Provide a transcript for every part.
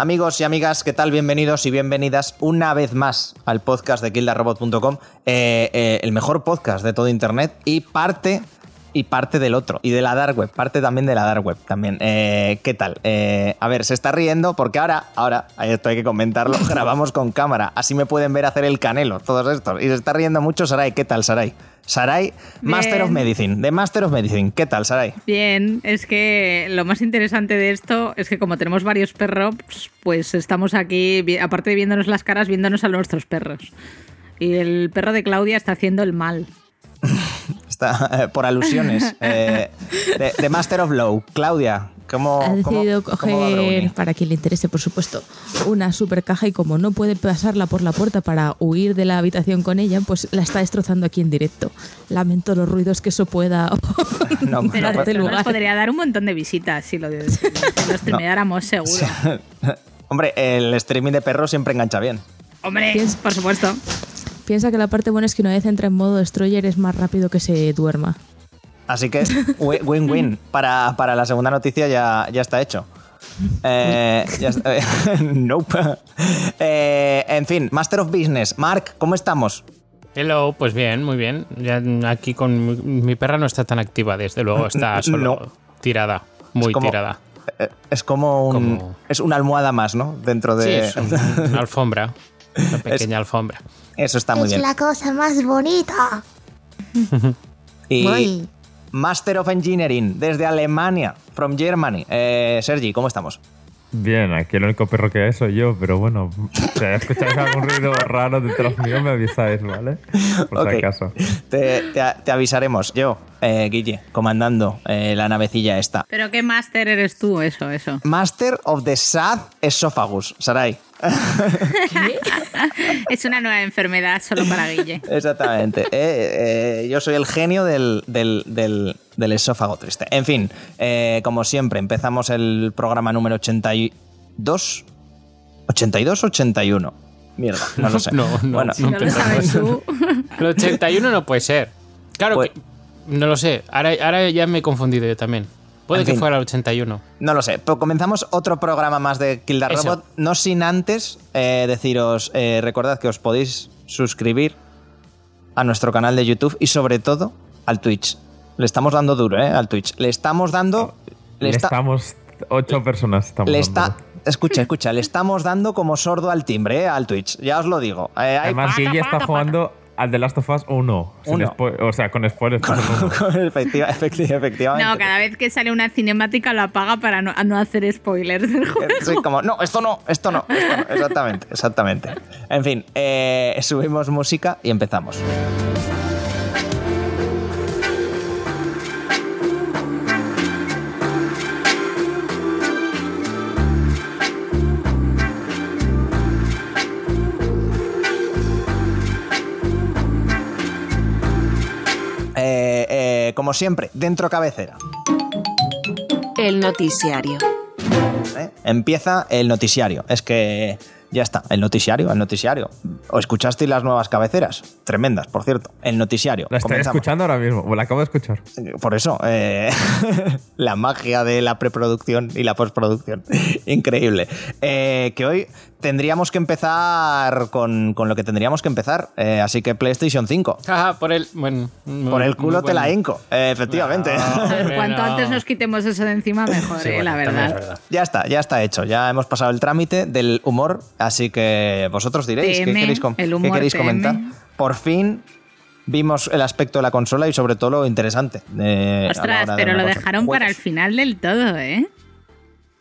Amigos y amigas, ¿qué tal? Bienvenidos y bienvenidas una vez más al podcast de kildarrobot.com, eh, eh, el mejor podcast de todo Internet y parte y parte del otro, y de la dark web, parte también de la dark web también. Eh, ¿Qué tal? Eh, a ver, se está riendo porque ahora, ahora, esto hay que comentarlo, grabamos con cámara, así me pueden ver hacer el canelo, todos estos. Y se está riendo mucho Sarai, ¿qué tal Sarai? Sarai, Master of Medicine, de Master of Medicine. ¿Qué tal, Sarai? Bien, es que lo más interesante de esto es que como tenemos varios perros, pues estamos aquí, aparte de viéndonos las caras, viéndonos a nuestros perros. Y el perro de Claudia está haciendo el mal. Está, eh, por alusiones. Eh, de, Master of Low. Claudia, ¿cómo, ha decidido cómo, coger, para quien le interese, por supuesto, una super caja y como no puede pasarla por la puerta para huir de la habitación con ella, pues la está destrozando aquí en directo. Lamento los ruidos que eso pueda no, Pero no, nos podría dar un montón de visitas si lo, si lo streameáramos seguro. Hombre, el streaming de perros siempre engancha bien. Hombre, por supuesto. Piensa que la parte buena es que una vez entra en modo destroyer es más rápido que se duerma. Así que win-win. Para, para, la segunda noticia ya, ya está hecho. Eh, nope. Eh, en fin, Master of Business. Mark, ¿cómo estamos? Hello, pues bien, muy bien. Ya aquí con mi, perra no está tan activa, desde luego, está solo tirada, muy tirada. Eh, es como, un, es una almohada más, ¿no? Dentro de. Sí, es una alfombra. Una pequeña alfombra. Eso está muy bien. Es la cosa más bonita. y Master of Engineering desde Alemania, from Germany. Eh, Sergi, ¿cómo estamos? Bien, aquí el único perro que hay soy yo, pero bueno, si escucháis algún ruido raro detrás mío, me avisáis, ¿vale? Por si acaso. Te, avisaremos. Yo, eh, Guille, comandando eh, la navecilla esta. ¿Pero qué Master eres tú? Eso, eso. Master of the Sad Esophagus, Sarai. es una nueva enfermedad solo para Guille. Exactamente. Eh, yo soy el genio del, del esófago triste. En fin, eh, como siempre, empezamos el programa número 82. 82 81. Mierda, no lo sé. no, no, bueno, no lo sabes tú. El 81 no puede ser. Claro pues que. No lo sé. Ahora, ahora ya me he confundido yo también. Puede que fuera el 81. No lo sé. Pero comenzamos otro programa más de Kill the Robot. No sin antes eh, deciros, eh, recordad que os podéis suscribir a nuestro canal de YouTube y sobre todo al Twitch. Le estamos dando duro, ¿eh? Al Twitch. Le estamos dando. Le, estamos. Ocho personas estamos le está, Escucha, escucha, le estamos dando como sordo al timbre, ¿eh? Al Twitch. Ya os lo digo. Eh, Además, Guille está jugando al The Last of Us 1. o sea, con spoilers. efectivamente. No, cada vez que sale una cinemática lo apaga para no, hacer spoilers del juego. Sí, como, no, esto no, esto no, esto no. Exactamente, exactamente. En fin, eh, subimos música y empezamos. Como siempre, dentro cabecera. El noticiario. ¿Eh? Empieza el noticiario. Es que ya está, el noticiario, el noticiario. ¿O escuchasteis las nuevas cabeceras? Tremendas, por cierto. El noticiario. La estoy escuchando ahora mismo, o la acabo de escuchar. Por eso, eh, la magia de la preproducción y la postproducción. Increíble. Eh, que hoy tendríamos que empezar con, lo que tendríamos que empezar. Eh, así que PlayStation 5. Ajá, por el. Bueno, por el culo te la inco, efectivamente. cuanto antes nos quitemos eso de encima, mejor, la verdad. Ya está, ya está hecho. Ya hemos pasado el trámite del humor Así que vosotros diréis, ¿qué queréis, comentar? Por fin vimos el aspecto de la consola y sobre todo lo interesante. Ostras, pero lo dejaron para el final del todo, ¿eh?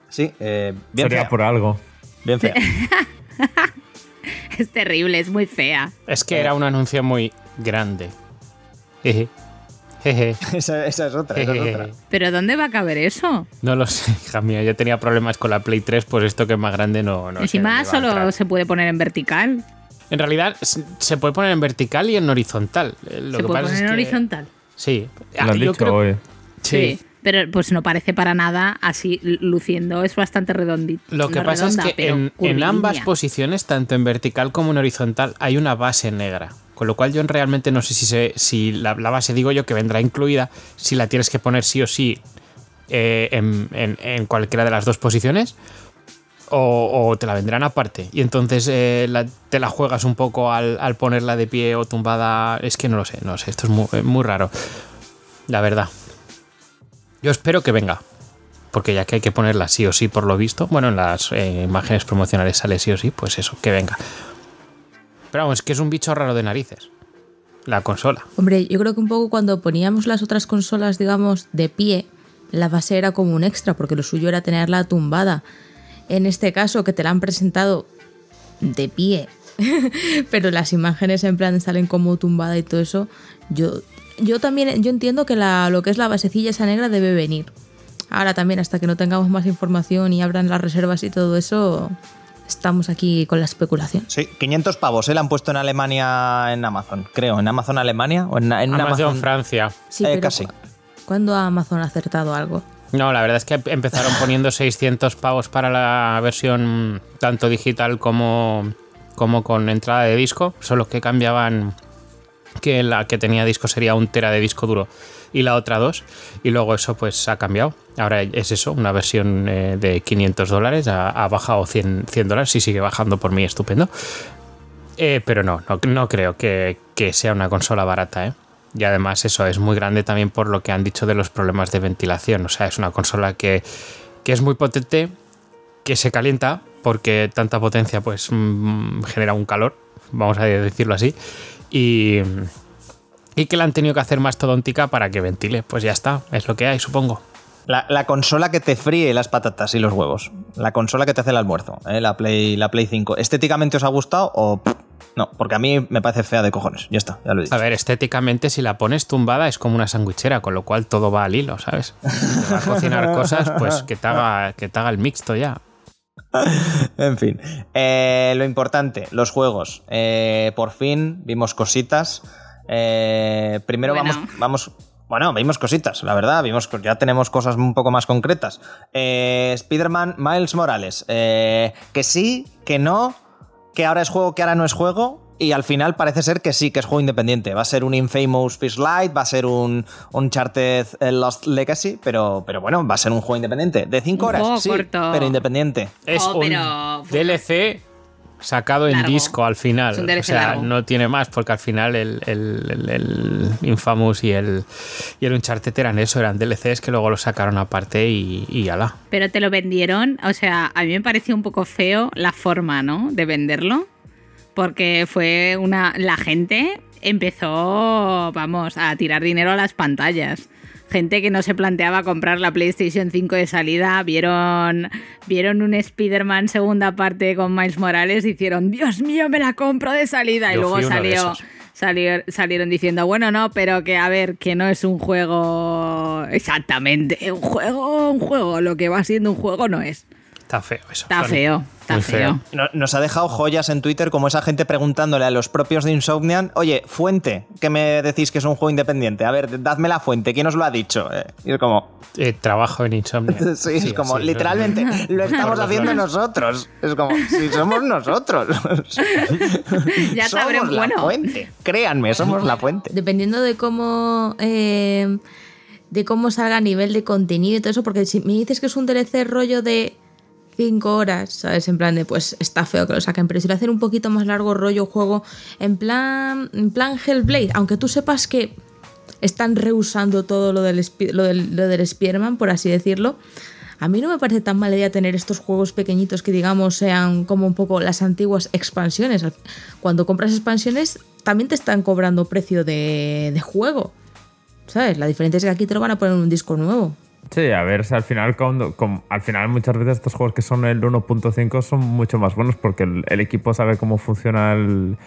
Sí, eh, bien Sería por algo. Bien fea. es terrible, es muy fea. Es que era un anuncio muy grande. esa, es otra, ¿Pero dónde va a caber eso? No lo sé, hija mía. Yo tenía problemas con la Play 3, pues esto que es más grande no. no Encima solo se puede poner en vertical. En realidad se puede poner en vertical y en horizontal. Eh, lo ¿Se puede poner en horizontal? Sí. Lo has dicho hoy. Sí. Pero pues no parece para nada así luciendo, es bastante redondito. Lo que pasa es que en, en ambas posiciones, tanto en vertical como en horizontal, hay una base negra. Con lo cual yo realmente no sé si, si la, base, digo yo, que vendrá incluida, si la tienes que poner sí o sí eh, en, cualquiera de las dos posiciones, o, te la vendrán aparte y entonces eh, te la juegas un poco al, ponerla de pie o tumbada. Es que no lo sé, no lo sé, esto es muy, muy raro. La verdad. Yo espero que venga. Porque ya que hay que ponerla sí o sí por lo visto, bueno, en las eh, imágenes promocionales sale sí o sí, pues eso, que venga. Pero vamos, es que es un bicho raro de narices. La consola. Hombre, yo creo que un poco cuando poníamos las otras consolas, digamos, de pie, la base era como un extra, porque lo suyo era tenerla tumbada. En este caso, que te la han presentado de pie, pero las imágenes en plan salen como tumbada y todo eso, yo, yo también yo entiendo que la, lo que es la basecilla esa negra debe venir. Ahora también, hasta que no tengamos más información y abran las reservas y todo eso, estamos aquí con la especulación. Sí, 500 pavos, ¿eh? La han puesto en Alemania, en Amazon, creo. ¿En Amazon Alemania? ¿O en, Amazon, Francia? Sí, eh, casi. ¿Cuándo ha Amazon acertado algo? No, la verdad es que empezaron poniendo 600 pavos para la versión tanto digital como, como con entrada de disco, solo que cambiaban que la que tenía disco sería un tera de disco duro y la otra dos. Y luego eso pues ha cambiado. Ahora es eso, una versión eh, de 500 dólares, ha, bajado 100, 100 dólares y sigue bajando por mí, estupendo. Eh, pero no, no, creo que, sea una consola barata, ¿eh? Y además eso es muy grande también por lo que han dicho de los problemas de ventilación. O sea, es una consola que, que es muy potente, que se calienta, porque tanta potencia pues mm, genera un calor, vamos a decirlo así. Y, y que la han tenido que hacer más todóntica para que ventile. Pues ya está, es lo que hay, supongo. La, consola que te fríe las patatas y los huevos. La consola que te hace el almuerzo, ¿eh? la, Play, la Play 5. ¿Estéticamente os ha gustado o no? Porque a mí me parece fea de cojones. Ya está, ya lo he dicho. A ver, estéticamente, si la pones tumbada es como una sandwichera, con lo cual todo va al hilo, ¿sabes? Si a cocinar cosas, pues que te haga, que te haga el mixto ya. en fin. Eh, lo importante, los juegos. Eh, por fin vimos cositas. Eh, primero vamos, vamos. Bueno, vimos cositas, la verdad. Vimos, ya tenemos cosas un poco más concretas. Spider-Man Miles Morales. Que sí, que no. Que ahora es juego, que ahora no es juego. Y al final parece ser que sí, que es juego independiente. Va a ser un Infamous Fish Light, va a ser un Uncharted Lost Legacy, pero, pero bueno, va a ser un juego independiente. De 5 horas, sí, pero independiente. Es oh, un DLC sacado en disco al final. O sea, no tiene más, porque al final el, el, Infamous y el, y el Uncharted eran eso, eran DLCs que luego lo sacaron aparte y, y ala. Pero te lo vendieron, o sea, a mí me pareció un poco feo la forma, ¿no? De venderlo. Porque fue una. La gente empezó, vamos, a tirar dinero a las pantallas gente que no se planteaba comprar la PlayStation 5 de salida, vieron, vieron un Spider-Man segunda parte con Miles Morales y hicieron, Dios mío, me la compro de salida. y luego salió, salieron diciendo, bueno, no, pero que a ver, que no es un juego exactamente, un juego, un juego, lo que va siendo un juego no es. Está feo eso. Está feo. Está feo. Nos ha dejado joyas en Twitter como esa gente preguntándole a los propios de Insomnian, oye, fuente, que me decís que es un juego independiente. A ver, dadme la fuente, ¿quién os lo ha dicho? Eh, y es como... Eh, trabajo en Insomnian. sí, es como, literalmente, lo estamos haciendo nosotros. Es como, si somos nosotros. ya somos la fuente. Créanme, somos la fuente. Dependiendo de cómo... Eh, de cómo salga a nivel de contenido y todo eso, porque si me dices que es un DLC rollo de cinco horas, ¿sabes? En plan de, pues está feo que lo saquen, pero si lo hacen un poquito más largo rollo juego, en plan, en plan Hellblade, aunque tú sepas que están rehusando todo lo del, lo del, lo del Spearman, por así decirlo, a mí no me parece tan mala idea tener estos juegos pequeñitos que digamos sean como un poco las antiguas expansiones. Cuando compras expansiones también te están cobrando precio de, de juego. ¿Sabes? La diferencia es que aquí te lo van a poner en un disco nuevo. Sí, a ver, al final, cuando, al final muchas veces estos juegos que son el 1.5 son mucho más buenos porque el, equipo sabe cómo funciona el,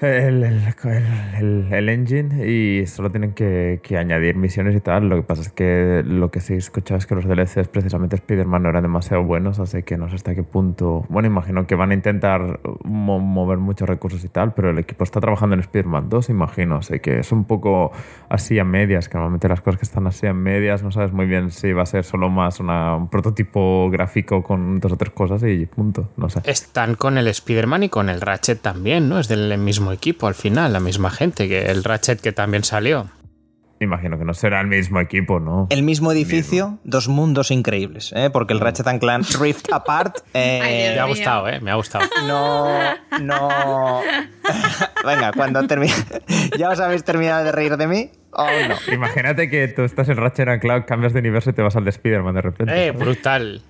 el, el, el, engine y solo tienen que, que, añadir misiones y tal. Lo que pasa es que lo que sí he escuchado es que los DLCs, precisamente Spider-Man, no eran demasiado buenos, así que no sé hasta qué punto. Bueno, imagino que van a intentar mover muchos recursos y tal, pero el equipo está trabajando en Spider-Man 2, imagino. Así que es un poco así a medias, que normalmente las cosas que están así a medias no sabes muy bien si va a ser solo más un prototipo gráfico con dos o tres cosas y punto. No sé. Están con el Spider-Man y con el Ratchet también, ¿no? Es del mismo equipo al final, la misma gente que el Ratchet que también salió. Imagino que no será el mismo equipo, ¿no? El mismo edificio, dos mundos increíbles, ¿eh? porque el Ratchet and Clank Rift Apart eh, Ay, Me ha gustado, ¿eh? Me ha gustado. no, no. Venga, cuando termine, ¿ya os habéis terminado de reír de mí o no? Imagínate que tú estás en Ratchet and Clank, cambias de universo y te vas al de Spider-Man de repente. Eh, brutal.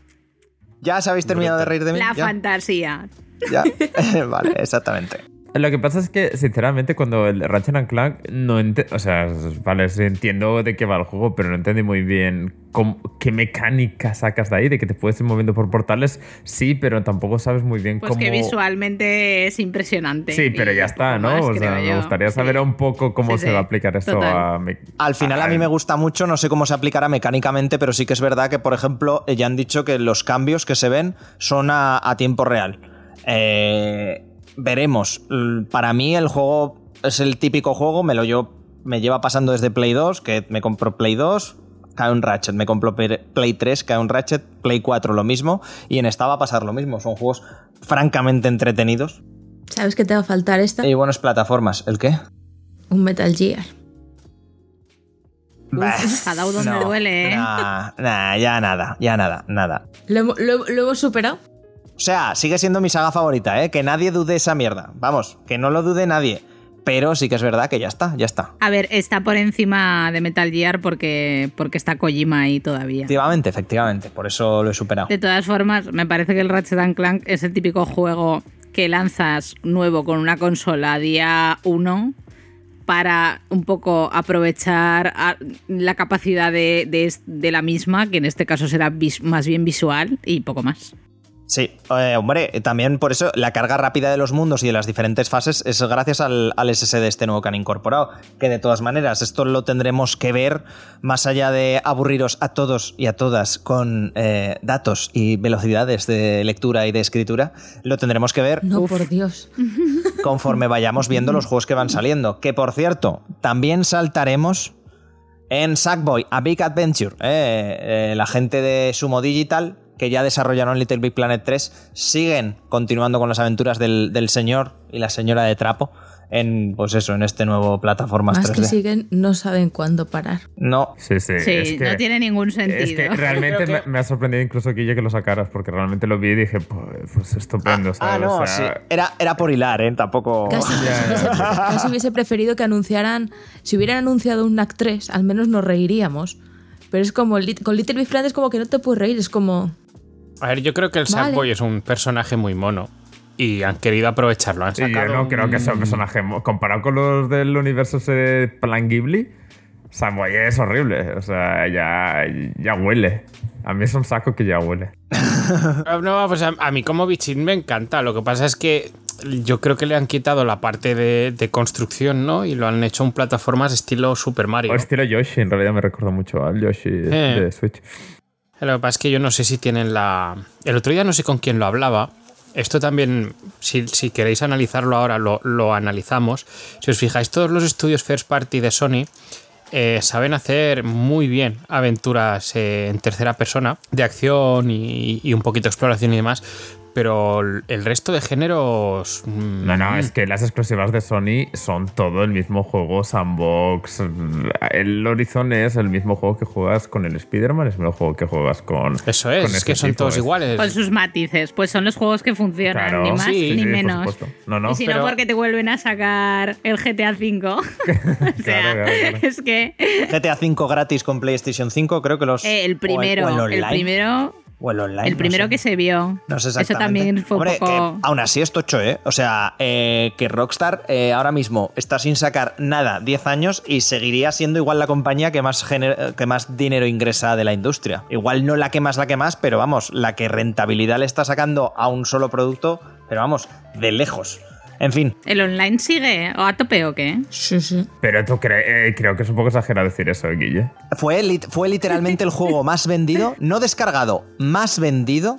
¿Ya os habéis terminado de reír de mí? La ¿Ya? fantasía. ¿Ya? vale, exactamente. Lo que pasa es que, sinceramente, cuando el Ratchet and Clank no ente- O sea, vale, sí entiendo de qué va el juego, pero no entendí muy bien cómo- qué mecánica sacas de ahí, de que te puedes ir moviendo por portales. Sí, pero tampoco sabes muy bien Pues cómo. que visualmente es impresionante. Sí, pero ya está, ¿no? más, o sea, me gustaría Sí. saber un poco cómo Sí, se sí. va a aplicar esto Total. a. me- Al final a mí me gusta mucho, no sé cómo se aplicará mecánicamente, pero sí que es verdad que, por ejemplo, eh, ya han dicho que los cambios que se ven son a, a tiempo real. Eh, veremos. Para mí el juego es el típico juego, me lo yo me lleva pasando desde Play 2, que me compro Play 2, cae un Ratchet, me compro Pe- Play 3, cae un Ratchet, Play 4 lo mismo, y en esta va a pasar lo mismo. Son juegos francamente entretenidos ¿Sabes qué te va a faltar esta? y buenas plataformas. ¿El qué? Un Metal Gear. Ha dado donde duele, ¿eh? Nah, nah, ya nada, ya nada, nada. ¿Lo, hemo- lo- lo hemos superado? O sea, sigue siendo mi saga favorita, ¿eh? Que nadie dude esa mierda. Vamos, que no lo dude nadie. Pero sí que es verdad que ya está, ya está. A ver, está por encima de Metal Gear porque, porque está Kojima ahí todavía. Efectivamente, efectivamente. Por eso lo he superado. De todas formas, me parece que el Ratchet Clank es el típico juego que lanzas nuevo con una consola día 1 para un poco aprovechar la capacidad de, de la misma, que en este caso será vis- más bien visual y poco más. Sí, eh, hombre, también por eso la carga rápida de los mundos y de las diferentes fases es gracias al, al SSD este nuevo que han incorporado. Que de todas maneras, esto lo tendremos que ver más allá de aburriros a todos y a todas con eh, datos y velocidades de lectura y de escritura. Lo tendremos que ver No, por Dios. conforme vayamos viendo los juegos que van saliendo. Que por cierto, también saltaremos en Sackboy, A Big Adventure. eh, eh, la gente de Sumo Digital, que ya desarrollaron Little Big Planet 3, siguen continuando con las aventuras del, del señor y la señora de trapo en, pues eso, en este nuevo plataformas Más 3D. que siguen, no saben cuándo parar. No, Sí, sí. Sí, es que- no tiene ningún Es sentido. que realmente me, me ha sorprendido incluso Guille que lo sacaras, porque realmente lo vi y dije, pues, pues estupendo, ah, ¿sabes? no, O sea, sí. Era, era por hilar, ¿eh? Tampoco... Casi, Ya, casi hubiese, casi hubiese preferido que anunciaran. Si hubieran anunciado un NAC 3, al menos nos reiríamos. Pero es como. Con Little Big Planet es como que no te puedes reír. Es como. A ver, yo creo que el Vale. Sackboy es un personaje muy mono. Y han querido aprovecharlo. Han Sí, yo no creo que sea un personaje. Comparado con los del universo ese Plan Ghibli, Samuel es horrible. O sea, ya, ya huele. A mí es un saco que ya huele. No, pues a, a mí como bichín me encanta. Lo que pasa es que yo creo que le han quitado la parte de, de construcción, ¿no? Y lo han hecho en plataformas estilo Super Mario. O estilo Yoshi, en realidad me recuerda mucho al Yoshi Eh. de Switch. Lo que pasa es que yo no sé si tienen la... El otro día no sé con quién lo hablaba. Esto también, si, queréis analizarlo ahora, lo, lo analizamos. Si os fijáis, todos los estudios first party de Sony eh, saben hacer muy bien aventuras eh, en tercera persona, de acción y, y un poquito de exploración y demás. Pero el resto de géneros... mm, No, no, es que las exclusivas de Sony son todo el mismo juego sandbox. El Horizon es el mismo juego que juegas con el Spider-Man, es el mismo juego que juegas con. Eso es, con es ese que son tipo, todos es- iguales. Con sus matices, pues son los juegos que funcionan, Claro, ni más sí, ni sí, menos. supuesto. No, no, y si pero- no, porque te vuelven a sacar el GTA V. o sea, Claro, claro, claro. es que GTA 5 gratis con PlayStation 5, creo que los... eh, el o primero, o el, primero, o el online. el no primero sé. que se vio. No sé Eso exactamente. también fue Hombre, un poco. que aún así es tocho, ¿eh? O sea, eh, que Rockstar eh, ahora mismo está sin sacar nada 10 años y seguiría siendo igual la compañía que más, gener- que más dinero ingresa de la industria. Igual no la que más, la que más, pero vamos, la que rentabilidad le está sacando a un solo producto, pero vamos, de lejos. En fin, ¿El online sigue o a tope o qué? Sí, sí. Pero tú crees, eh, creo que es un poco exagerado decir eso, Guille. fue, fue literalmente el juego más vendido, no descargado, más vendido.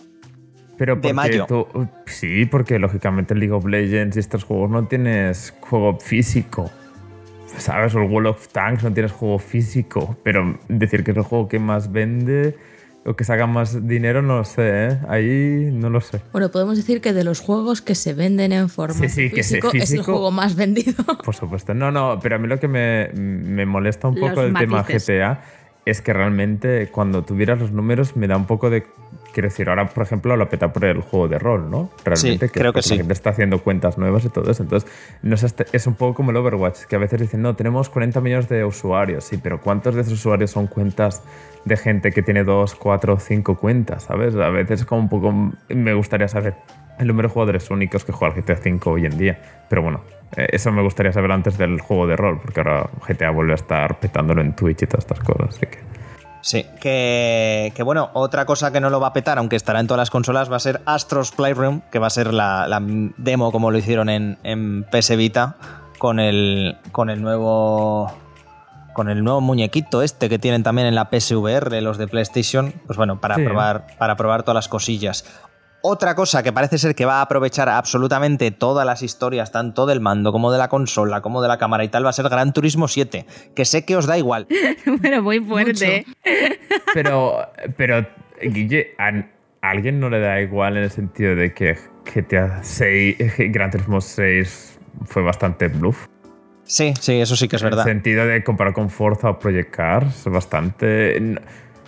Pero De porque mayo. tú- sí, porque lógicamente en League of Legends y estos juegos no tienes juego físico. ¿Sabes? O el World of Tanks no tienes juego físico. Pero decir que es el juego que más vende, o que se haga más dinero, no lo sé, ¿eh? Ahí no lo sé. Bueno, podemos decir que de los juegos que se venden en formato Sí, sí, físico, es el juego más vendido. Por supuesto. No, no, pero a mí lo que me, me molesta un Los poco del tema matices. GTA es que realmente cuando tuvieras los números me da un poco de... Quiero decir, ahora por ejemplo lo peta por el juego de rol, ¿no? Realmente Sí, creo que sí. La gente está haciendo cuentas nuevas y todo eso. Entonces, no sé, este- es un poco como el Overwatch, que a veces dicen, no, tenemos 40 millones de usuarios. Sí, pero ¿cuántos de esos usuarios son cuentas de gente que tiene 2, 4, 5 cuentas? ¿Sabes? A veces es como un poco... Me gustaría saber el número de jugadores únicos que juega al GTA V hoy en día. Pero bueno, eh, eso me gustaría saber antes del juego de rol, porque ahora GTA vuelve a estar petándolo en Twitch y todas estas cosas. Así que... Sí, que, que bueno, otra cosa que no lo va a petar, aunque estará en todas las consolas, va a ser Astros Playroom, que va a ser la, la demo como lo hicieron en, en PS Vita con el, con el nuevo con el nuevo muñequito este que tienen también en la PSVR, los de PlayStation, pues bueno, para Sí. probar para probar todas las cosillas. Otra cosa que parece ser que va a aprovechar absolutamente todas las historias, tanto del mando como de la consola, como de la cámara y tal, va a ser Gran Turismo 7, que sé que os da igual. Pero muy fuerte. Pero, pero Guille, ¿a, a alguien no le da igual en el sentido de que GTA 6, Gran Turismo 6 fue bastante bluff? Sí, sí, eso sí que es verdad. En el sentido de comparar con Forza o Project Cars, bastante... no-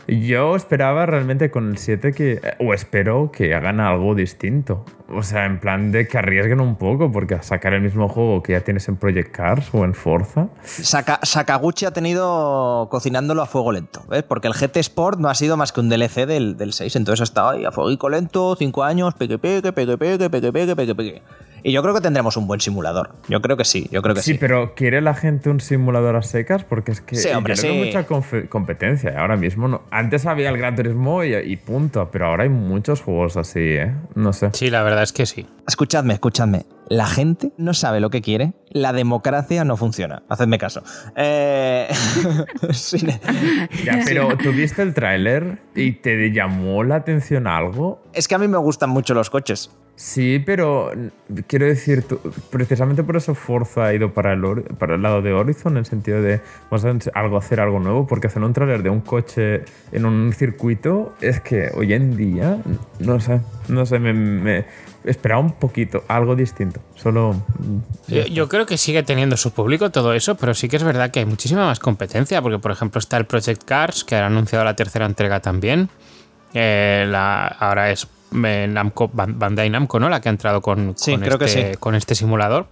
Yo esperaba realmente con el 7 que... O espero que hagan algo distinto. O sea, en plan de que arriesguen un poco, porque a sacar el mismo juego que ya tienes en Project Cars o en Forza... Saka- Sakaguchi ha tenido cocinándolo a fuego lento, ¿ves? Porque el GT Sport no ha sido más que un DLC del, del 6, entonces ha estado ahí a fuego lento, 5 años, pegue, pegue, pegue, pegue, pegue, pegue, pegue, pegue. Y yo creo que tendremos un buen simulador. Yo creo que sí, yo creo que Sí, sí. pero ¿quiere la gente un simulador a secas? Porque es que Sí, hombre, yo le veo sí. mucha competencia. Ahora mismo no. Antes había el Gran Turismo y, y punto, pero ahora hay muchos juegos así, ¿eh? No sé. Sí, la verdad es que sí. Escuchadme, escuchadme. La gente no sabe lo que quiere, la democracia no funciona. Hacedme caso. Eh... sí, Ya, pero ¿tuviste el tráiler y te llamó la atención algo? es que a mí me gustan mucho los coches. Sí, pero quiero decir, tú- precisamente por eso Forza ha ido para el, para el lado de Horizon, en el sentido de vamos a algo, hacer algo nuevo, porque hacer un tráiler de un coche en un circuito es que hoy en día, no sé, no sé, me, me esperaba un poquito, algo distinto, solo... mm, Yo, yo creo que sigue teniendo su público todo eso, pero sí que es verdad que hay muchísima más competencia, porque por ejemplo está el Project Cars, que ha anunciado la tercera entrega también. Eh, la- ahora es Namco, Ban- Bandai Namco, ¿no? La que ha entrado con, Sí, con creo que este, sí. con este simulador.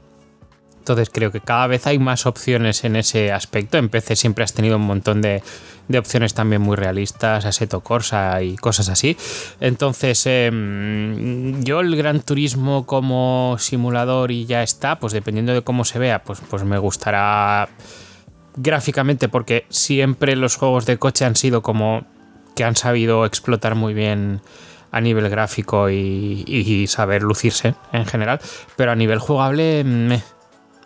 Entonces creo que cada vez hay más opciones en ese aspecto. En PC siempre has tenido un montón de, de opciones también muy realistas, Assetto Corsa y cosas así. Entonces em, yo el Gran Turismo como simulador y ya está, pues dependiendo de cómo se vea, pues, pues me gustará gráficamente porque siempre los juegos de coche han sido como que han sabido explotar muy bien a nivel gráfico y, y saber lucirse en general, pero a nivel jugable me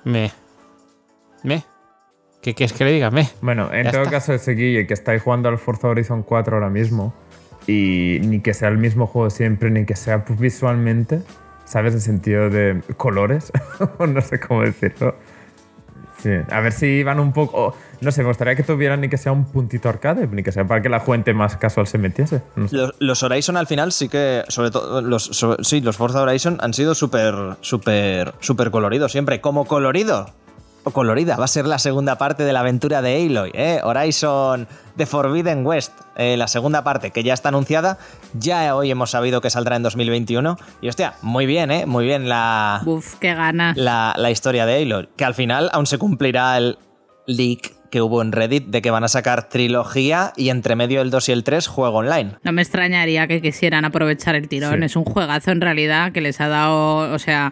me me ¿Qué quieres que le diga? Me. Bueno, en Ya todo está. caso, ese Guille que estáis jugando al Forza Horizon 4 ahora mismo y ni que sea el mismo juego siempre, ni que sea visualmente, ¿sabes? En sentido de colores, no sé cómo decirlo. Sí, a ver si van un poco... no sé, me gustaría que tuvieran ni que sea un puntito arcade, ni que sea para que la gente más casual se metiese. Los, los Horizon al final sí que, sobre todo, los, sí, los Forza Horizon han sido súper, súper, súper coloridos siempre. Como colorido o colorida, va a ser la segunda parte de la aventura de Aloy, ¿eh? Horizon The Forbidden West, eh, la segunda parte que ya está anunciada. Ya hoy hemos sabido que saldrá en 2021. Y hostia, muy bien, ¿eh? Muy bien la, Uf, qué ganas. la, la historia de Aloy. Que al final aún se cumplirá el leak que hubo en Reddit de que van a sacar trilogía y entre medio el 2 y el 3 juego online. No me extrañaría que quisieran aprovechar el tirón. Sí. Es un juegazo en realidad que les ha dado, o sea,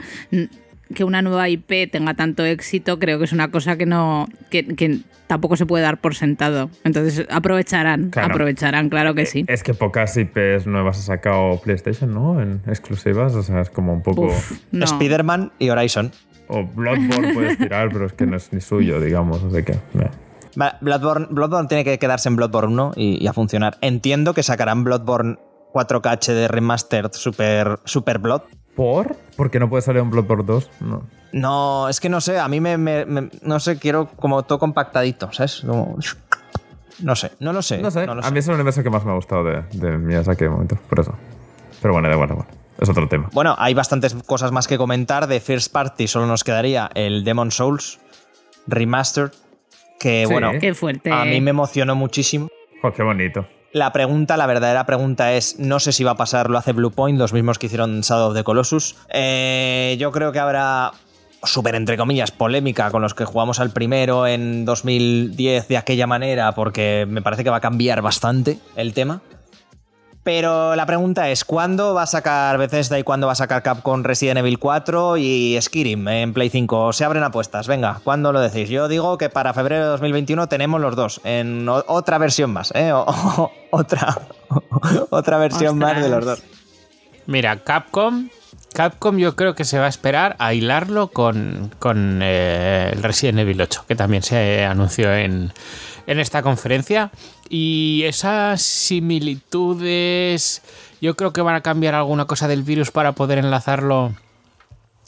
que una nueva IP tenga tanto éxito, creo que es una cosa que no, que, que tampoco se puede dar por sentado. Entonces aprovecharán, Claro. aprovecharán, claro que sí. Es que pocas IPs nuevas ha sacado PlayStation, ¿no? En exclusivas, o sea, es como un poco... Uf, no. Spider-Man y Horizon. O Bloodborne puedes tirar, pero es que no es ni suyo, digamos, así que... meh. Va, Bloodborne, Bloodborne tiene que quedarse en Bloodborne 1 y, y a funcionar. Entiendo que sacarán Bloodborne 4K HD Remastered Super, Super Blood. ¿Por? Porque no puede salir un Bloodborne 2, no. No, es que no sé, a mí me, me- me- no sé, quiero como todo compactadito, ¿sabes? Como- No sé, no lo sé. No sé, no lo a sé. mí es el universo que más me ha gustado de, de Miyazaki de momento, por eso. Pero bueno, da igual, da igual. Es otro tema. Bueno, hay bastantes cosas más que comentar. De First Party solo nos quedaría el Demon Souls Remastered, que Sí. bueno, Qué fuerte. a mí me emocionó muchísimo. Jo, qué bonito. La pregunta, la verdadera pregunta es, no sé si va a pasar, lo hace Bluepoint, los mismos que hicieron Shadow of the Colossus. Eh, yo creo que habrá súper entre comillas polémica con los que jugamos al primero en 2010 de aquella manera, porque me parece que va a cambiar bastante el tema. Pero la pregunta es, ¿cuándo va a sacar Bethesda y cuándo va a sacar Capcom Resident Evil 4 y Skyrim en Play 5? Se abren apuestas, venga, ¿cuándo lo decís? Yo digo que para febrero de 2021 tenemos los dos, en otra versión más, ¿eh? Otra, otra versión más de los dos. Mira, Capcom. Capcom yo creo que se va a esperar a hilarlo con, con eh, el Resident Evil 8, que también se anunció en, en esta conferencia. Y esas similitudes, yo creo que van a cambiar alguna cosa del virus para poder enlazarlo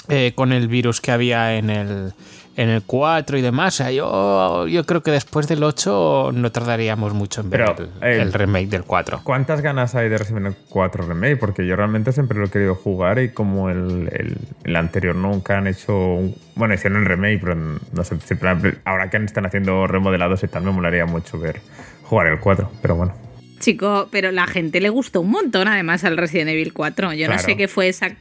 eh, con el virus que había en el, en el 4 y demás. O sea, yo, yo creo que después del 8 no tardaríamos mucho en ver Pero, el, eh, el remake del 4. ¿Cuántas ganas hay de Resident Evil 4 Remake? Porque yo realmente siempre lo he querido jugar y como el, el- el anterior nunca han hecho... un- bueno, hicieron el remake, pero no sé, ahora que están haciendo remodelados y tal, me molaría mucho ver jugar el 4, pero bueno. Chico, pero la gente le gustó un montón además al Resident Evil 4. Yo no sé qué fue esa.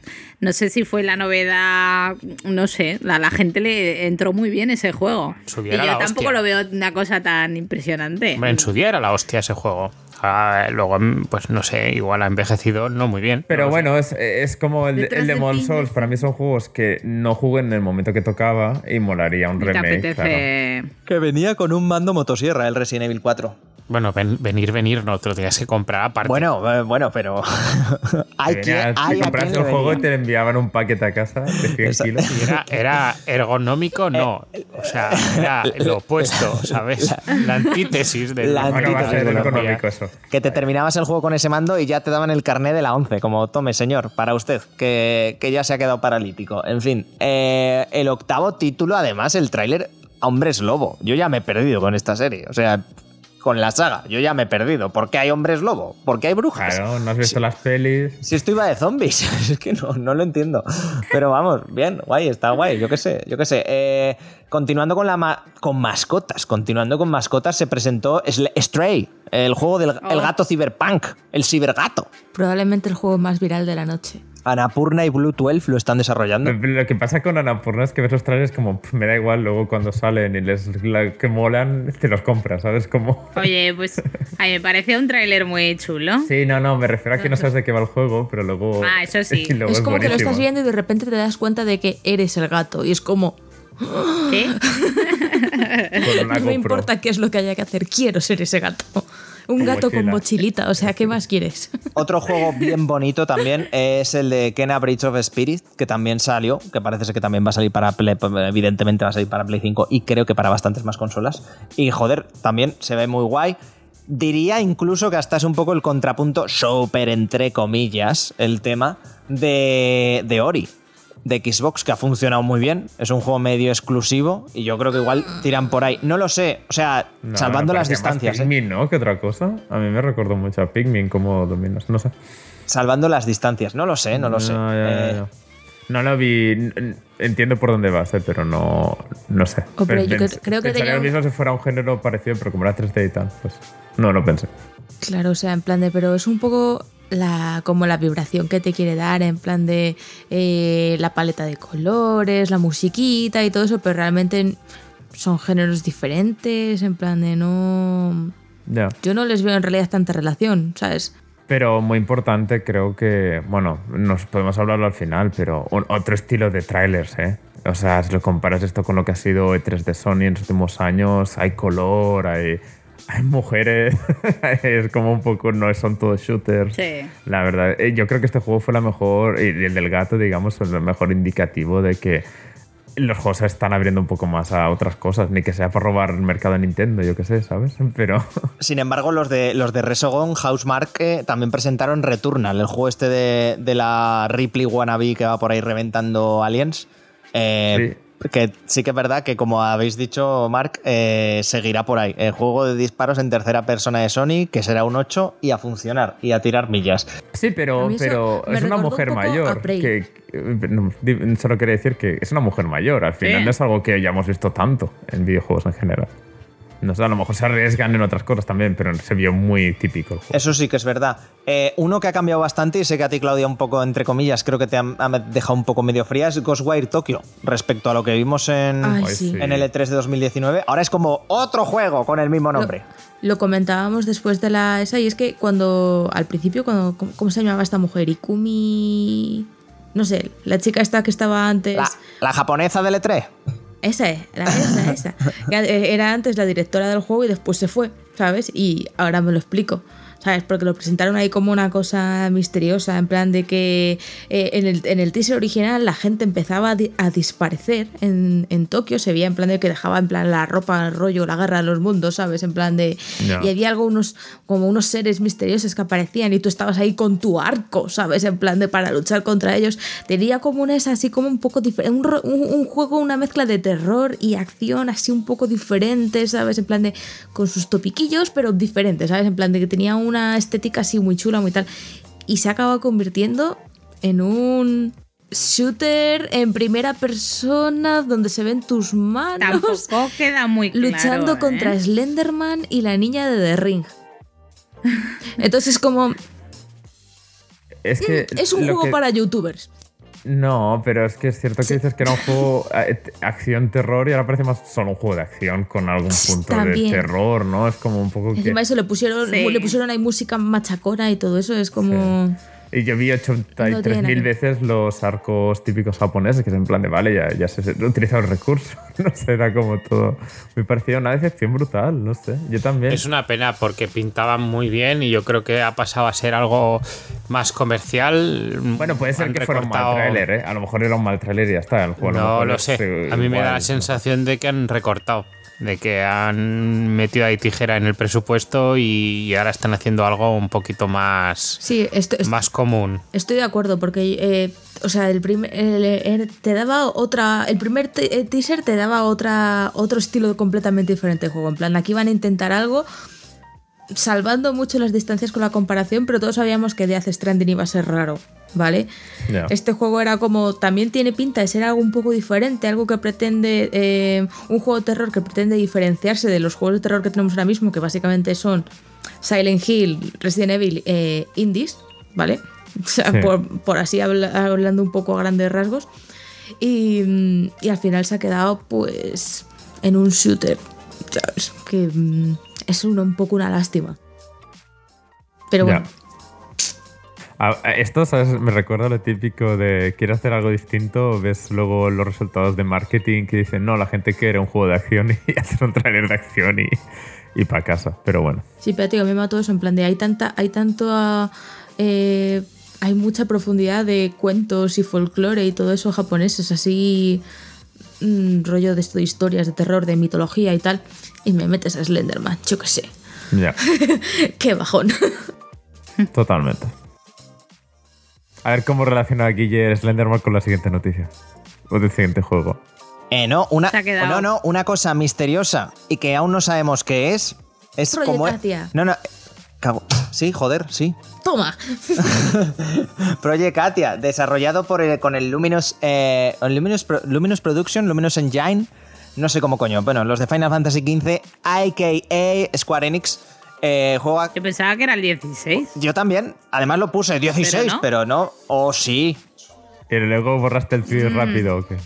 No sé si fue la novedad. No sé. La, la gente le entró muy bien ese juego. Y yo tampoco hostia. lo veo una cosa tan impresionante. En su día era la hostia ese juego. Ah, luego, mm, pues no sé, igual ha envejecido no muy bien. Pero No bueno, es, es como el, el Demon. Souls. Para mí son juegos que no jugué en el momento que tocaba y molaría un remake. claro. Que venía con un mando motosierra el Resident Evil 4. Bueno, ven- venir, venir, no, te lo tenías que comprar aparte. Bueno, eh, bueno, pero... hay Te que... venía- te hay a compras quien el juego y te enviaban un paquete a casa de 100 Esa- kilos. Y era, era ergonómico, no. O sea, era lo opuesto, ¿sabes? La antítesis de La Bueno, antítesis de económico eso. Que te terminabas el juego con ese mando y ya te daban el carné de la 11, como tome señor, para usted, que, que ya se ha quedado paralítico. En fin, eh, el octavo título, además, el tráiler, Hombres Lobo. Yo ya me he perdido con esta serie, o sea, con la saga, yo ya me he perdido. ¿Por qué hay Hombres Lobo? ¿Por qué hay brujas? Claro, no has visto las pelis. Si esto iba de zombies, es que no, no lo entiendo. Pero vamos, bien, guay, está guay, yo qué sé, yo qué sé. Eh, continuando con, la ma- con mascotas, continuando con mascotas, se presentó Stray, el juego del el Oh. gato ciberpunk, el cibergato. Probablemente el juego más viral de la noche. Anapurna y Blue 12 lo están desarrollando. Lo que pasa con Annapurna es que ves los trailers como "Pff, me da igual, luego cuando salen y les la- que molan, te los compras, ¿sabes? Como. Oye, pues a mí me parece un tráiler muy chulo. Sí, no, no, me refiero a que no sabes de qué va el juego, pero luego. Ah, eso sí. es como que lo estás viendo y de repente te das cuenta de que eres el gato. Y es como, ¿Qué? Una no me importa qué es lo que haya que hacer, quiero ser ese gato. Un gato con mochilita, o sea, ¿qué más quieres? Otro juego bien bonito también es el de Kena Bridge of Spirit, que también salió, que parece ser que también va a salir para Play, evidentemente va a salir para Play 5 y creo que para bastantes más consolas. Y joder, también se ve muy guay. Diría incluso que hasta es un poco el contrapunto super entre comillas el tema de, de Ori de Xbox que ha funcionado muy bien. Es un juego medio exclusivo y yo creo que igual tiran por ahí. No lo sé, o sea, No, salvando las parecía más distancias. ¿eh? Pikmin, ¿no? Que otra cosa. A mí me recordó mucho a Pikmin como dominas. No sé. Salvando las distancias. No lo sé, no lo sé. No, ya, ya, Eh, ya. No lo vi. Entiendo por dónde vas, eh, pero no, no sé. Yo Pens- creo- creo que tenía lo mismo si fuera un género parecido, pero como era 3D y tal, pues no lo pensé. Claro, o sea, en plan de, pero es un poco la, como la vibración que te quiere dar, en plan de eh, la paleta de colores, la musiquita y todo eso, pero realmente son géneros diferentes, en plan de no... Yo no les veo en realidad tanta relación, ¿sabes? Pero muy importante, creo que, bueno, nos podemos hablarlo al final, pero un- otro estilo de trailers, ¿eh? O sea, si lo comparas esto con lo que ha sido E3 de Sony en los últimos años, hay color, hay, hay mujeres, es como un poco, no son todos shooters. Sí. La verdad, eh, yo creo que este juego fue la mejor, y el del gato, digamos, es el mejor indicativo de que los juegos se están abriendo un poco más a otras cosas, ni que sea para robar el mercado de Nintendo, yo qué sé, ¿sabes? Pero... Sin embargo, los de, los de Resogon, Housemark, eh, también presentaron Returnal, el juego este de, de la Ripley Wannabe que va por ahí reventando aliens. Eh, que sí que es verdad que, como habéis dicho, Mark, eh, seguirá por ahí. El juego de disparos en tercera persona de Sony, que será un 8, y a funcionar, y a tirar millas. Sí, pero, es una un mujer mayor. Que, que- no, di- solo quería decir que es una mujer mayor. Al final no es algo que hayamos visto tanto en videojuegos en general. No sé, a lo mejor se arriesgan en otras cosas también, pero se vio muy típico el juego. Eso sí que es verdad. Eh, uno que ha cambiado bastante, y sé que a ti, Claudia, un poco, entre comillas, creo que te ha, ha dejado un poco medio fría, es Ghostwire Tokyo, respecto a lo que vimos en, Ay, sí. en el E3 de 2019. Ahora es como otro juego con el mismo nombre. Lo comentábamos después de la esa y es que cuando al principio cuando ¿cómo, cómo se llamaba esta mujer? Ikumi no sé, la chica esta que estaba antes La, la japonesa del E E3. Esa es, la esa, esa. Que Era antes la directora del juego y después se fue, ¿sabes? Y ahora me lo explico. ¿Sabes? Porque lo presentaron ahí como una cosa misteriosa, en plan de que eh, en, el, en el teaser original la gente empezaba a, di- a disparecer en, en Tokio, se veía en plan de que dejaba en plan la ropa, el rollo, la guerra de los mundos, ¿sabes? En plan de... Ya. Y había algunos, como unos seres misteriosos que aparecían y tú estabas ahí con tu arco, ¿sabes? En plan de para luchar contra ellos. Tenía como una esa así como un poco diferente, un, un- un juego, una mezcla de terror y acción así un poco diferente, ¿sabes? En plan de con sus topiquillos, pero diferente, ¿sabes? En plan de que tenía una estética así muy chula, muy tal. Y se acaba convirtiendo en un shooter en primera persona donde se ven tus manos Tampoco queda muy claro. luchando ¿eh? contra Slenderman y la niña de The Ring. Entonces como Es que es un juego que- para youtubers. No, pero es que es cierto que dices que era un juego eh, acción-terror y ahora parece más solo un juego de acción con algún punto También. de terror, ¿no? Es como un poco que... Encima eso le pusieron, Sí. le pusieron ahí música machacona y todo eso, es como... Y yo vi No tiene 83.000 nada que ver. veces los arcos típicos japoneses, que es en plan de, vale, ya, ya se he utilizado el recurso. no sé, era como todo... Me parecía una decepción brutal, no sé. Yo también. Es una pena porque pintaban muy bien y yo creo que ha pasado a ser algo más comercial. Bueno, puede ser Han que fuera un mal recortado- tráiler, ¿eh? A lo mejor era un mal tráiler y ya está. El juego lo No lo es, sé. eh, A mí me da la sensación de que han recortado, de que han metido ahí tijera en el presupuesto y ahora están haciendo algo un poquito más, Sí, esto, esto- más común. estoy de acuerdo porque, eh, o sea, el primer, el- te daba otra, el primer eh, teaser te daba otra, otro estilo completamente diferente de juego. En plan, aquí van a intentar algo salvando mucho las distancias con la comparación, pero todos sabíamos que Death Stranding iba a ser raro, ¿vale? Este juego era como, también tiene pinta de ser algo un poco diferente, algo que pretende, eh, un juego de terror que pretende diferenciarse de los juegos de terror que tenemos ahora mismo, que básicamente son Silent Hill, Resident Evil, eh, indies, ¿vale? O sea, Sí. por, por así habla- hablando un poco a grandes rasgos. Y, y al final se ha quedado pues en un shooter, ¿sabes? Que mm, es una- un poco una lástima. Pero bueno, Esto, ¿sabes? Me recuerda lo típico de quieres hacer algo distinto, ves luego los resultados de marketing que dicen, no, la gente quiere un juego de acción y hacer un trailer de acción y, y para casa. Pero bueno, Sí, pero tío, me mató eso en plan de hay tanta, hay tanto ah, eh, hay mucha profundidad de cuentos y folclore y todo eso japoneses, así mm, rollo de esto de historias de terror, de mitología y tal, y me metes a Slenderman, yo qué sé. ya, Qué bajón. totalmente. A ver cómo relaciona Guille Slenderman con la siguiente noticia. O del siguiente juego. Eh, no, una, no, no, una cosa misteriosa y que aún no sabemos qué es. Es como. No, no. Cago- Sí, joder, sí. Toma. Project Katia, desarrollado por el- con el Luminous, eh, Luminous, Pro- Luminous Production, Luminous Engine, no sé cómo coño, bueno, los de Final Fantasy XV, a.k.a. Square Enix, eh, juego a- Yo pensaba que era el 16. Yo también, además lo puse 16, pero no. no, oh sí. Y luego borraste el Mm. tweet rápido, ¿o qué?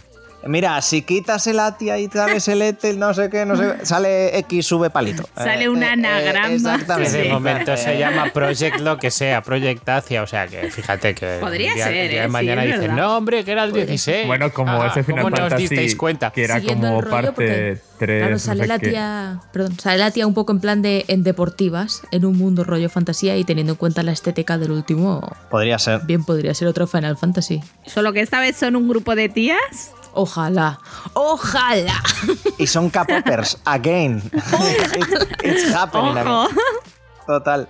Mira, si quitas el atia y sales el etel, no sé qué, no sé, sale X sube palito. Sale un anagrama. exactamente. Que de momento Eh, se llama Project lo que sea, Project Acia, o sea que fíjate que Podría el día, ser, el día ¿eh? de Sí, mañana dicen, no hombre, que era el 16. Bueno, como Ah, ese Final ¿cómo no os disteis cuenta? que era Siguiendo como el rollo, parte porque, 3, Claro, no sale sé la qué. tía. Perdón, sale la tía un poco en plan de en deportivas, en un mundo rollo fantasía y teniendo en cuenta la estética del último, Podría ser. bien podría ser otro Final Fantasy. Solo que esta vez son un grupo de tías. Ojalá. Ojalá. Y son K-Poppers, again. it's, it's happening. again. Total.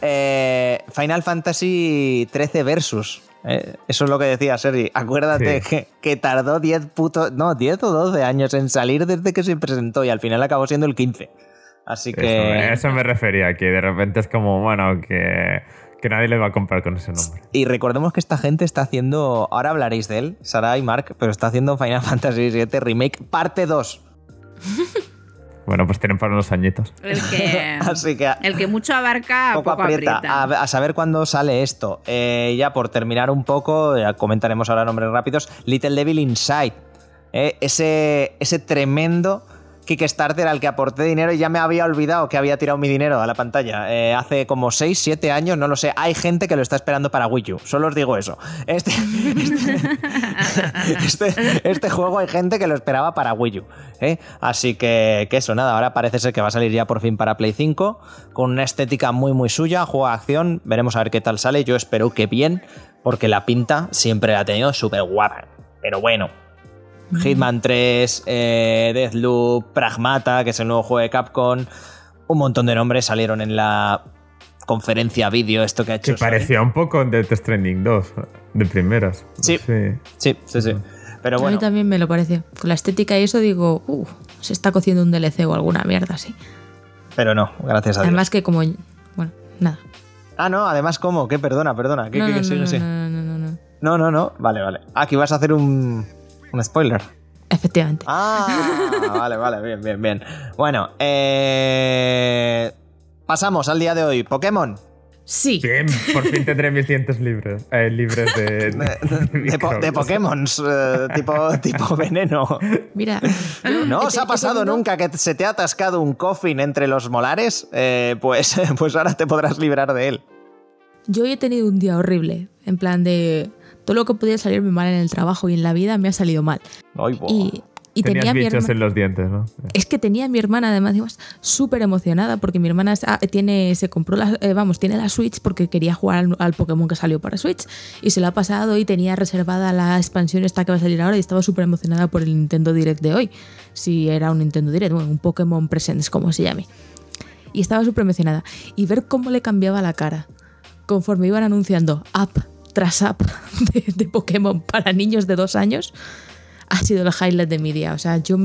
Eh, Final Fantasy 13 Versus. ¿eh? Eso es lo que decía Sergi. Acuérdate Sí. que, que tardó 10 putos. No, 10 o 12 años en salir desde que se presentó y al final acabó siendo el 15. Así Eso, que. eso me refería, que de repente es como, bueno, que, que nadie le va a comprar con ese nombre. Y recordemos que esta gente está haciendo. Ahora hablaréis de él, Sara y Mark, pero está haciendo Final Fantasy VII Remake parte 2. Bueno, pues tienen para unos añitos. El que, Así que. el que mucho abarca, poco, poco, aprieta. aprieta. A, a saber cuándo sale esto. Eh, ya por terminar un poco, ya comentaremos ahora nombres rápidos. Little Devil Inside. Eh, ese, ese tremendo Kickstarter al que aporté dinero y ya me había olvidado que había tirado mi dinero a la pantalla. Eh, hace como 6, 7 años, no lo sé. Hay gente que lo está esperando para Wii U. Solo os digo eso. Este, este, este- este juego hay gente que lo esperaba para Wii U. ¿eh? Así que, que eso, nada. Ahora parece ser que va a salir ya por fin para Play 5. Con una estética muy, muy suya. Juego de acción. Veremos a ver qué tal sale. Yo espero que bien. Porque la pinta siempre la ha tenido súper guapa. Pero bueno, Hitman 3, eh, Deathloop, Pragmata, que es el nuevo juego de Capcom. Un montón de nombres salieron en la conferencia vídeo, esto que ha hecho. Que Sony. parecía un poco de Death Stranding 2, de primeras. Sí. sí. Sí, sí, sí. Pero A bueno, mí también me lo pareció. Con la estética y eso digo, uh, se está cociendo un DLC o alguna mierda así. pero no, gracias a Dios. Además que como... Bueno, nada. Ah, no, además, ¿cómo? ¿Qué? Perdona, perdona. ¿Qué, no, qué- no, qué- no, sí. no, no, no, no, no. No, no, no. Vale, vale. Ah, que ibas a hacer un, un spoiler. Efectivamente. Ah, vale, vale, bien, bien, bien. Bueno, eh, pasamos al día de hoy. Pokémon. Sí. Bien, por fin tendré mis dientes libres, eh, libres de, De, de po- de microbios. Pokémon, eh, tipo, tipo veneno. Mira. ¿No he os ha pasado nunca que se te ha atascado un coffin entre los molares? Eh, pues, pues ahora te podrás librar de él. Yo hoy he tenido un día horrible. En plan de... Todo lo que podía salirme mal en el trabajo y en la vida me ha salido mal. Ay. Y, y Tenías tenía a mi bichos herma- en los dientes, ¿no? Es que tenía a mi hermana, además, súper emocionada porque mi hermana ah, tiene, se compró la, eh, vamos, tiene la Switch porque quería jugar al, al Pokémon que salió para Switch y se la ha pasado y tenía reservada la expansión esta que va a salir ahora y estaba súper emocionada por el Nintendo Direct de hoy. Si era un Nintendo Direct, bueno, un Pokémon Presents, como se llame. Y estaba súper emocionada. Y ver cómo le cambiaba la cara conforme iban anunciando app tras app de, de Pokémon para niños de dos años ha sido el highlight de mi día. O sea, yo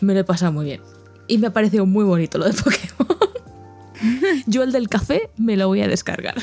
me lo he pasado muy bien. Y me ha parecido muy bonito lo de Pokémon. Yo el del café me lo voy a descargar.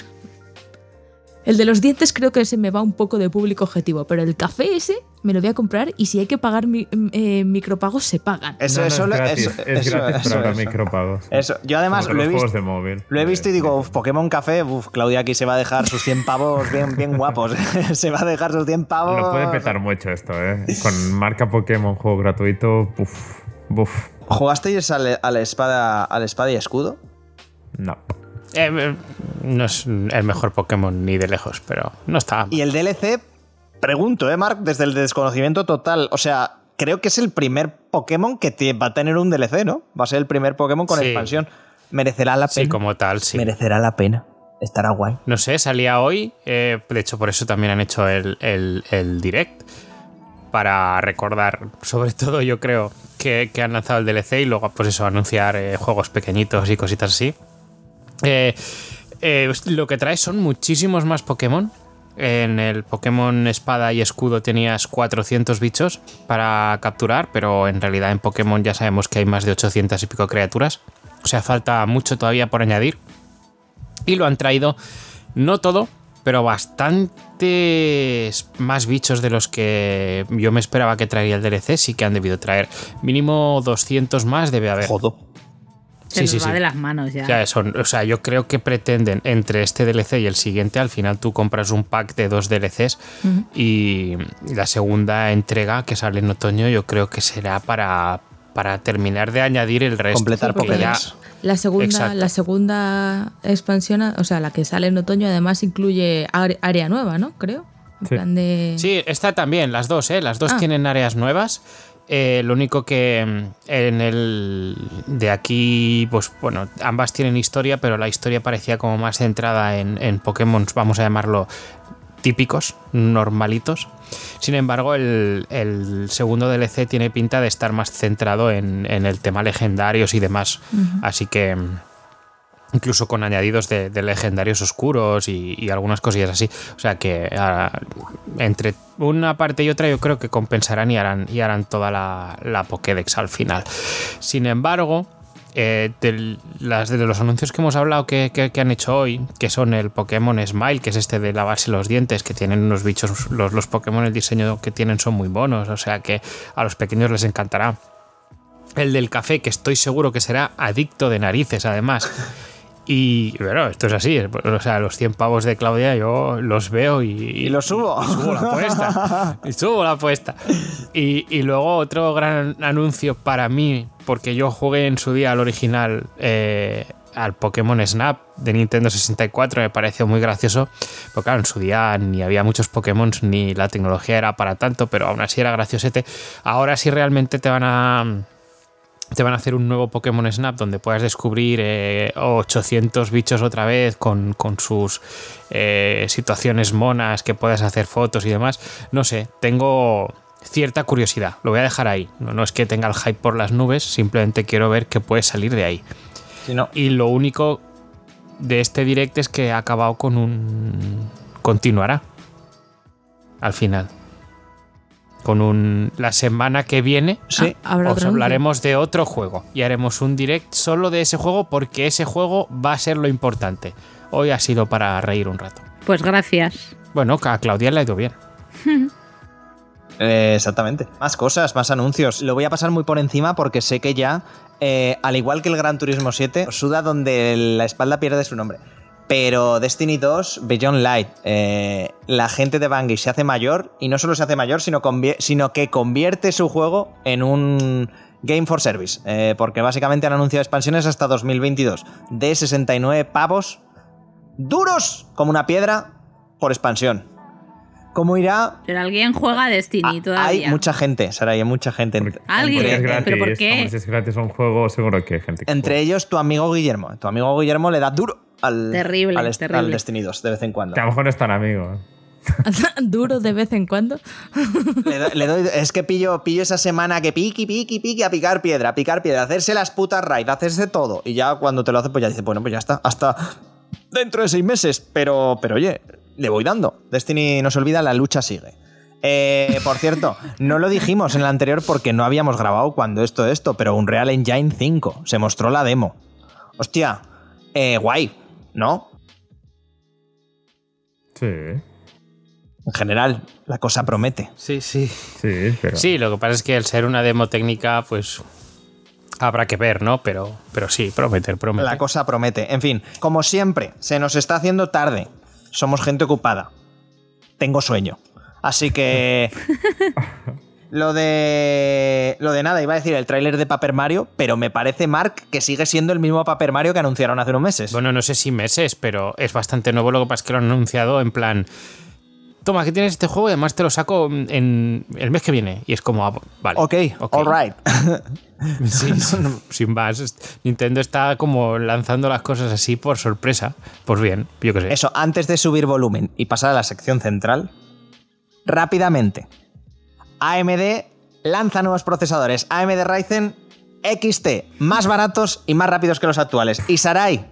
El de los dientes creo que se me va un poco de público objetivo, pero el café ese me lo voy a comprar y si hay que pagar mi- eh, micropagos, se pagan. Eso, No, no, eso, es gratis, eso- es eso- gratis, eso- eso. micropagos. Eso. Yo además lo he, los juegos visto, de móvil. lo he visto y digo, "Uf, Pokémon Café, uf, Claudia aquí se va a dejar sus 100 pavos bien, bien guapos. se va a dejar sus 100 pavos. Lo puede petar mucho esto, ¿eh? Con marca Pokémon, juego gratuito, buf, buf. ¿Jugasteis al, a la espada, a la espada y escudo? No. Eh, eh, no es el mejor Pokémon ni de lejos, pero no está. Y el DLC, pregunto, ¿eh, Mark? Desde el desconocimiento total. O sea, creo que es el primer Pokémon que te- va a tener un DLC, ¿no? Va a ser el primer Pokémon con Sí. expansión. ¿Merecerá la pena? Sí, como tal, sí. Merecerá la pena. Estará guay. No sé, salía hoy. eh, de hecho, por eso también han hecho el, el- el direct. Para recordar, sobre todo, yo creo, que, que han lanzado el DLC y luego, pues eso, anunciar eh, juegos pequeñitos y cositas así. Eh, eh, lo que trae son muchísimos más Pokémon. En el Pokémon Espada y Escudo tenías 400 bichos para capturar, pero en realidad en Pokémon ya sabemos que hay más de 800 y pico criaturas. O sea, falta mucho todavía por añadir. Y lo han traído, no todo, pero bastantes más bichos de los que yo me esperaba que traería el DLC. Sí que han debido traer. Mínimo 200 más debe haber. Jodo. Se Sí, nos sí, va sí. de las manos ya. Sea, son- o sea, yo creo que pretenden entre este DLC y el siguiente, al final tú compras un pack de dos DLCs y la segunda entrega que sale en otoño yo creo que será para, para terminar de añadir el resto. Completar porque ya- Pokédex. La segunda, Exacto. la segunda expansión, o sea, la que sale en otoño, además incluye área nueva, ¿no? Creo. En Sí. plan de. Sí, esta también, las dos, ¿eh? Las dos Ah. tienen áreas nuevas. Eh, lo único que mm, en el de aquí, pues bueno, ambas tienen historia, pero la historia parecía como más centrada en, en Pokémon, vamos a llamarlo típicos, normalitos. Sin embargo, el, el segundo DLC tiene pinta de estar más centrado en, en el tema legendarios y demás. Así que mm, incluso con añadidos de, legendarios oscuros y, algunas cosillas así. O sea que ah, entre una parte y otra yo creo que compensarán y harán, toda la, Pokédex al final. Sin embargo, eh, de, los anuncios que hemos hablado que, han hecho hoy, que son el Pokémon Smile, que es este de lavarse los dientes, que tienen unos bichos, los, Pokémon, el diseño que tienen son muy monos, o sea que a los pequeños les encantará. El del café, que estoy seguro que será adicto de narices, además. Y bueno, esto es así. O sea, los 100 pavos de Claudia yo los veo y, Y lo subo. y subo la apuesta. y subo la apuesta. Y, y luego otro gran anuncio para mí, porque yo jugué en su día al original, eh, al Pokémon Snap de Nintendo 64, me pareció muy gracioso. Porque claro, en su día ni había muchos Pokémon ni la tecnología era para tanto, pero aún así era graciosete. Ahora sí realmente te van a te van a hacer un nuevo Pokémon Snap donde puedas descubrir eh, 800 bichos otra vez con, con sus eh, situaciones monas, que puedas hacer fotos y demás. No sé, tengo cierta curiosidad. Lo voy a dejar ahí. No, no es que tenga el hype por las nubes, simplemente quiero ver qué puede salir de ahí. No, Y lo único de este direct es que ha acabado con un... continuará. Al final. Con un... La semana que viene sí. Ah, os anuncio. hablaremos de otro juego y haremos un direct solo de ese juego porque ese juego va a ser lo importante. Hoy ha sido para reír un rato. Pues gracias. Bueno, a Claudia le ha ido bien. Eh, exactamente. Más cosas, más anuncios. Lo voy a pasar muy por encima porque sé que ya, eh, al igual que el Gran Turismo 7, suda donde la espalda pierde su nombre. Pero Destiny 2, Beyond Light, eh, la gente de Bungie se hace mayor y no solo se hace mayor, sino, que convierte su juego en un Game for Service. eh, porque básicamente han anunciado expansiones hasta 2022 de 69 pavos duros como una piedra por expansión. ¿Cómo irá? Pero alguien juega a Destiny Ah, todavía. Hay mucha gente, Sara, hay mucha gente. Porque- Entre, Alguien. porque es entre- gratis. ¿Pero por qué? Como si es gratis un juego, seguro que hay gente que entre ellos tu amigo Guillermo. Tu amigo Guillermo le da duro al, Terrible, al, terrible. al Destiny 2 de vez en cuando. Que a lo mejor no es tan amigo. ¿eh? Duro de vez en cuando. Le doy, le doy- es que pillo, pillo esa semana que piqui, piqui, piqui a picar piedra, a picar piedra, hacerse las putas raids, hacerse todo. Y ya cuando te lo hace, pues ya dices, bueno, pues ya está. Hasta dentro de seis meses. Pero, pero oye, le voy dando. Destiny no se olvida, la lucha sigue. Eh, por cierto, no lo dijimos en el anterior porque no habíamos grabado cuando esto esto, pero un Real Engine 5 se mostró la demo. Hostia, eh, guay, ¿no? Sí, En general, la cosa promete. Sí, sí. sí, pero. Sí, lo que pasa es que al ser una demo técnica, pues habrá que ver, ¿no? Pero, pero sí, prometer, prometer. La cosa promete. En fin, como siempre, se nos está haciendo tarde. Somos gente ocupada. Tengo sueño. Así que. Lo de. Lo de nada, iba a decir el tráiler de Paper Mario, pero me parece, Mark, que sigue siendo el mismo Paper Mario que anunciaron hace unos meses. Bueno, no sé si meses, pero es bastante nuevo. Lo que pasa es que lo han anunciado en plan. Toma, que tienes este juego y además te lo saco en el mes que viene. Y es como, ah, vale. ok, ok. alright. Sí, sin más. Nintendo está como lanzando las cosas así por sorpresa. Pues bien, yo qué sé. Eso, antes de subir volumen y pasar a la sección central, rápidamente. AMD lanza nuevos procesadores. AMD Ryzen XT, más baratos y más rápidos que los actuales. Y Sarai,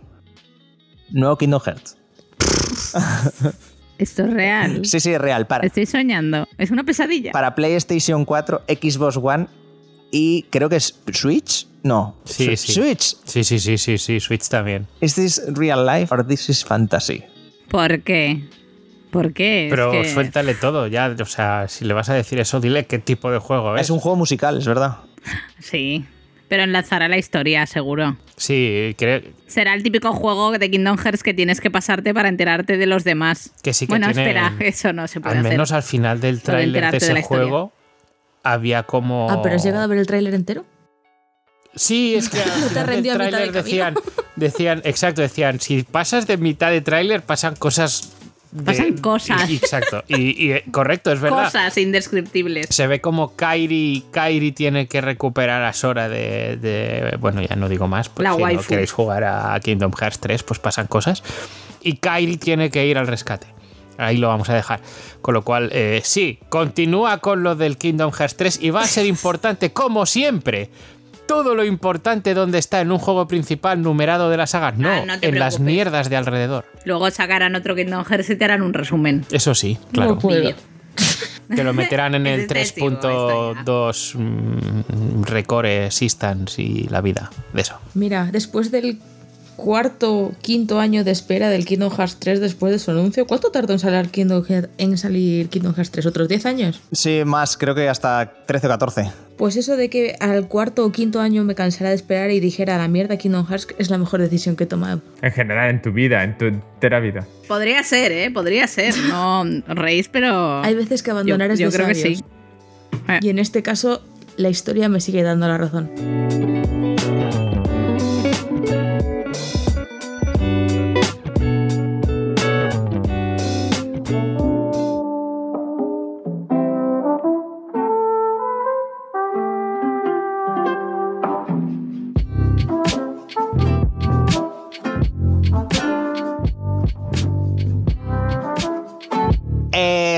nuevo Kingdom Hearts. Esto es real. Sí, sí, es real. Para, Estoy soñando. Es una pesadilla. para PlayStation 4, Xbox One y creo que es Switch. No, Sí, Su- sí. Switch. Sí, sí, sí, sí, sí, Switch también. ¿Is this real life or this is fantasy? ¿Por qué? ¿Por qué? Es Pero que- suéltale todo, ya. O sea, si le vas a decir eso, dile qué tipo de juego es. Es un juego musical, es verdad. Sí. Pero enlazará la historia, seguro. Sí, creo Será el típico juego de Kingdom Hearts que tienes que pasarte para enterarte de los demás. que sí que bueno, tiene- espera, eso no se puede Al hacer. menos al final del tráiler de ese juego había como. Ah, pero has llegado a ver el tráiler entero. Sí, es que al No te final rendió del a mitad tráiler de decían, decían, exacto, decían, si pasas de mitad de tráiler pasan cosas. De- Pasan cosas. y- exacto. Y, y, eh, correcto, es verdad. Cosas indescriptibles. Se ve como Kairi, Kairi tiene que recuperar a Sora de, de- Bueno, ya no digo más, pues La si no queréis jugar a Kingdom Hearts 3, pues pasan cosas. Y Kairi tiene que ir al rescate. Ahí lo vamos a dejar. Con lo cual, eh, sí, continúa con lo del Kingdom Hearts 3 y va a ser importante, como siempre. Todo lo importante donde está en un juego principal numerado de la saga. No, Ah, no te en las mierdas de alrededor. Luego sacarán otro Kingdom Hearts y te harán un resumen. Eso sí, claro. No. Que lo meterán en el Es excesivo, 3.2 mm, Recore Systems y la vida de eso. Mira, después del cuarto, quinto año de espera del Kingdom Hearts 3 después de su anuncio, ¿cuánto tardó en salir Kingdom, Heart- en salir Kingdom Hearts 3? ¿Otros 10 años? Sí, más, creo que hasta 13 o 14. Pues eso de que al cuarto o quinto año me cansara de esperar y dijera la mierda Kingdom Hearts es la mejor decisión que he tomado. En general, en tu vida, en tu entera vida. Podría ser, ¿eh? Podría ser. No reís, pero. Hay veces que abandonar yo, es yo creo que sí. Eh, Y en este caso, la historia me sigue dando la razón.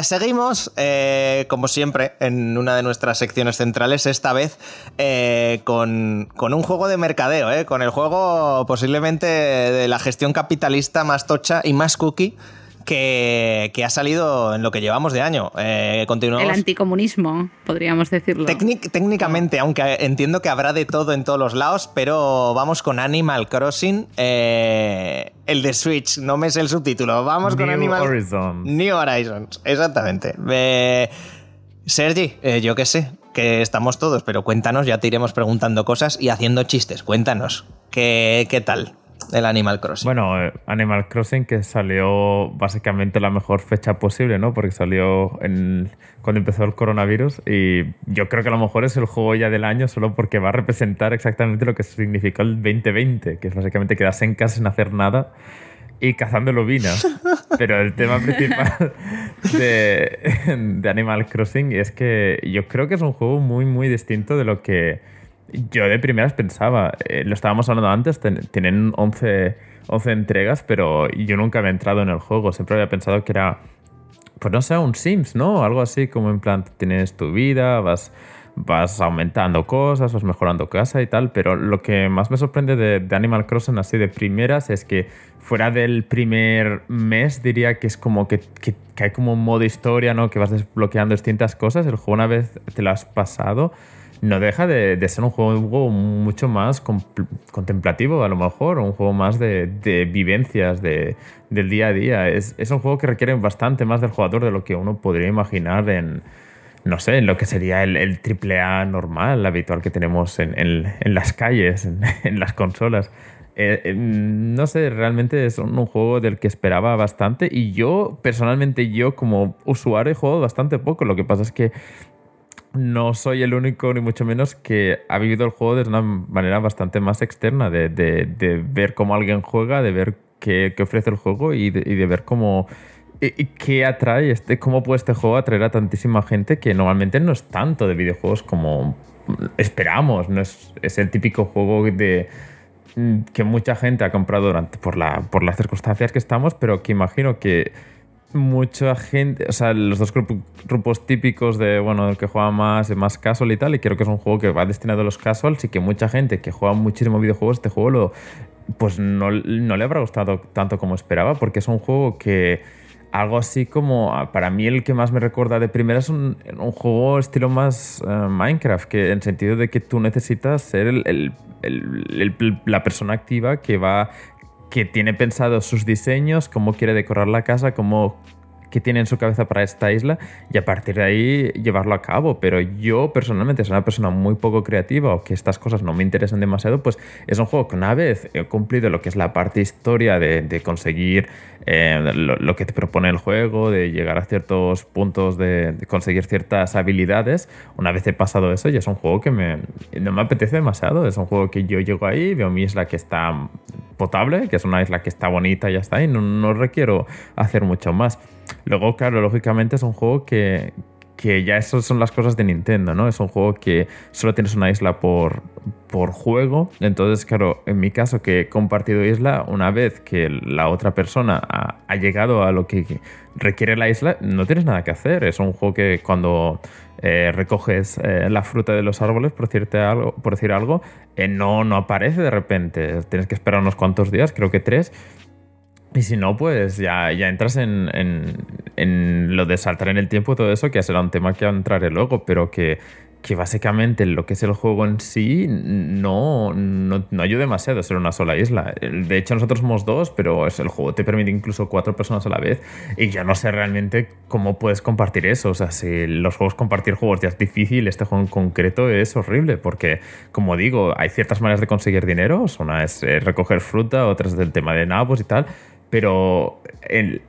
Eh, seguimos, eh, como siempre, en una de nuestras secciones centrales, esta vez eh, con, con un juego de mercadeo, con el juego posiblemente de la gestión capitalista más tocha y más cookie que, que ha salido en lo que llevamos de año. Eh, continuamos. el anticomunismo, podríamos decirlo. Técnic- técnicamente, aunque entiendo que habrá de todo en todos los lados, pero vamos con Animal Crossing, eh, el de Switch, no me sé el subtítulo, vamos con New Animal Horizons. New Horizons, exactamente. Eh, Sergi, eh, yo qué sé, que estamos todos, pero cuéntanos, ya te iremos preguntando cosas y haciendo chistes, cuéntanos, ¿qué, qué tal el Animal Crossing? Bueno, eh, Animal Crossing que salió básicamente la mejor fecha posible, ¿no? Porque salió en, cuando empezó el coronavirus y yo creo que a lo mejor es el juego ya del año solo porque va a representar exactamente lo que significó el 2020, que es básicamente quedarse en casa sin hacer nada y cazando lobinas. Pero el tema principal de, de Animal Crossing es que yo creo que es un juego muy, muy distinto de lo que yo de primeras pensaba. Eh, lo estábamos hablando antes, tienen 11, 11 entregas, pero yo nunca había entrado en el juego. Siempre había pensado que era, pues no sé, un Sims, ¿no? Algo así como en plan, tienes tu vida, vas vas aumentando cosas, vas mejorando casa y tal, pero lo que más me sorprende de, de Animal Crossing así de primeras es que fuera del primer mes diría que es como que, que- que hay como un modo historia, ¿no? Que vas desbloqueando distintas cosas, el juego una vez te lo has pasado no deja de, ser un juego mucho más contemplativo, a lo mejor, un juego más de, vivencias de, del día a día. Es, un juego que requiere bastante más del jugador de lo que uno podría imaginar en, no sé, en lo que sería el, el AAA normal, habitual que tenemos en, las calles, en, en las consolas. Eh, eh, no sé, realmente es un, un juego del que esperaba bastante y yo, personalmente, yo como usuario he jugado bastante poco. Lo que pasa es que no soy el único, ni mucho menos, que ha vivido el juego de una manera bastante más externa, de, de- de ver cómo alguien juega, de ver qué, qué ofrece el juego y de, y de ver cómo... y- ¿Qué atrae este, cómo puede este juego atraer a tantísima gente que normalmente no es tanto de videojuegos como esperamos? No es, es el típico juego de que mucha gente ha comprado durante por, la, por las circunstancias que estamos, pero que imagino que mucha gente, o sea, los dos grupo- grupos típicos de, bueno, el que juega más, más casual y tal, y creo que es un juego que va destinado a los casuals y que mucha gente que juega muchísimo videojuegos, este juego lo, pues no, no le habrá gustado tanto como esperaba, porque es un juego que algo así como, ah, para mí el que más me recuerda de primera es un, un juego estilo más eh, Minecraft, que en sentido de que tú necesitas ser el- el- el- la persona activa que va que tiene pensado sus diseños, cómo quiere decorar la casa, cómo qué tiene en su cabeza para esta isla y a partir de ahí llevarlo a cabo. Pero yo personalmente soy una persona muy poco creativa o que estas cosas no me interesan demasiado, pues es un juego que una vez he cumplido lo que es la parte historia de, conseguir eh, lo, que te propone el juego, de llegar a ciertos puntos, de, conseguir ciertas habilidades, una vez he pasado eso ya es un juego que me, no me apetece demasiado. Es un juego que yo llego ahí, veo mi isla que está potable, que es una isla que está bonita y ya está, y no requiero hacer mucho más. Luego, claro, lógicamente es un juego que, que ya eso son las cosas de Nintendo, ¿no? Es un juego que solo tienes una isla por, por juego. Entonces, claro, en mi caso que he compartido isla, una vez que la otra persona ha, ha llegado a lo que requiere la isla, no tienes nada que hacer. Es un juego que cuando eh, recoges eh, la fruta de los árboles, por, decirte algo, por decir algo, eh, no, no aparece de repente. Tienes que esperar unos cuantos días, creo que tres. Y si no, pues ya, ya entras en, en- en lo de saltar en el tiempo y todo eso, que será un tema que entraré luego, pero que, que básicamente lo que es el juego en sí no, no, no ayuda demasiado a ser una sola isla. De hecho, nosotros somos dos, pero es- el juego te permite incluso cuatro personas a la vez. Y yo no sé realmente cómo puedes compartir eso. O sea, si los juegos compartir juegos ya es difícil, este juego en concreto es horrible, porque, como digo, hay ciertas maneras de conseguir dinero. Una es recoger fruta, otra es del tema de nabos y tal, pero el,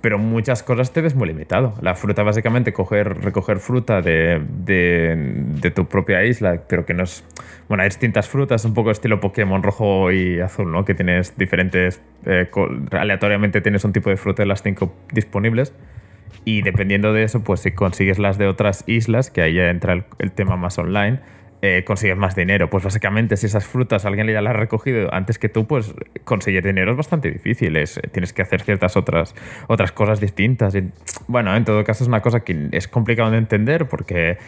pero muchas cosas te ves muy limitado. La fruta, básicamente, coger, recoger fruta de, de, tu propia isla, pero que no es. Bueno, hay distintas frutas, un poco estilo Pokémon rojo y azul, ¿no? Que tienes diferentes. eh, aleatoriamente tienes un tipo de fruta de las cinco disponibles. Y dependiendo de eso, pues si consigues las de otras islas, que ahí ya entra el tema más online, eh, consigues más dinero. Pues básicamente, si esas frutas alguien ya las ha recogido antes que tú, pues conseguir dinero es bastante difícil. Es- tienes que hacer ciertas otras, otras cosas distintas. Y, bueno, en todo caso es una cosa que es complicado de entender porque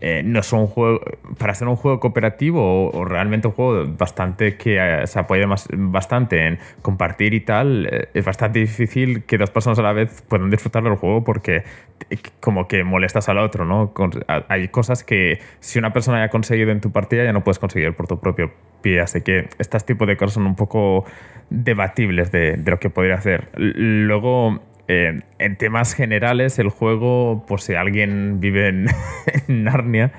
eh, no es un juego. Para ser un juego cooperativo o, o realmente un juego bastante que eh, se apoya más- bastante en compartir y tal, eh, es bastante difícil que dos personas a la vez puedan disfrutar del juego porque eh, como que molestas al otro, ¿no? Con- a- hay cosas que si una persona ya ha en tu partida ya no puedes conseguir por tu propio pie, así que este tipo de cosas son un poco debatibles de, lo que podría hacer. Luego, eh, en temas generales, el juego, por si alguien vive en, en Narnia,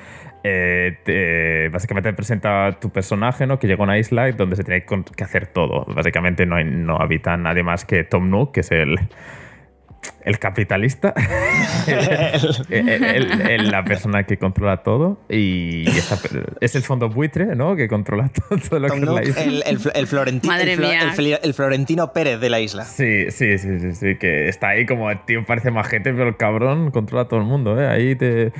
eh, te- básicamente te presenta tu personaje, ¿no? Que llega a una isla donde se tiene que hacer todo. Básicamente no, no habita nadie más que Tom Nook, que es el, el capitalista, el- el- el- la persona que controla todo y esta es el fondo buitre, ¿no? Que controla todo, todo lo Tom que es la isla. el, el, Fl- el Florenti- Madre el Flo- mía. el Fli- el Florentino Pérez de la isla. Sí, sí, sí, sí, sí, que está ahí como, tío, parece majete, pero el cabrón controla a todo el mundo, ¿eh? Ahí te,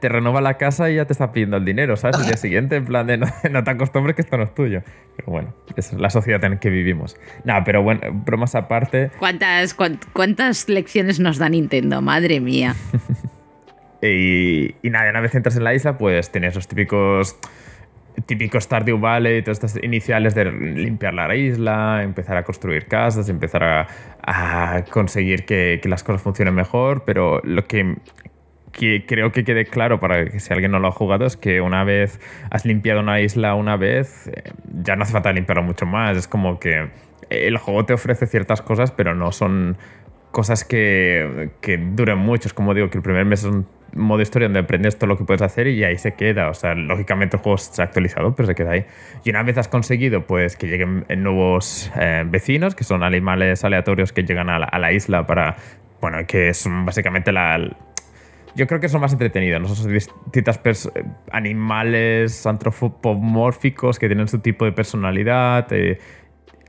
te renova la casa y ya te está pidiendo el dinero, ¿sabes? El día siguiente, en plan de no, no te acostumbres que esto no es tuyo. Pero bueno, es la sociedad en la que vivimos. Nada, pero bueno, bromas aparte, ¿Cuántas, cuán- ¿Cuántas lecciones nos da Nintendo? Madre mía. Y, y nada, una vez entras en la isla, pues tienes los típicos típicos Stardew Valley, todas estas iniciales de limpiar la isla, empezar a construir casas, empezar a, conseguir que, que las cosas funcionen mejor, pero lo que, que creo que quede claro para que si alguien no lo ha jugado es que una vez has limpiado una isla una vez, eh, ya no hace falta limpiarlo mucho más, es como que el juego te ofrece ciertas cosas, pero no son cosas que, duren mucho. Es como digo, que el primer mes es un modo historia donde aprendes todo lo que puedes hacer y ahí se queda. O sea, lógicamente el juego se ha actualizado, pero se queda ahí. Y una vez has conseguido pues que lleguen nuevos eh, vecinos, que son animales aleatorios que llegan a la, isla para, bueno, que son básicamente la... Yo creo que son más entretenidos, ¿no? Son distintas pers- animales antropomórficos que tienen su tipo de personalidad. eh,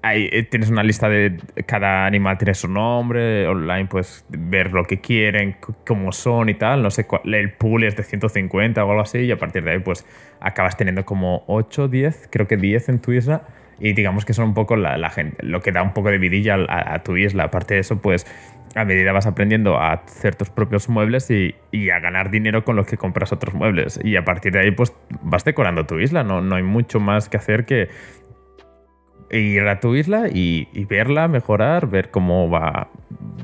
hay- eh, tienes una lista de cada animal tiene su nombre, online puedes ver lo que quieren, cómo son y tal, no sé cuál, el pool es de 150 o algo así y a partir de ahí pues acabas teniendo como 8, 10, creo que 10 en tu isla y digamos que son un poco la, la gente, lo que da un poco de vidilla a, a tu isla. Aparte de eso pues a medida vas aprendiendo a hacer tus propios muebles y, y a ganar dinero con los que compras otros muebles y a partir de ahí pues vas decorando tu isla, no, no hay mucho más que hacer que ir a tu isla y, verla mejorar, ver cómo va,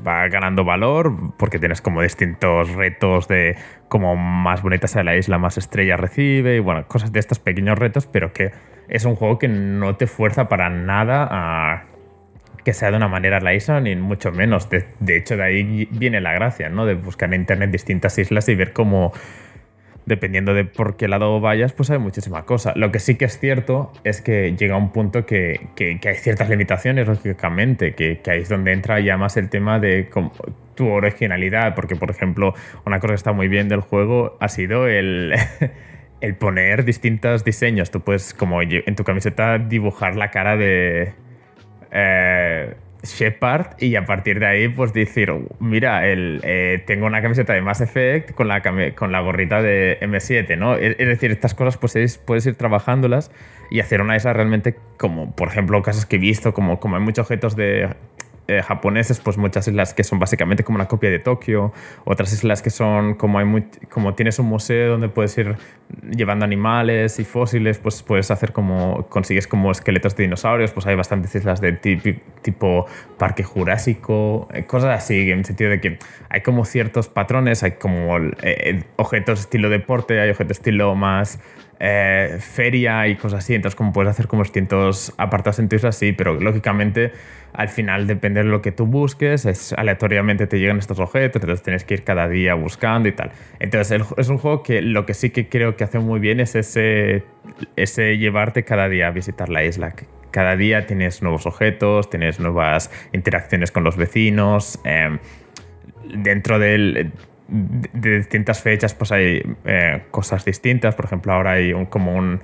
ganando valor, porque tienes como distintos retos de como más bonita sea la isla, más estrellas recibe, y bueno, cosas de estos pequeños retos, pero que es un juego que no te fuerza para nada a que sea de una manera la isla, ni mucho menos. De, de hecho, de ahí viene la gracia, ¿no? De buscar en internet distintas islas y ver cómo dependiendo de por qué lado vayas, pues hay muchísima cosa. Lo que sí que es cierto es que llega un punto que, que- hay ciertas limitaciones, lógicamente, que, que ahí es donde entra ya más el tema de tu originalidad, porque por ejemplo, una cosa que está muy bien del juego ha sido el... El poner distintos diseños. Tú puedes, como en tu camiseta, dibujar la cara de, eh, Shepard y a partir de ahí pues decir, mira, el, eh, tengo una camiseta de Mass Effect con la, con la gorrita de M7, ¿no? Es, decir, estas cosas pues es- puedes ir trabajándolas y hacer una isla realmente como, por ejemplo, casos que he visto, como, como hay muchos objetos de eh, japoneses, pues muchas islas que son básicamente como una copia de Tokio, otras islas que son como hay muy, como tienes un museo donde puedes ir llevando animales y fósiles, pues puedes hacer como consigues como esqueletos de dinosaurios, pues hay bastantes islas de tipo, parque jurásico, eh, cosas así, en el sentido de que hay como ciertos patrones, hay como eh, objetos estilo deporte, hay objetos estilo más feria y cosas así. Entonces, como puedes hacer como distintos apartados en tu isla, sí, pero lógicamente al final depende de lo que tú busques, es, aleatoriamente te llegan estos objetos, entonces tienes que ir cada día buscando y tal. Entonces, es un juego que lo que sí que creo que hace muy bien es ese, ese llevarte cada día a visitar la isla. Cada día tienes nuevos objetos, tienes nuevas interacciones con los vecinos. Em, dentro del de distintas fechas pues hay eh, cosas distintas. Por ejemplo, ahora hay un, como un...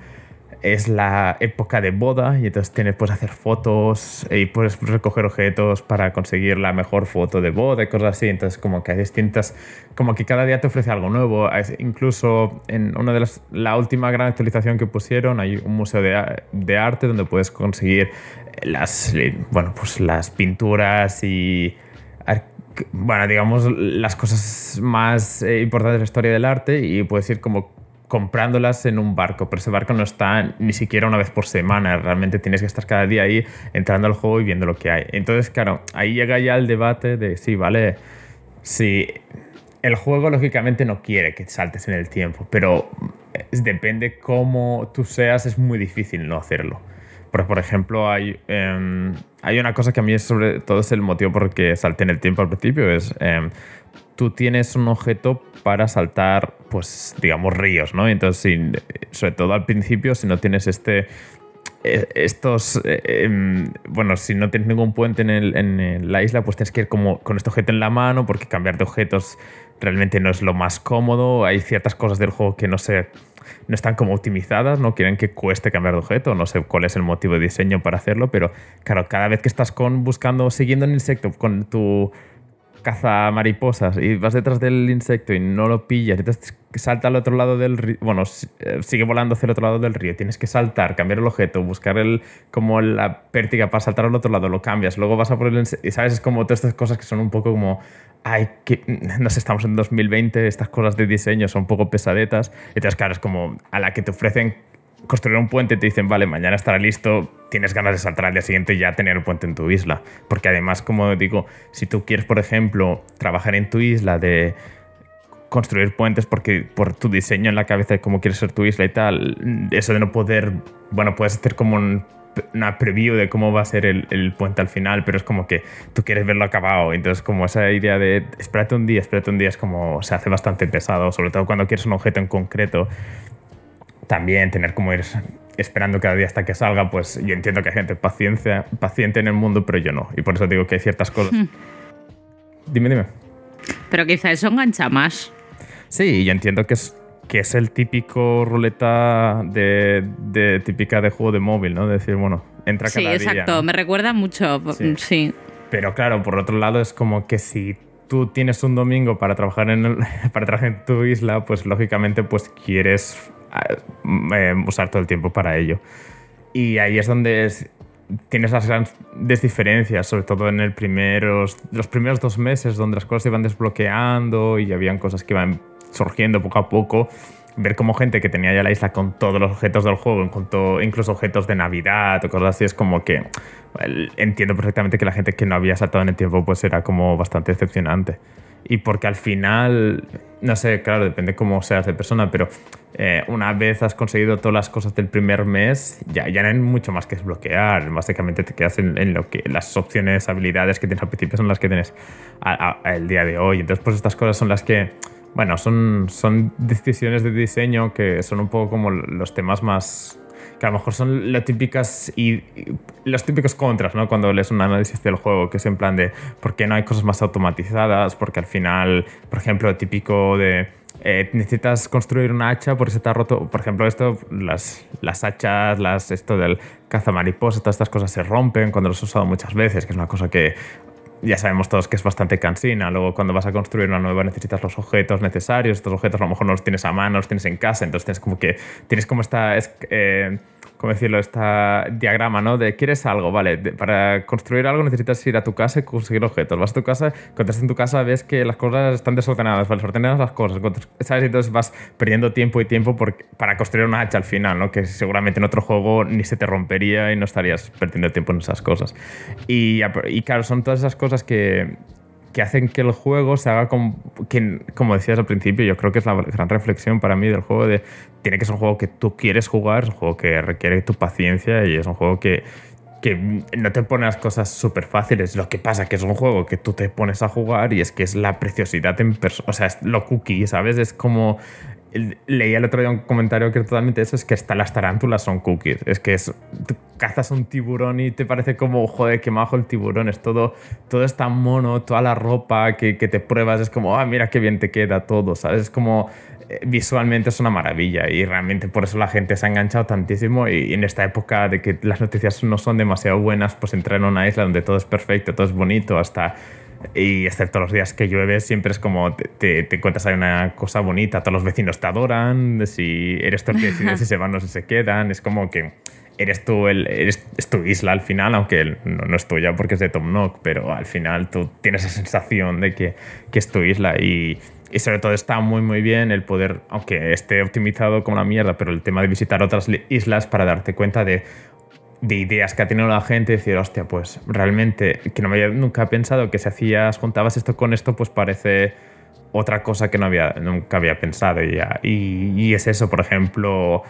Es la época de boda y entonces tienes, puedes hacer fotos y puedes recoger objetos para conseguir la mejor foto de boda y cosas así. Entonces como que hay distintas... Como que cada día te ofrece algo nuevo. Incluso en una de las... La última gran actualización que pusieron hay un museo de, de arte donde puedes conseguir las... Bueno, pues las pinturas y bueno, digamos, las cosas más eh, importantes de la historia del arte y puedes ir como comprándolas en un barco, pero ese barco no está ni siquiera una vez por semana, realmente tienes que estar cada día ahí entrando al juego y viendo lo que hay. Entonces, claro, ahí llega ya el debate de sí, vale, si el juego lógicamente no quiere que saltes en el tiempo, pero depende cómo tú seas, es muy difícil no hacerlo. Porque, por ejemplo, hay, em, hay una cosa que a mí sobre todo es el motivo por el que salté en el tiempo al principio, es em, tú tienes un objeto para saltar, pues, digamos, ríos, ¿no? Entonces, sobre todo al principio, si no tienes este e, estos, eh, em, bueno, si no tienes ningún puente en, en, la isla, pues tienes que ir como con este objeto en la mano, porque cambiar de objetos realmente no es lo más cómodo. Hay ciertas cosas del juego que no sé no están como optimizadas, no quieren que cueste cambiar de objeto, no sé cuál es el motivo de diseño para hacerlo, pero claro, cada vez que estás con buscando, siguiendo un insecto con tu caza mariposas y vas detrás del insecto y no lo pillas, entonces salta al otro lado del río, bueno, eh, sigue volando hacia el otro lado del río, tienes que saltar, cambiar el objeto, buscar el, como la pértiga para saltar al otro lado, lo cambias, luego vas a por el y sabes, es como todas estas cosas que son un poco como, ay, que, no sé, estamos en 2020, estas cosas de diseño son un poco pesadetas, entonces claro, es como a la que te ofrecen construir un puente, te dicen, vale, mañana estará listo, tienes ganas de saltar al día siguiente y ya tener el puente en tu isla. Porque además, como digo, si tú quieres, por ejemplo, trabajar en tu isla de construir puentes porque por tu diseño en la cabeza de cómo quieres ser tu isla y tal, eso de no poder, bueno, puedes hacer como una preview de cómo va a ser el, el, puente al final, pero es como que tú quieres verlo acabado. Entonces, como esa idea de espérate un día, espérate un día, es como se hace bastante pesado, sobre todo cuando quieres un objeto en concreto también tener como ir esperando cada día hasta que salga, pues yo entiendo que hay gente paciencia, paciente en el mundo, pero yo no. Y por eso digo que hay ciertas cosas. Hmm. Dime, dime. Pero quizá eso engancha más. Sí, yo entiendo que es, que es el típico ruleta de, de típica de juego de móvil, ¿no? De decir, bueno, entra cada día. Sí, exacto. Me recuerda mucho. Sí. Pero claro, por otro lado, es como que si tú tienes un domingo para trabajar en, para trabajar en tu isla, pues lógicamente pues quieres eh, usar todo el tiempo para ello. Y ahí es donde tienes las grandes diferencias, sobre todo en el primeros, los primeros dos meses, donde las cosas se iban desbloqueando y habían cosas que iban surgiendo poco a poco. Ver como gente que tenía ya la isla con todos los objetos del juego, incluso objetos de Navidad o cosas así, es como que entiendo perfectamente que la gente que no había saltado en el tiempo pues era como bastante decepcionante y porque al final, no sé, claro, depende cómo seas de persona, pero eh, una vez has conseguido todas las cosas del primer mes, ya, ya no hay mucho más que desbloquear. Básicamente te quedas en, lo que las opciones, habilidades que tienes al principio son las que tienes al día de hoy. Entonces, pues estas cosas son las que, bueno, son, son decisiones de diseño que son un poco como los temas más que a lo mejor son las típicas y, los típicos contras, ¿no? Cuando lees un análisis del juego, que es en plan de por qué no hay cosas más automatizadas, porque al final, por ejemplo, típico de eh, necesitas construir una hacha porque se te ha roto, por ejemplo, esto, las, las hachas, las, esto del cazamariposa, todas estas cosas se rompen cuando los has usado muchas veces, que es una cosa que ya sabemos todos que es bastante cansina. Luego, cuando vas a construir una nueva, necesitas los objetos necesarios. Estos objetos a lo mejor no los tienes a mano, los tienes en casa. Entonces, tienes como que. Tienes como esta. Es, eh, ¿cómo decirlo? Esta diagrama, ¿no? De quieres algo, vale, para construir algo necesitas ir a tu casa y conseguir objetos. Vas a tu casa, cuando estás en tu casa ves que las cosas están desordenadas, vale, desordenadas las cosas, ¿sabes? Entonces vas perdiendo tiempo y tiempo para construir una hacha al final, ¿no? Que seguramente en otro juego ni se te rompería y no estarías perdiendo tiempo en esas cosas. Y, y claro, son todas esas cosas que, que hacen que el juego se haga como, que, como decías al principio, yo creo que es la gran reflexión para mí del juego de tiene que ser un juego que tú quieres jugar, es un juego que requiere tu paciencia y es un juego que, que no te pone las cosas súper fáciles. Lo que pasa que es un juego que tú te pones a jugar y es que es la preciosidad en persona, o sea, es lo cookie, ¿sabes? Es como el- Leí el otro día un comentario que es totalmente eso, es que hasta las tarántulas son cookies. Es que es, cazas un tiburón y te parece como, joder, qué majo el tiburón. Es todo, todo es tan mono, toda la ropa que, que te pruebas es como, ah, mira qué bien te queda todo, ¿sabes? Es como, eh, visualmente es una maravilla y realmente por eso la gente se ha enganchado tantísimo y en esta época de que las noticias no son demasiado buenas, pues entrar en una isla donde todo es perfecto, todo es bonito, hasta y excepto los días que llueve, siempre es como te, te, te encuentras ahí una cosa bonita, todos los vecinos te adoran, si eres tú el que decide si se van o si se quedan, es como que eres tú, el, eres, es tu isla al final, aunque no, no es tuya porque es de Tom Nook, pero al final tú tienes esa sensación de que, que es tu isla. Y, y sobre todo está muy muy bien el poder, aunque esté optimizado como la mierda, pero el tema de visitar otras islas para darte cuenta de de ideas que ha tenido la gente y decir, hostia, pues realmente, que no me había nunca pensado que si hacías, juntabas esto con esto, pues parece otra cosa que no había, nunca había pensado. Ya. y, es eso, por ejemplo,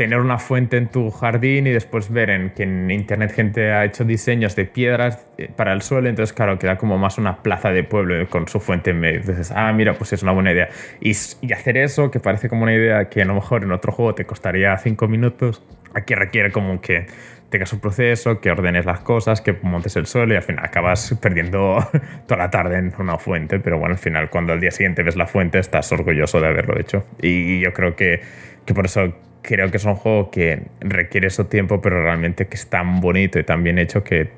tener una fuente en tu jardín y después ver en que en internet gente ha hecho diseños de piedras eh, para el suelo, entonces claro, queda como más una plaza de pueblo con su fuente en medio. Entonces, ah, mira, pues es una buena idea. Y, y hacer eso, que parece como una idea que a lo mejor en otro juego te costaría cinco minutos, aquí requiere como que tengas un proceso, que ordenes las cosas, que montes el suelo y al final acabas perdiendo toda la tarde en una fuente, pero bueno, al final cuando al día siguiente ves la fuente estás orgulloso de haberlo hecho. Y yo creo que, que por eso creo que es un juego que requiere eso tiempo, pero realmente que es tan bonito y tan bien hecho que,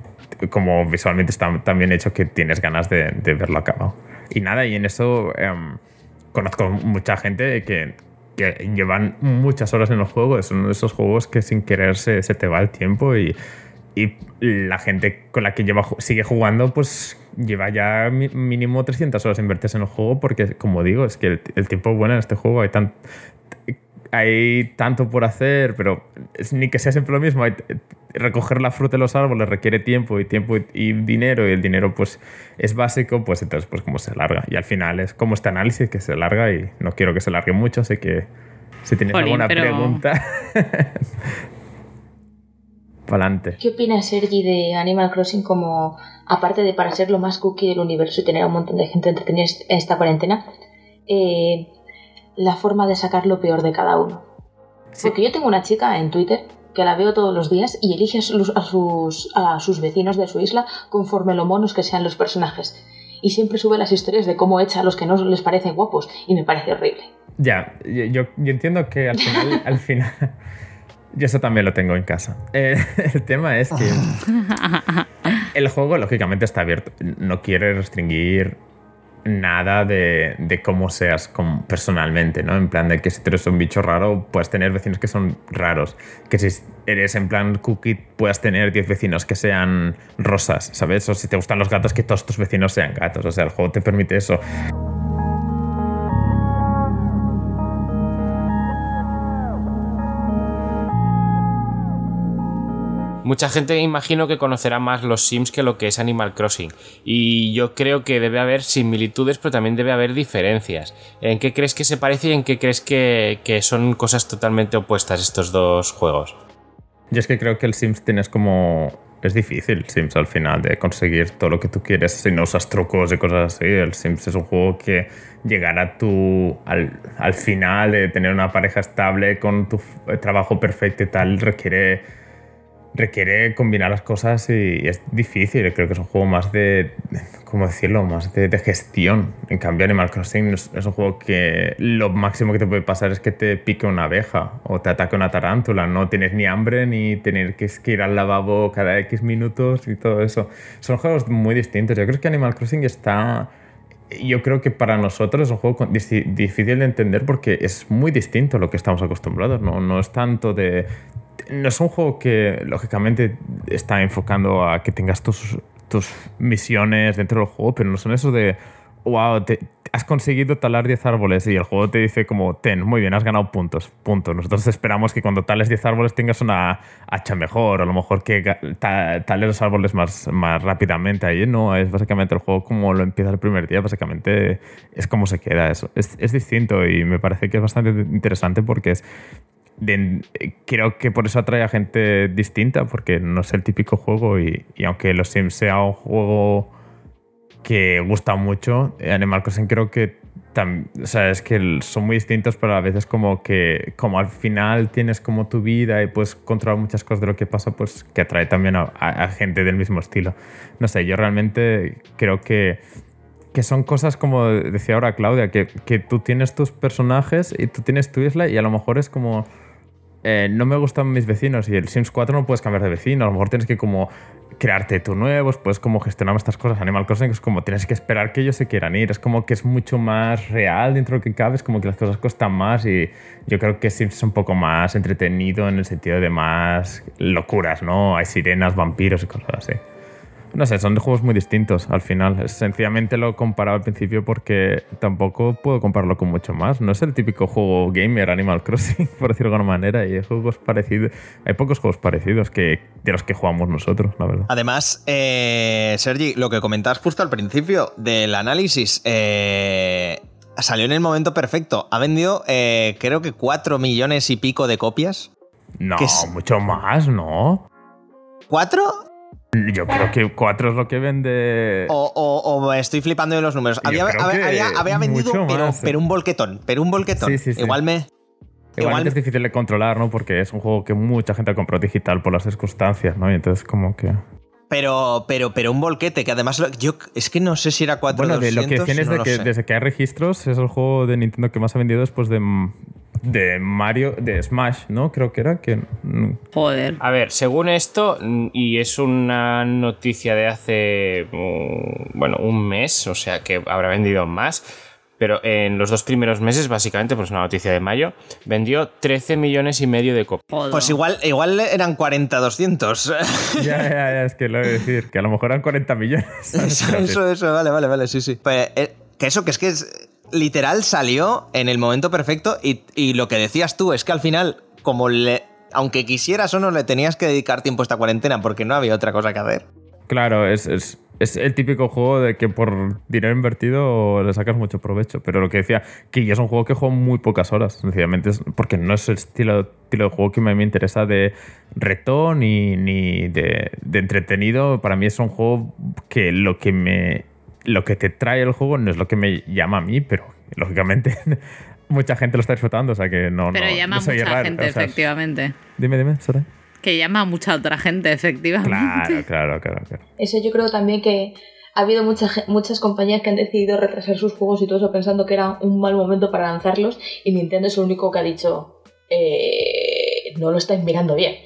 como visualmente está tan bien hecho que tienes ganas de, verlo acabado. Y nada, y en eso em, conozco mucha gente que, que llevan muchas horas en el juego. Es uno de esos juegos que sin querer se, te va el tiempo y, y la gente con la que lleva, sigue jugando, pues lleva ya mínimo 300 horas invertidas en el juego porque, como digo, es que el, el tiempo bueno en este juego. Hay tan, hay tanto por hacer, pero es ni que sea siempre lo mismo. Hay- recoger la fruta de los árboles requiere tiempo y tiempo y, y dinero y el dinero pues es básico, pues entonces pues como se larga. Y al final es como este análisis que se larga y no quiero que se largue mucho, así que si tienes Jolín, alguna pero- pregunta... Pa'lante. ¿Qué opina Sergi de Animal Crossing como, aparte de para ser lo más cookie del universo y tener a un montón de gente entretenida en esta cuarentena, eh, la forma de sacar lo peor de cada uno? Porque yo tengo una chica en Twitter que la veo todos los días y elige a sus, a sus, a sus vecinos de su isla conforme lo monos que sean los personajes. Y siempre sube las historias de cómo echa a los que no les parecen guapos y me parece horrible. Ya, yo, yo- yo entiendo que al final, al final, yo eso también lo tengo en casa. Eh, el tema es que el juego lógicamente está abierto, no quiere restringir nada de, de cómo seas como personalmente, ¿no? En plan de que si tú eres un bicho raro, puedes tener vecinos que son raros. Que si eres en plan cookie, puedas tener 10 vecinos que sean rosas, ¿sabes? O si te gustan los gatos, que todos tus vecinos sean gatos. O sea, el juego te permite eso. Mucha gente imagino que conocerá más los Sims que lo que es Animal Crossing. Y yo creo que debe haber similitudes, pero también debe haber diferencias. ¿En qué crees que se parece y en qué crees que, son cosas totalmente opuestas estos dos juegos? Yo es que creo que el Sims tienes como... Es difícil Sims al final de conseguir todo lo que tú quieres si no usas trucos y cosas así. El Sims es un juego que llegar a tu... Al, al final de tener una pareja estable con tu trabajo perfecto y tal requiere... Requiere combinar las cosas y es difícil. Creo que es un juego más de... ¿Cómo decirlo? Más de, de gestión. En cambio, Animal Crossing es, es un juego que lo máximo que te puede pasar es que te pique una abeja o te ataque una tarántula. No tienes ni hambre ni tener que, ir al lavabo cada X minutos y todo eso. Son juegos muy distintos. Yo creo que Animal Crossing está... Yo creo que para nosotros es un juego difícil de entender porque es muy distinto a lo que estamos acostumbrados. No, no es tanto de no es un juego que, lógicamente, está enfocando a que tengas tus, tus misiones dentro del juego, pero no son eso de, wow, has conseguido talar 10 árboles y el juego te dice como, ten, muy bien, has ganado puntos, punto. Nosotros esperamos que cuando tales 10 árboles tengas una hacha mejor, o a lo mejor que ta- tales los árboles más, más rápidamente. Ahí no, es básicamente el juego como lo empieza el primer día, básicamente es como se queda. Es, es, es distinto y me parece que es bastante interesante porque es de- creo que por eso atrae a gente distinta, porque no es el típico juego y, aunque los Sims sea un juego que gusta mucho, eh, Animal Crossing creo que o sea, es que son muy distintos, pero a veces como que como al final tienes como tu vida y puedes controlar muchas cosas de lo que pasa, pues que atrae también a, a- a gente del mismo estilo. No sé, yo realmente creo que que son cosas como decía ahora Claudia, que, que tú tienes tus personajes y tú tienes tu isla y a lo mejor es como... eh, no me gustan mis vecinos y el Sims 4 no puedes cambiar de vecino, a lo mejor tienes que como crearte tú nuevos, puedes como gestionar estas cosas. Animal Crossing es como tienes que esperar que ellos se quieran ir, es como que es mucho más real dentro de lo que cabe, es como que las cosas cuestan más y yo creo que Sims es un poco más entretenido en el sentido de más locuras, ¿no? Hay sirenas, vampiros y cosas así. No sé, son juegos muy distintos al final. Sencillamente lo he comparado al principio porque tampoco puedo compararlo con mucho más. No es el típico juego gamer Animal Crossing, por decirlo de alguna manera. Y hay juegos parecidos. Hay pocos juegos parecidos que, de los que jugamos nosotros, la verdad. Además, eh, Sergi, lo que comentabas justo al principio del análisis, eh, salió en el momento perfecto. Ha vendido, eh, creo que 4 millones y pico de copias. No, mucho más, ¿no? ¿Cuatro? Yo creo que 4 es lo que vende. O, o- o estoy flipando de los números. Había, había- que había- había vendido, pero, más, pero un volquetón. Pero un volquetón. Sí, sí, sí. Igual me. Igualmente igual- es difícil de controlar, ¿no? Porque es un juego que mucha gente ha comprado digital por las circunstancias, ¿no? Y entonces, como que. Pero, pero, pero un volquete, que además lo- yo es que no sé si era 4 Bueno, de lo que decían es no de que desde que hay registros es el juego de Nintendo que más ha vendido después de, de Mario, de Smash, ¿no? Creo que era que Joder. A ver, según esto, y es una noticia de hace, mm, bueno, un mes, o sea que habrá vendido más, pero en los dos primeros meses, básicamente, pues una noticia de mayo, vendió 13 millones y medio de copias. Pues igual, igual eran 40, 200. ya, ya, ya, es que lo he de decir, que a lo mejor eran 40 millones. Eso, eso, eso, vale, vale, vale, sí, sí. Pues, eh, que eso, que es que es, literal salió en el momento perfecto y, lo que decías tú es que al final, como le, aunque quisieras o no, le tenías que dedicar tiempo a esta cuarentena porque no había otra cosa que hacer. Claro, es, es, es el típico juego de que por dinero invertido le sacas mucho provecho. Pero lo que decía, que yo es un juego que juego muy pocas horas, sencillamente, porque no es el estilo, estilo de juego que me, me interesa de reto ni, ni de, de entretenido. Para mí es un juego que lo que me lo que te trae el juego no es lo que me llama a mí, pero lógicamente mucha gente lo está disfrutando, o sea que no. Pero no, llama no a soy mucha raro, gente, o sea, efectivamente. Dime, dime, Sara. Que llama a mucha otra gente, efectivamente. Claro, claro, claro, claro. Eso yo creo también que ha habido mucha muchas compañías que han decidido retrasar sus juegos y todo eso pensando que era un mal momento para lanzarlos y Nintendo es el único que ha dicho eh, no lo estáis mirando bien.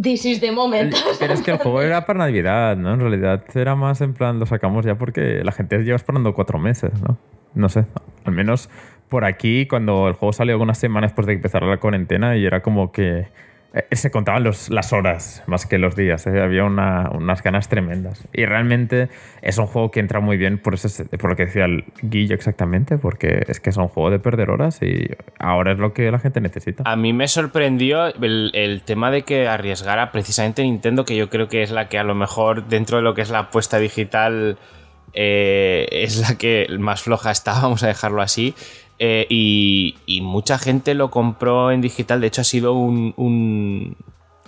This is the moment. Pero es que el juego era para Navidad, ¿no? En realidad era más en plan, lo sacamos ya porque la gente lleva esperando cuatro meses, ¿no? No sé, al menos por aquí, cuando el juego salió algunas semanas después de empezar la cuarentena y era como que eh, se contaban las horas más que los días, ¿eh? había una- unas ganas tremendas. Y realmente es un juego que entra muy bien por, ese, por lo que decía el Guillo exactamente, porque es que es un juego de perder horas y ahora es lo que la gente necesita. A mí me sorprendió el, el tema de que arriesgara precisamente Nintendo, que yo creo que es la que a lo mejor dentro de lo que es la apuesta digital eh, es la que más floja está, vamos a dejarlo así. Eh, y, mucha gente lo compró en digital, de hecho ha sido un, un-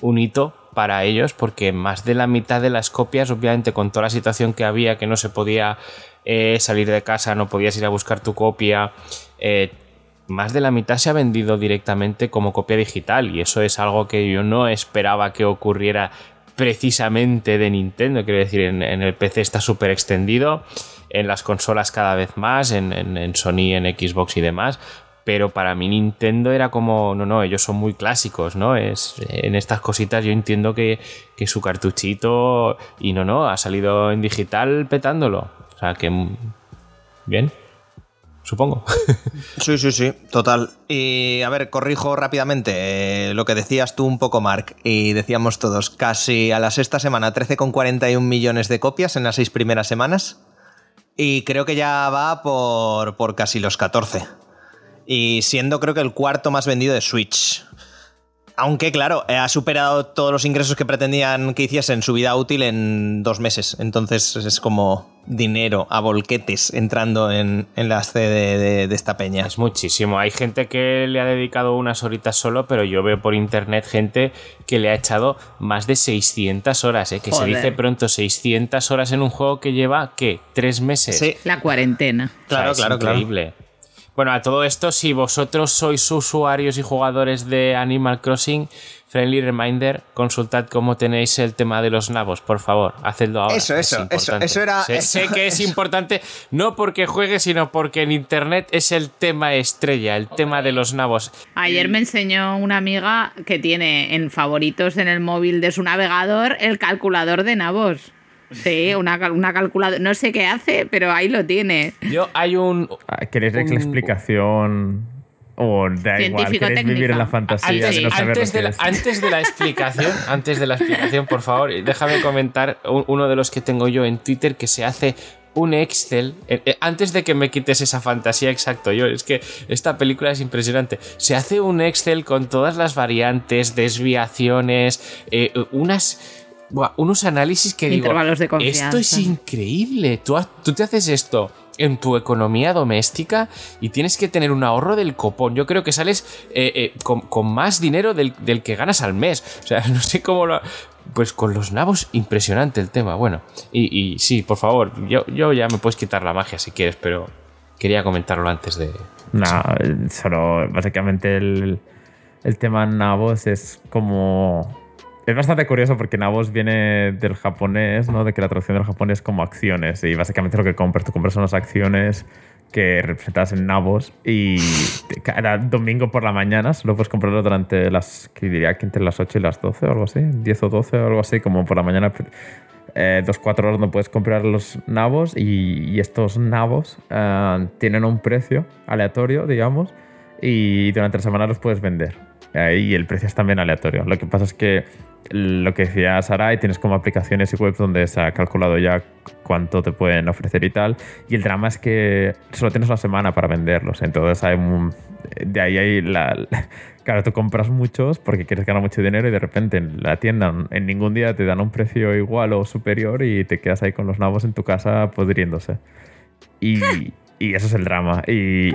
un hito para ellos porque más de la mitad de las copias, obviamente con toda la situación que había, que no se podía eh, salir de casa, no podías ir a buscar tu copia, eh, más de la mitad se ha vendido directamente como copia digital. Y eso es algo que yo no esperaba que ocurriera precisamente de Nintendo, quiero decir, en, el PC está súper extendido, en las consolas cada vez más, en, en- en Sony, en Xbox y demás, pero para mí Nintendo era como, no, no, ellos son muy clásicos, ¿no? Es, en estas cositas yo entiendo que, que su cartuchito, y no, no, ha salido en digital petándolo, o sea que, mm, bien. Supongo. Sí, sí, sí, total. Y a ver, corrijo rápidamente eh, lo que decías tú un poco, Mark, y decíamos todos, casi a la sexta semana 13,41 millones de copias en las seis primeras semanas. Y creo que ya va por, por casi los 14. Y siendo creo que el cuarto más vendido de Switch. Aunque, claro, eh, ha superado todos los ingresos que pretendían que hiciese en su vida útil en dos meses. Entonces es como dinero a volquetes entrando en, en la CD de, de esta peña. Es muchísimo. Hay gente que le ha dedicado unas horitas solo, pero yo veo por internet gente que le ha echado más de 600 horas, ¿eh? que se dice pronto 600 horas en un juego que lleva, ¿qué? ¿Tres meses? Sí, La cuarentena. O sea, claro, es claro, claro. Bueno, a todo esto, si vosotros sois usuarios y jugadores de Animal Crossing, friendly reminder, consultad cómo tenéis el tema de los nabos, por favor, hacedlo ahora. Eso, es eso, eso, eso era- Sé, sé que es importante, no porque juegue, sino porque en internet es el tema estrella, el tema de los nabos. Ayer me enseñó una amiga que tiene en favoritos en el móvil de su navegador el calculador de nabos. Sí, una, una calculadora. No sé qué hace, pero ahí lo tiene. Yo hay un, Ah, ¿Queréis la Un- explicación? O da igual, queréis vivir en la fantasía Antes, de no saber antes lo que de la, es? antes de la explicación, antes de la explicación, por favor, déjame comentar un- uno de los que tengo yo en Twitter que se hace un Excel. eh, eh, antes de que me quites esa fantasía, exacto, yo, es que esta película es impresionante. Se hace un Excel con todas las variantes, desviaciones, eh, unas. Buah, unos análisis que digo. De Esto confianza". es increíble. Tú, tú te haces esto en tu economía doméstica y tienes que tener un ahorro del copón. Yo creo que sales eh, eh, con, con más dinero del, del que ganas al mes. O sea, no sé cómo lo... Pues con los nabos, impresionante el tema. Bueno, y, y sí, por favor, yo, yo ya me puedes quitar la magia si quieres, pero quería comentarlo antes de... No, solo básicamente el, el tema nabos es como... Es bastante curioso porque nabos viene del japonés, ¿no? De que la traducción del japonés es como acciones y básicamente lo que compras, tú compras unas acciones que representadas en nabos y cada domingo por la mañana solo puedes comprarlo durante las, que diría que entre las 8 y las 12 o algo así, 10 o 12 o algo así, como por la mañana eh, dos, cuatro horas no puedes comprar los nabos y, y estos nabos eh, tienen un precio aleatorio, digamos, y durante la semana los puedes vender. Y el precio es también aleatorio. Lo que pasa es que lo que decía Sarai, tienes como aplicaciones y webs donde se ha calculado ya cuánto te pueden ofrecer y tal. Y el drama es que solo tienes una semana para venderlos. Entonces hay un- de ahí hay la, Claro, tú compras muchos porque quieres ganar mucho dinero y de repente en la tienda en ningún día te dan un precio igual o superior y te quedas ahí con los nabos en tu casa podriéndose. Y, y eso es el drama. Y,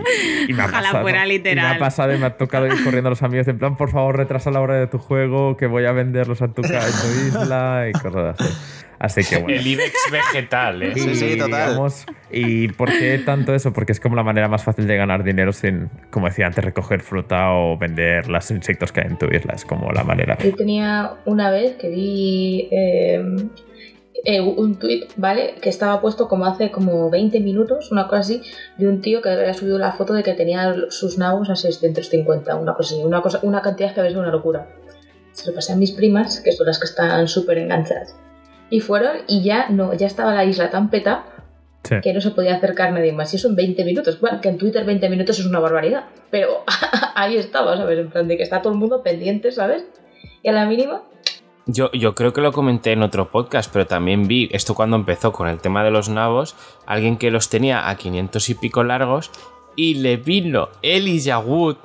y me ha Ojalá pasado. fuera y me literal. ha pasado y me ha tocado ir corriendo a los amigos en plan, por favor, retrasa la hora de tu juego, que voy a venderlos a tu, en tu isla y cosas así. Así que bueno. El IBEX vegetal, ¿eh? Sí, sí, total. digamos, ¿Y por qué tanto eso? Porque es como la manera más fácil de ganar dinero sin, como decía antes, recoger fruta o vender los insectos que hay en tu isla. Es como la manera. Yo tenía una vez que vi eh, eh, un tweet, ¿vale? Que estaba puesto como hace como 20 minutos, una cosa así, de un tío que había subido la foto de que tenía sus nabos a 650, una cosa así, una, cosa, una cantidad que había sido una locura. Se lo pasé a mis primas, que son las que están súper enganchadas. Y fueron y ya no, ya estaba la isla tan peta Sí. que no se podía acercar nadie más. Y eso en 20 minutos. Bueno, que en Twitter 20 minutos es una barbaridad. Pero ahí estaba, ¿sabes? En plan de que está todo el mundo pendiente, ¿sabes? Y a la mínima, Yo, yo creo que lo comenté en otro podcast, pero también vi esto cuando empezó con el tema de los nabos, alguien que los tenía a 500 y pico largos y le vino Elijah Wood,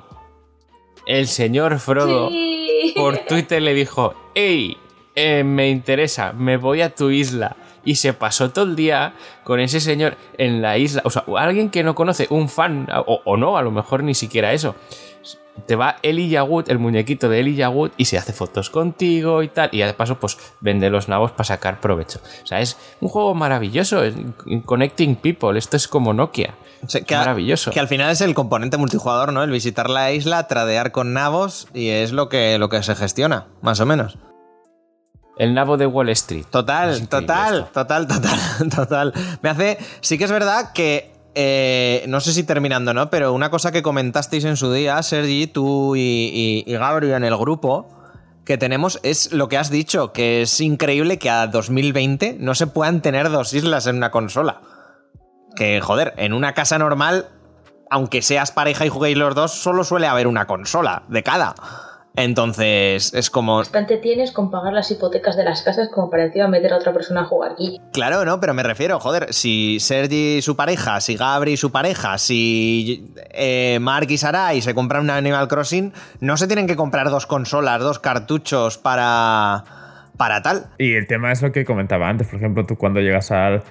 el señor Frodo, Sí. por Twitter le dijo, hey, eh, me interesa, me voy a tu isla. Y se pasó todo el día con ese señor en la isla. O sea, alguien que no conoce, un fan, o, o no, a lo mejor ni siquiera eso. Te va Elijah Wood, el muñequito de Elijah Wood, y se hace fotos contigo y tal. Y de paso, pues vende los nabos para sacar provecho. O sea, es un juego maravilloso. es- Connecting People. Esto es como Nokia. O sea, que, a- Maravilloso. que al final es el componente multijugador, ¿no? El visitar la isla, tradear con nabos y es lo que, lo que se gestiona, más o menos. El nabo de Wall Street. Total, Es total, esto. total, total, total. Me hace. Sí que es verdad que. Eh, no sé si terminando, ¿no? Pero una cosa que comentasteis en su día, Sergi, tú y, y, y Gabriel en el grupo, que tenemos es lo que has dicho, que es increíble que a 2020 no se puedan tener dos islas en una consola. Que, joder, en una casa normal aunque seas pareja y juguéis los dos, solo suele haber una consola de cada. Entonces, es como. Bastante tienes con pagar las hipotecas de las casas como para encima meter a otra persona a jugar aquí. Claro, no, pero me refiero, joder, si Sergi y su pareja, si Gabri y su pareja, si eh, Mark y Sarai se compran un Animal Crossing, no se tienen que comprar dos consolas, dos cartuchos para. para tal. Y el tema es lo que comentaba antes. Por ejemplo, tú cuando llegas al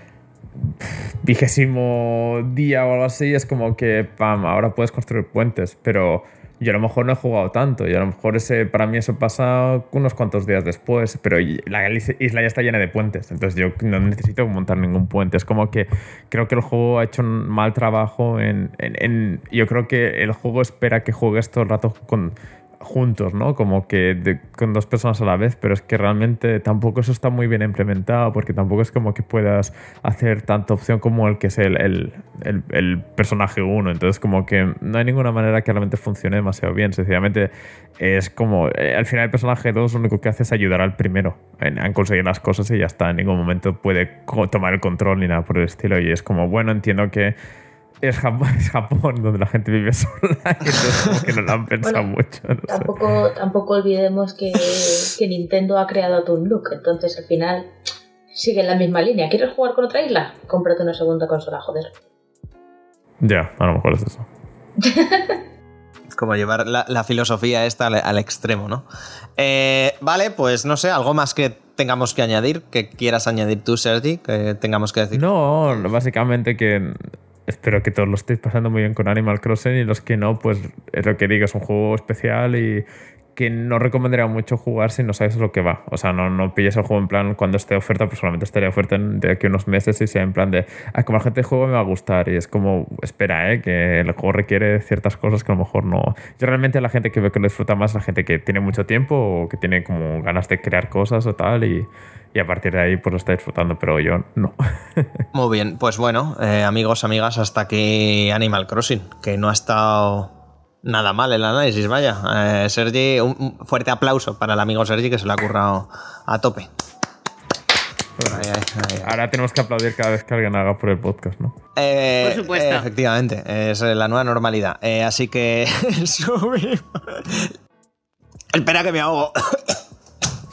vigésimo día o algo así, es como que, pam, ahora puedes construir puentes, pero yo a lo mejor no he jugado tanto y a lo mejor ese, para mí eso pasa unos cuantos días después, pero la isla ya está llena de puentes, entonces yo no necesito montar ningún puente. Es como que creo que el juego ha hecho un mal trabajo en... yo creo que el juego espera que juegues todo el rato con juntos, ¿no? Como que de- con dos personas a la vez, pero es que realmente tampoco eso está muy bien implementado, porque tampoco es como que puedas hacer tanta opción como el que es el, el, el- personaje uno. Entonces, como que no hay ninguna manera que realmente funcione demasiado bien. Sencillamente es como, eh, al final el personaje 2 lo único que hace es ayudar al primero en, conseguir las cosas y ya está. En ningún momento puede tomar el control ni nada por el estilo. Y es como, bueno, entiendo que es Japón, es Japón donde la gente vive sola, entonces como que no lo han pensado Bueno, mucho. no sé. Tampoco, tampoco olvidemos que, que Nintendo ha creado Toon Look, entonces al final sigue en la misma línea. ¿Quieres jugar con otra isla? Cómprate una segunda consola, joder. Ya, a lo mejor es eso. Como llevar la, la filosofía esta al, al extremo, ¿no? Eh, vale, pues no sé, algo más que tengamos que añadir, que quieras añadir tú, Sergi, que tengamos que decir. No, básicamente que espero que todos lo estéis pasando muy bien con Animal Crossing y los que no, pues es lo que digo, es un juego especial y que no recomendaría mucho jugar si no sabes lo que va. O sea, no, no pilles el juego en plan cuando esté oferta, pues solamente estaría oferta de aquí unos meses y sea en plan de, ah, como la gente juego me va a gustar. Y es como, espera, ¿eh? que el juego requiere ciertas cosas que a lo mejor no. Yo realmente la gente que veo que lo disfruta más es la gente que tiene mucho tiempo o que tiene como ganas de crear cosas o tal y, y a partir de ahí pues lo está disfrutando, pero yo no. Muy bien, pues bueno, eh, amigos, amigas, hasta aquí Animal Crossing, que no ha estado nada mal el análisis, vaya. Eh, Sergi, un, fuerte aplauso para el amigo Sergi que se lo ha currado a tope. Ahí, ahí, ahí, ahí. Ahora tenemos que aplaudir cada vez que alguien haga por el podcast, ¿no? Eh, Por supuesto. eh, efectivamente, es la nueva normalidad. Eh, así que subimos. Espera que me ahogo.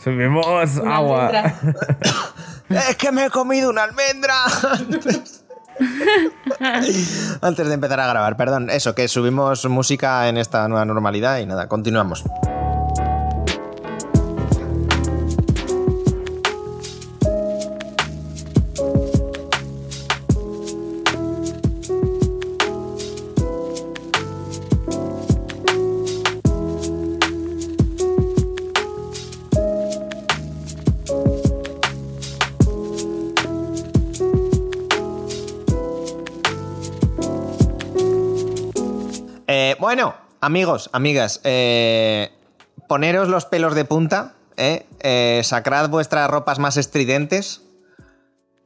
Subimos Una agua. es que me he comido una almendra. Antes de empezar a grabar, perdón, eso, que subimos música en esta nueva normalidad y nada, continuamos. Bueno, amigos, amigas, eh, poneros los pelos de punta, eh, eh, sacrad vuestras ropas más estridentes.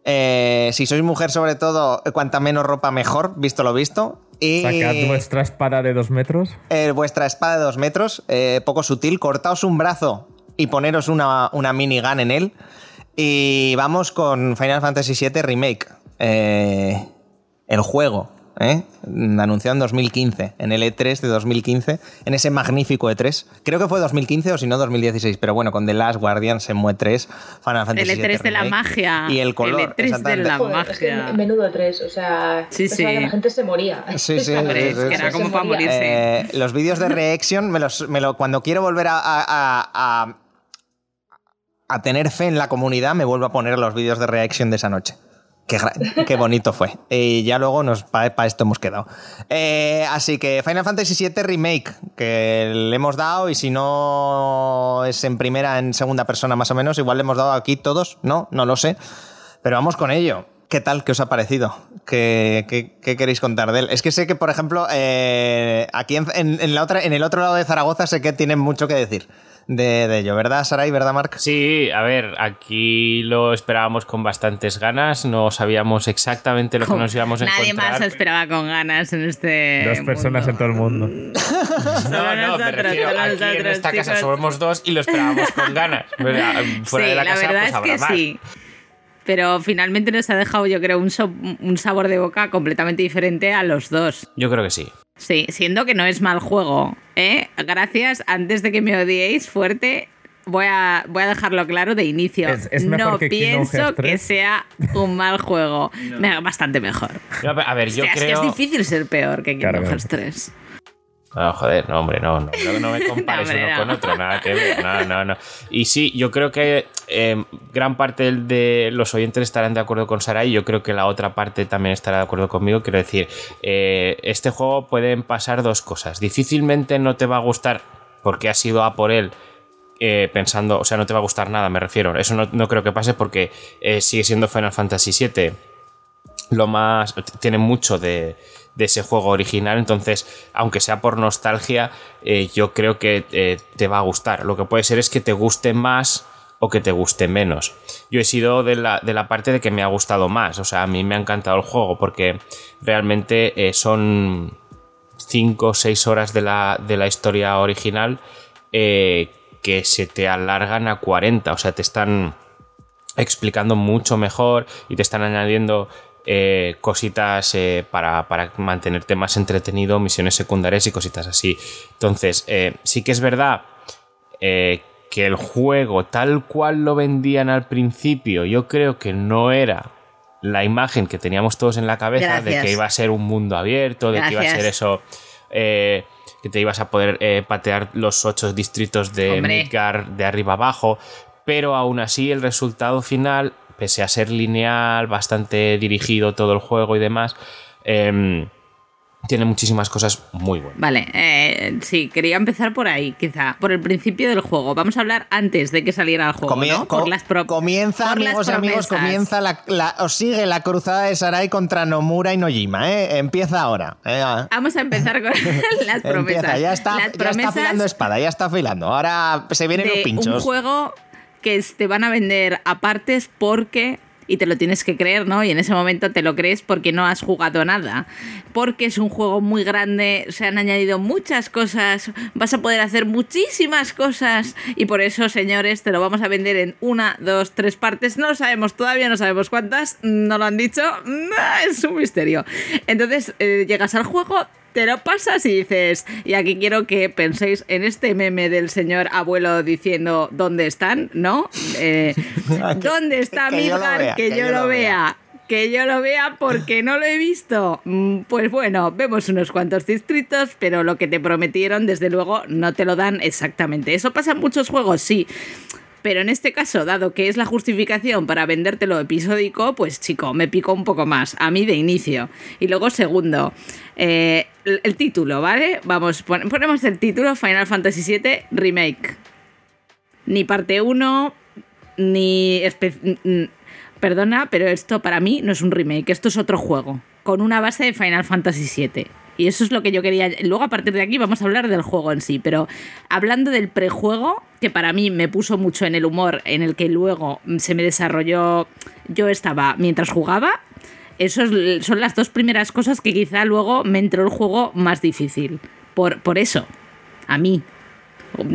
Eh, si sois mujer, sobre todo, cuanta menos ropa mejor, visto lo visto. Y Sacad vuestra espada de dos metros. eh, vuestra espada de dos metros, poco sutil, cortaos un brazo y poneros una, una minigun en él. Y vamos con Final Fantasy VII Remake. El juego, ¿eh? anunciado en 2015, en el E3 de 2015, en ese magnífico E3. Creo que fue 2015 o si no 2016, pero bueno, con The Last Guardian, Shenmue 3, Final Fantasy El E3 VII de la magia. Y el color. El E3 de la Joder, es que magia. en menudo tres, o sea, Sí, pensaba sí. que la gente se moría. Sí, sí, Hombre, sí, es sí, que era como para morirse. Eh, los vídeos de reaction, me los, me lo- cuando quiero volver a, a- a- a- a tener fe en la comunidad, me vuelvo a poner los vídeos de reaction de esa noche. Qué, qué bonito fue. Y ya luego nos para esto hemos quedado. Eh, así que Final Fantasy VII Remake, que le hemos dado, y si no es en primera, en segunda persona más o menos, igual le hemos dado aquí todos, ¿no? No lo sé. Pero vamos con ello. ¿Qué tal? ¿Qué os ha parecido? ¿Qué, qué- queréis contar de él? Es que sé que, por ejemplo, eh, aquí en la otra, en el otro lado de Zaragoza sé que tienen mucho que decir de, de ello, ¿verdad, Saray? ¿Verdad, Marc? Sí, a ver, aquí lo esperábamos con bastantes ganas, no sabíamos exactamente lo que nos íbamos a Nadie encontrar. más lo esperaba con ganas en este. Dos personas mundo. en todo el mundo. No, no, me nosotros, refiero, aquí en esta casa somos dos y lo esperábamos con ganas. Fuera sí, de la, la casa, verdad pues es habrá que más. Pero finalmente nos ha dejado, yo creo, un, so- un sabor de boca completamente diferente a los dos. Yo creo que sí. Sí, siendo que no es mal juego. ¿eh? Gracias, antes de que me odiéis fuerte, voy a, voy a dejarlo claro de inicio. Es- es mejor no que pienso que 3. sea un mal juego. Me- Bastante mejor. No, a ver, yo O sea, es que creo. es difícil ser peor que Kingdom Claro. Hearts 3. No, joder, no, hombre, no, no, no, no me compares No, hombre, uno no. con otro, nada que ver, no, no, no. Y sí, yo creo que eh, gran parte de los oyentes estarán de acuerdo con Sarai, yo creo que la otra parte también estará de acuerdo conmigo, quiero decir, eh, este juego pueden pasar dos cosas, difícilmente no te va a gustar porque has ido a por él eh, pensando, o sea, no te va a gustar nada, me refiero, eso no, no creo que pase porque eh, sigue siendo Final Fantasy VII lo más. tiene mucho de, ese juego original. Entonces, aunque sea por nostalgia, eh, yo creo que eh, te va a gustar. Lo que puede ser es que te guste más o que te guste menos. Yo he sido de la, de la parte de que me ha gustado más. O sea, a mí me ha encantado el juego porque realmente eh, son 5 o 6 horas de la, de la historia original que se te alargan a 40. O sea, te están explicando mucho mejor y te están añadiendo eh, cositas eh, para, para mantenerte más entretenido, misiones secundarias y cositas así. Entonces, eh, sí que es verdad que el juego tal cual lo vendían al principio, yo creo que no era la imagen que teníamos todos en la cabeza de que iba a ser un mundo abierto, de que iba a ser eso... que te ibas a poder eh, patear los ocho distritos de. Midgar de arriba abajo, pero aún así el resultado final, pese a ser lineal, bastante dirigido todo el juego y demás, em, tiene muchísimas cosas muy buenas. Vale, eh, sí, quería empezar por ahí, quizá, por el principio del juego. Vamos a hablar antes de que saliera el juego, Comie- ¿no? Por co- las pro- comienza, por las amigos y amigos, promesas. comienza la, la- os sigue la cruzada de Sarai contra Nomura y Nojima, ¿eh? Empieza ahora. eh. Vamos a empezar con las promesas. Empieza, ya está, Las ya está promesas afilando espada, ya está afilando. Ahora se vienen los de un pinchos. juego que te van a vender a partes porque y te lo tienes que creer, ¿no? Y en ese momento te lo crees porque no has jugado nada. Porque es un juego muy grande, se han añadido muchas cosas, vas a poder hacer muchísimas cosas y por eso, señores, te lo vamos a vender en una, dos, tres partes. No sabemos todavía, no sabemos cuántas, no lo han dicho, es un misterio. Entonces, eh, llegas al juego, te lo pasas y dices, y aquí quiero que penséis en este meme del señor abuelo diciendo dónde están, ¿no? Eh, ¿Dónde está que Midgar? vea, que, yo, lo vea. Que yo lo vea porque no lo he visto. Mm, Pues bueno, vemos unos cuantos distritos, pero lo que te prometieron, desde luego, no te lo dan exactamente. Eso pasa en muchos juegos, sí. Pero en este caso, dado que es la justificación para vendértelo episódico, pues chico, me pico un poco más. A mí de inicio. Y luego, segundo, eh, el, título, ¿vale? Vamos, pon- ponemos el título Final Fantasy VII Remake. Ni parte 1, ni... Perdona, pero esto para mí no es un remake, esto es otro juego, con una base de Final Fantasy VII. Y eso es lo que yo quería. Luego, a partir de aquí, vamos a hablar del juego en sí. Pero hablando del prejuego, que para mí me puso mucho en el humor, en el que luego se me desarrolló. Yo estaba mientras jugaba. Esos son las dos primeras cosas que quizá luego me entró el juego más difícil. Por, por eso. A mí.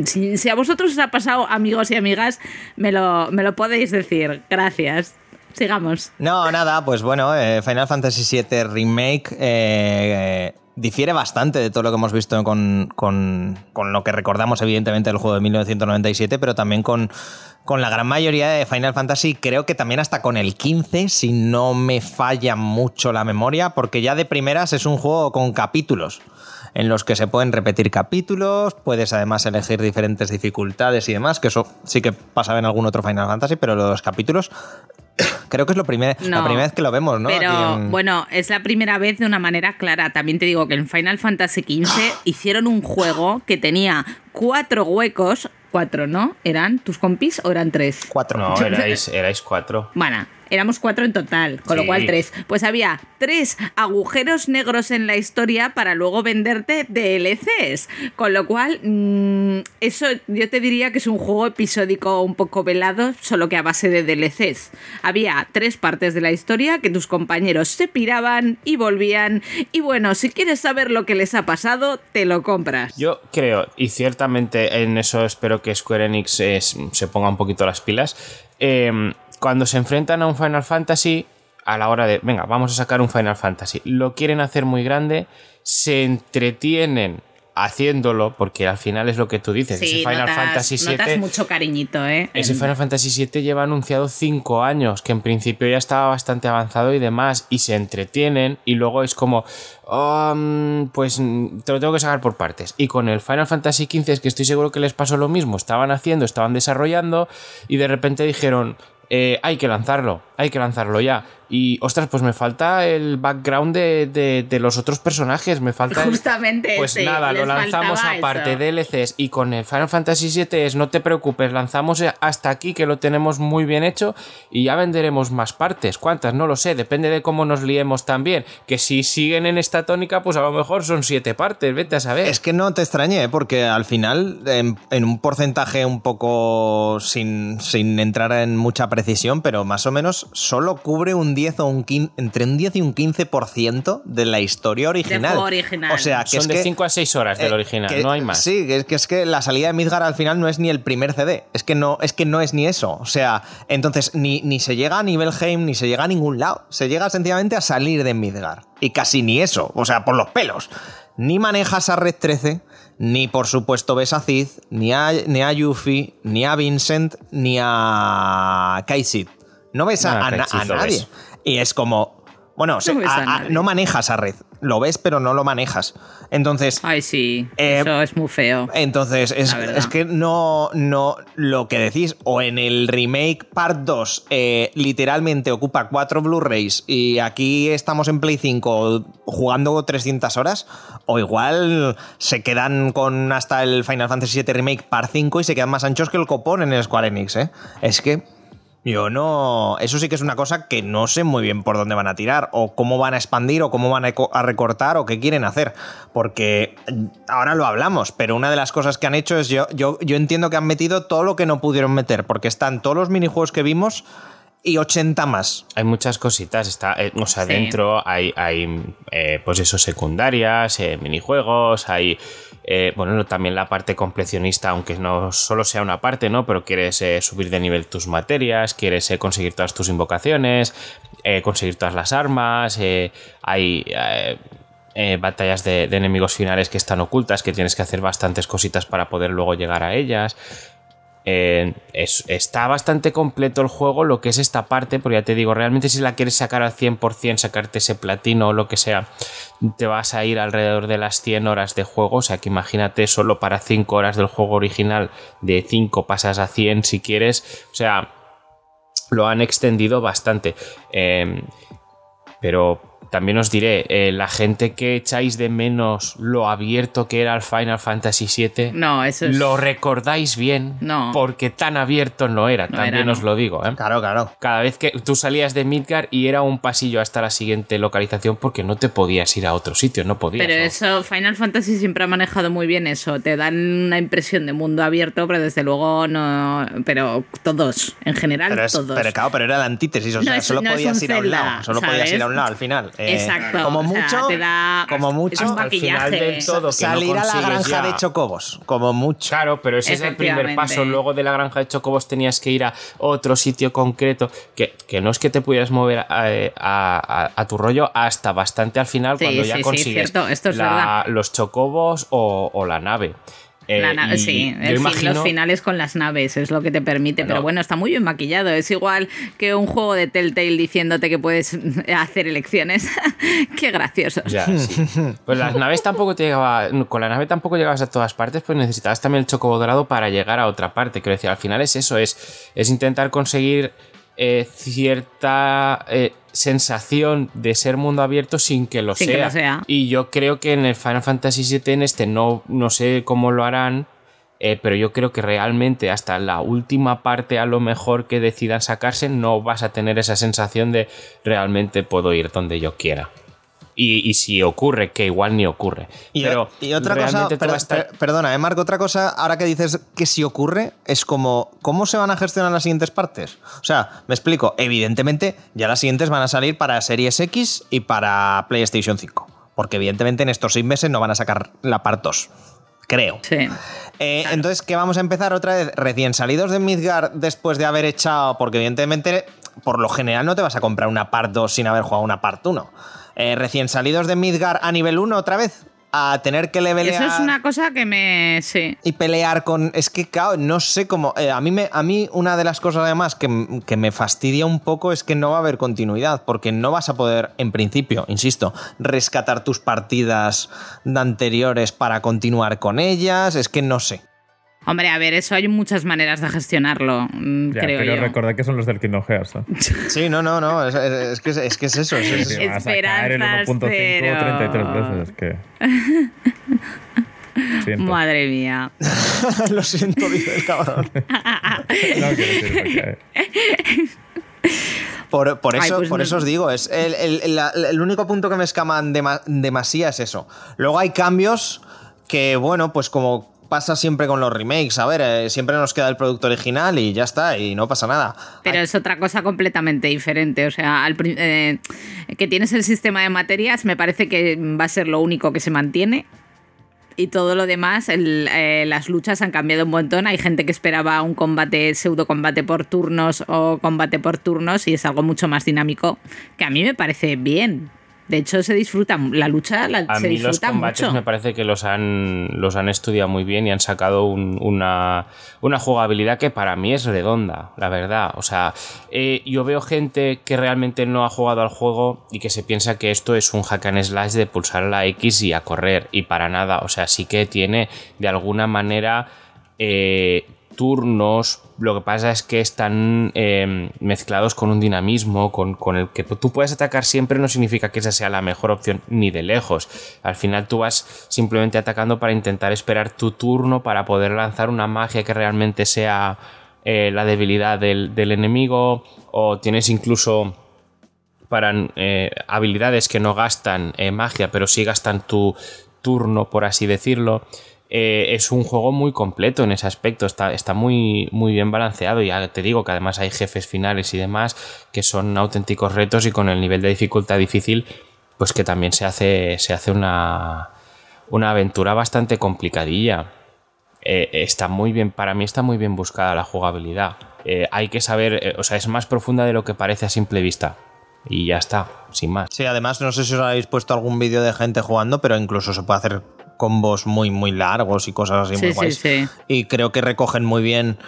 Si, a vosotros os ha pasado, amigos y amigas, me lo, me lo podéis decir. Gracias. Sigamos. No, nada, pues bueno, eh, Final Fantasy VII Remake eh, difiere bastante de todo lo que hemos visto con, con- con lo que recordamos, evidentemente, del juego de 1997, pero también con, con la gran mayoría de Final Fantasy, creo que también hasta con el 15, si no me falla mucho la memoria, porque ya de primeras es un juego con capítulos en los que se pueden repetir capítulos, puedes además elegir diferentes dificultades y demás, que eso sí que pasaba en algún otro Final Fantasy, pero los capítulos creo que es lo primer, la primera vez que lo vemos, ¿no? Pero en- bueno, es la primera vez de una manera clara. También te digo que en Final Fantasy XV hicieron un juego que tenía cuatro huecos. Cuatro, ¿no? ¿Eran tus compis o eran tres? cuatro. No, erais, erais cuatro. Bueno, éramos cuatro en total, con lo cual tres. Pues había tres agujeros negros en la historia para luego venderte DLCs. Con lo cual, mm, eso yo te diría que es un juego episódico un poco velado, solo que a base de DLCs. Había tres partes de la historia que tus compañeros se piraban y volvían. Y bueno, si quieres saber lo que les ha pasado, te lo compras. Yo creo, y ciertamente en eso espero que Square Enix eh, se ponga un poquito las pilas, eh, cuando se enfrentan a un Final Fantasy, a la hora de, venga, vamos a sacar un Final Fantasy, lo quieren hacer muy grande, se entretienen haciéndolo, porque al final es lo que tú dices, ese Final notas, Fantasy notas VII... mucho cariñito, ¿eh? Ese Final Fantasy VII lleva anunciado 5 años, que en principio ya estaba bastante avanzado y demás, y se entretienen, y luego es como, "Oh, mm, pues mm, te lo tengo que sacar por partes. Y con el Final Fantasy XV es que estoy seguro que les pasó lo mismo, estaban haciendo, estaban desarrollando, y de repente dijeron, eh, hay que lanzarlo, hay que lanzarlo ya. Y ostras, pues me falta el background de, de- de los otros personajes, me falta el- Justamente Pues ese, nada, lo lanzamos aparte eso. DLCs y con el Final Fantasy VII es no te preocupes, lanzamos hasta aquí que lo tenemos muy bien hecho y ya venderemos más partes. ¿Cuántas? No lo sé, depende de cómo nos liemos también. Que si siguen en esta tónica, pues a lo mejor son siete partes, vete a saber. Es que no te extrañe, ¿eh? porque al final, en, en un porcentaje un poco sin, sin entrar en mucha precisión, pero más o menos solo cubre un 10 o un 15, entre un 10 y un 15% de la historia original. original. O sea, que son es de que, 5 a 6 horas del eh, original, que- no hay más. Sí, que es, que es que la salida de Midgar al final no es ni el primer CD. Es que no es, que no es ni eso. O sea, entonces ni, ni se llega a Nibelheim ni se llega a ningún lado. Se llega sencillamente a salir de Midgar. Y casi ni eso. O sea, por los pelos. Ni manejas a Red 13, ni por supuesto ves a Cid, ni a, ni a Yuffie, ni a Vincent, ni a Kaisid. No ves a, a nadie. ves. Y es como. Bueno, se- ves a a- a- nadie. no manejas a Red. Lo ves, pero no lo manejas. Entonces. Ay, sí, Eh, eso es muy feo. Entonces, es, es que no, no lo que decís, o en el remake Part 2, eh, literalmente ocupa cuatro Blu-rays y aquí estamos en Play 5 jugando 300 horas, o igual se quedan con hasta el Final Fantasy VII Remake Part 5 y se quedan más anchos que el copón en el Square Enix, ¿eh? Es que. Yo no. Eso sí que es una cosa que no sé muy bien por dónde van a tirar, o cómo van a expandir, o cómo van a, eco- a recortar, o qué quieren hacer. Porque mm, ahora lo hablamos, pero una de las cosas que han hecho es. Yo, yo, yo entiendo que han metido todo lo que no pudieron meter, porque están todos los minijuegos que vimos y 80 más. Hay muchas cositas, está, eh, o sea, Sí. dentro hay, hay eh, pues eso, secundarias, eh, minijuegos, hay, eh, bueno, también la parte completionista, aunque no solo sea una parte, ¿no? Pero quieres eh, subir de nivel tus materias, quieres eh, conseguir todas tus invocaciones, conseguir todas las armas, hay... batallas de, de enemigos finales que están ocultas, que tienes que hacer bastantes cositas para poder luego llegar a ellas. Eh, es- está bastante completo el juego, lo que es esta parte, porque ya te digo, realmente si la quieres sacar al 100%, sacarte ese platino o lo que sea, te vas a ir alrededor de las 100 horas de juego, o sea que imagínate solo para 5 horas del juego original, de 5 pasas a 100 si quieres, o sea, lo han extendido bastante. Eh, pero también os diré, eh, la gente que echáis de menos lo abierto que era el Final Fantasy VII, No, eso es. lo recordáis bien, No. porque tan abierto no era, No también era, no. os lo digo. ¿eh? Claro, claro. Cada vez que tú salías de Midgar y era un pasillo hasta la siguiente localización porque no te podías ir a otro sitio, no podías. Pero ¿no? eso, Final Fantasy siempre ha manejado muy bien eso. Te dan una impresión de mundo abierto, pero desde luego no. Pero todos, en general, Pero, es, todos. pero claro, pero era la antítesis, o No sea, es- solo podías ir a un lado. Solo podías ir a un lado al final. Eh, Exacto. Como o sea, mucho. te da- como mucho. es el final del todo. que no salir a la granja ya. de chocobos. Como mucho. Claro, pero ese es el primer paso. Luego de la granja de Chocobos tenías que ir a otro sitio concreto. Que, que no es que te pudieras mover a, a- a- a tu rollo hasta bastante al final Sí, cuando sí, ya sí, consigues cierto, esto es la- los Chocobos o, o la nave. Eh, La sí, fin- los finales con las naves es lo que te permite, Bueno. pero bueno, está muy bien maquillado. Es igual que un juego de Telltale diciéndote que puedes hacer elecciones. Qué graciosos. Ya, sí. Pues las naves tampoco te llegaba. Con la nave tampoco llegabas a todas partes, pues necesitabas también el chocobo dorado para llegar a otra parte. Quiero decir, al final es eso, es, es intentar conseguir eh, cierta eh, sensación de ser mundo abierto sin que lo Sin que sea. lo sea. Y yo creo que en el Final Fantasy VII, en este, no, no sé cómo lo harán. eh, pero yo creo que realmente hasta la última parte a lo mejor que decidan sacarse no vas a tener esa sensación de realmente puedo ir donde yo quiera. Y, y si ocurre, que igual ni ocurre. Y, pero y otra cosa, per- estar- perdona, eh, Marco, otra cosa, ahora que dices que si ocurre, es como, ¿cómo se van a gestionar las siguientes partes? O sea, me explico, evidentemente ya las siguientes van a salir para Series X y para PlayStation 5, porque evidentemente en estos seis meses no van a sacar la part 2. creo. Sí. Eh, Entonces, ¿qué vamos a empezar otra vez? Recién salidos de Midgar después de haber echado, porque evidentemente, por lo general no te vas a comprar una part 2 sin haber jugado una part 1. Eh, recién salidos de Midgar a nivel 1 otra vez, a tener que levelear Eso es una cosa que me. Sí. y pelear con. Es que, claro, no sé cómo. eh, a, mí me, a mí, una de las cosas además que, que me fastidia un poco es que no va a haber continuidad, porque no vas a poder, en principio, insisto, rescatar tus partidas de anteriores para continuar con ellas. Es que no sé. Hombre, a ver, eso hay muchas maneras de gestionarlo, mm, Ya, creo pero yo. recordad que son los del Kingdom Hearts. ¿eh? Sí, no, no, no. Es, es- es que, es que es eso. es eso. Sí, vas a caer el Esperanzas 1.5 cero. 33 veces. Es que. Siento. Madre mía. Lo siento, dice el cabrón. No quiero Por, por Ay, eso, pues por no- eso os digo, es el, el- el único punto que me escaman dema- demasiado es eso. Luego hay cambios que, bueno, pues como pasa siempre con los remakes, a ver, eh, siempre nos queda el producto original y ya está, y no pasa nada. Pero es otra cosa completamente diferente. O sea, al eh, que tienes el sistema de materias, me parece que va a ser lo único que se mantiene. Y todo lo demás, el- eh, las luchas han cambiado un montón. Hay gente que esperaba un combate, pseudo combate por turnos o combate por turnos, y es algo mucho más dinámico, que a mí me parece bien. De hecho, se disfruta, la lucha la- A se mí los disfruta combates mucho. me parece que los han, los han estudiado muy bien y han sacado un- una, una jugabilidad que para mí es redonda, la verdad. O sea, eh, yo veo gente que realmente no ha jugado al juego y que se piensa que esto es un hack and slash de pulsar la X y a correr. Y para nada. O sea, sí que tiene de alguna manera eh, turnos. Lo que pasa es que están eh, mezclados con un dinamismo, con, con el que tú puedes atacar siempre no significa que esa sea la mejor opción ni de lejos. Al final tú vas simplemente atacando para intentar esperar tu turno para poder lanzar una magia que realmente sea eh, la debilidad del, del enemigo o tienes incluso para eh, habilidades que no gastan eh, magia, pero sí gastan tu turno, por así decirlo. Eh, es un juego muy completo en ese aspecto, está, está muy, muy bien balanceado. Ya te digo que además hay jefes finales y demás que son auténticos retos y con el nivel de dificultad difícil, pues que también se hace, se hace una, una aventura bastante complicadilla. Eh, está muy bien, para mí está muy bien buscada la jugabilidad. Eh, hay que saber, o sea, es más profunda de lo que parece a simple vista. Y ya está, sin más. Sí, además, no sé si os habéis puesto algún vídeo de gente jugando, pero incluso se puede hacer combos muy, muy largos y cosas así Sí, muy guays. sí. Y creo que recogen muy bien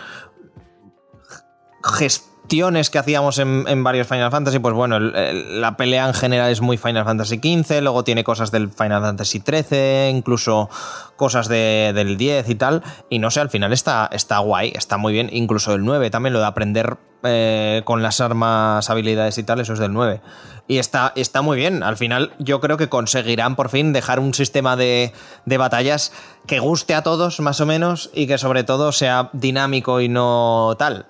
que hacíamos en, varios Final Fantasy. Pues bueno, la pelea en general es muy Final Fantasy XV, luego tiene cosas del Final Fantasy XIII, incluso cosas de- del 10 y tal. Y no sé, al final está, está guay, está muy bien. Incluso el 9 también, lo de aprender eh, con las armas, habilidades y tal, eso es del 9. Y está, está muy bien. Al final yo creo que conseguirán por fin dejar un sistema de, de batallas que guste a todos más o menos y que sobre todo sea dinámico y no tal.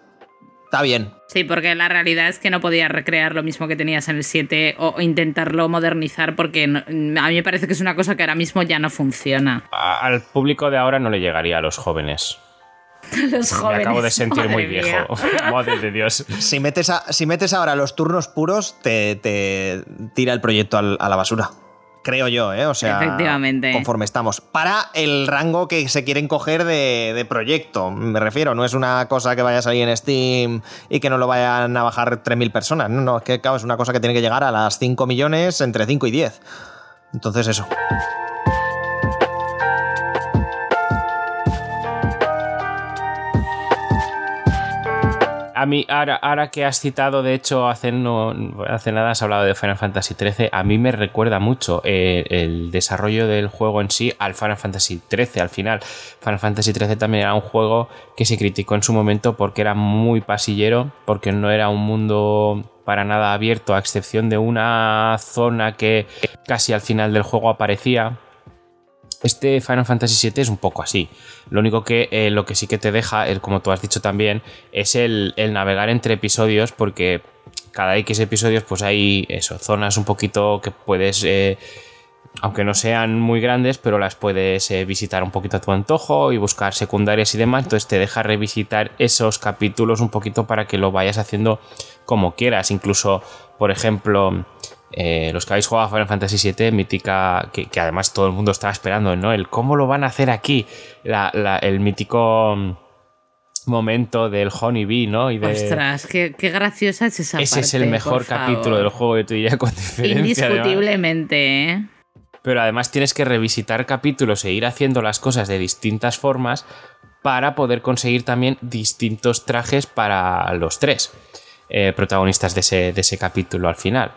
Está bien. Sí, porque la realidad es que no podías recrear lo mismo que tenías en el 7 o intentarlo modernizar porque no- a mí me parece que es una cosa que ahora mismo ya no funciona. A- al público de ahora no le llegaría a los jóvenes. Los Me jóvenes. acabo de sentir muy viejo. Madre de Dios. Si metes, a- si metes ahora los turnos puros, te, te tira el proyecto al- a la basura. Creo yo, ¿eh? O sea, Efectivamente. conforme estamos. Para el rango que se quieren coger de, de proyecto, me refiero. No es una cosa que vaya a salir en Steam y que no lo vayan a bajar 3.000 personas. No, no, es que claro, es una cosa que tiene que llegar a las 5 millones entre 5 y 10. Entonces eso. A mí, ahora, que has citado, de hecho, hace, no, hace nada has hablado de Final Fantasy XIII, a mí me recuerda mucho eh, el desarrollo del juego en sí al Final Fantasy XIII. Al final, Final Fantasy XIII también era un juego que se criticó en su momento porque era muy pasillero, porque no era un mundo para nada abierto, a excepción de una zona que casi al final del juego aparecía. Este Final Fantasy VII es un poco así. Lo único que eh, lo que sí que te deja, como tú has dicho también, es el, el navegar entre episodios porque cada X episodios pues hay eso, zonas un poquito que puedes, eh, aunque no sean muy grandes, pero las puedes eh, visitar un poquito a tu antojo y buscar secundarias y demás. Entonces te deja revisitar esos capítulos un poquito para que lo vayas haciendo como quieras. Incluso, por ejemplo, eh, los que habéis jugado a Final Fantasy VII, mítica, que, que además todo el mundo estaba esperando, ¿no? El cómo lo van a hacer aquí, La- la- el mítico mm, momento del Honey Bee, ¿no? Y de, Ostras, qué, qué graciosa es esa ese es el mejor capítulo favor. del juego que te diría con diferencia. además. Indiscutiblemente, ¿eh? Pero además tienes que revisitar capítulos e ir haciendo las cosas de distintas formas para poder conseguir también distintos trajes para los tres eh, protagonistas de ese, de ese capítulo al final.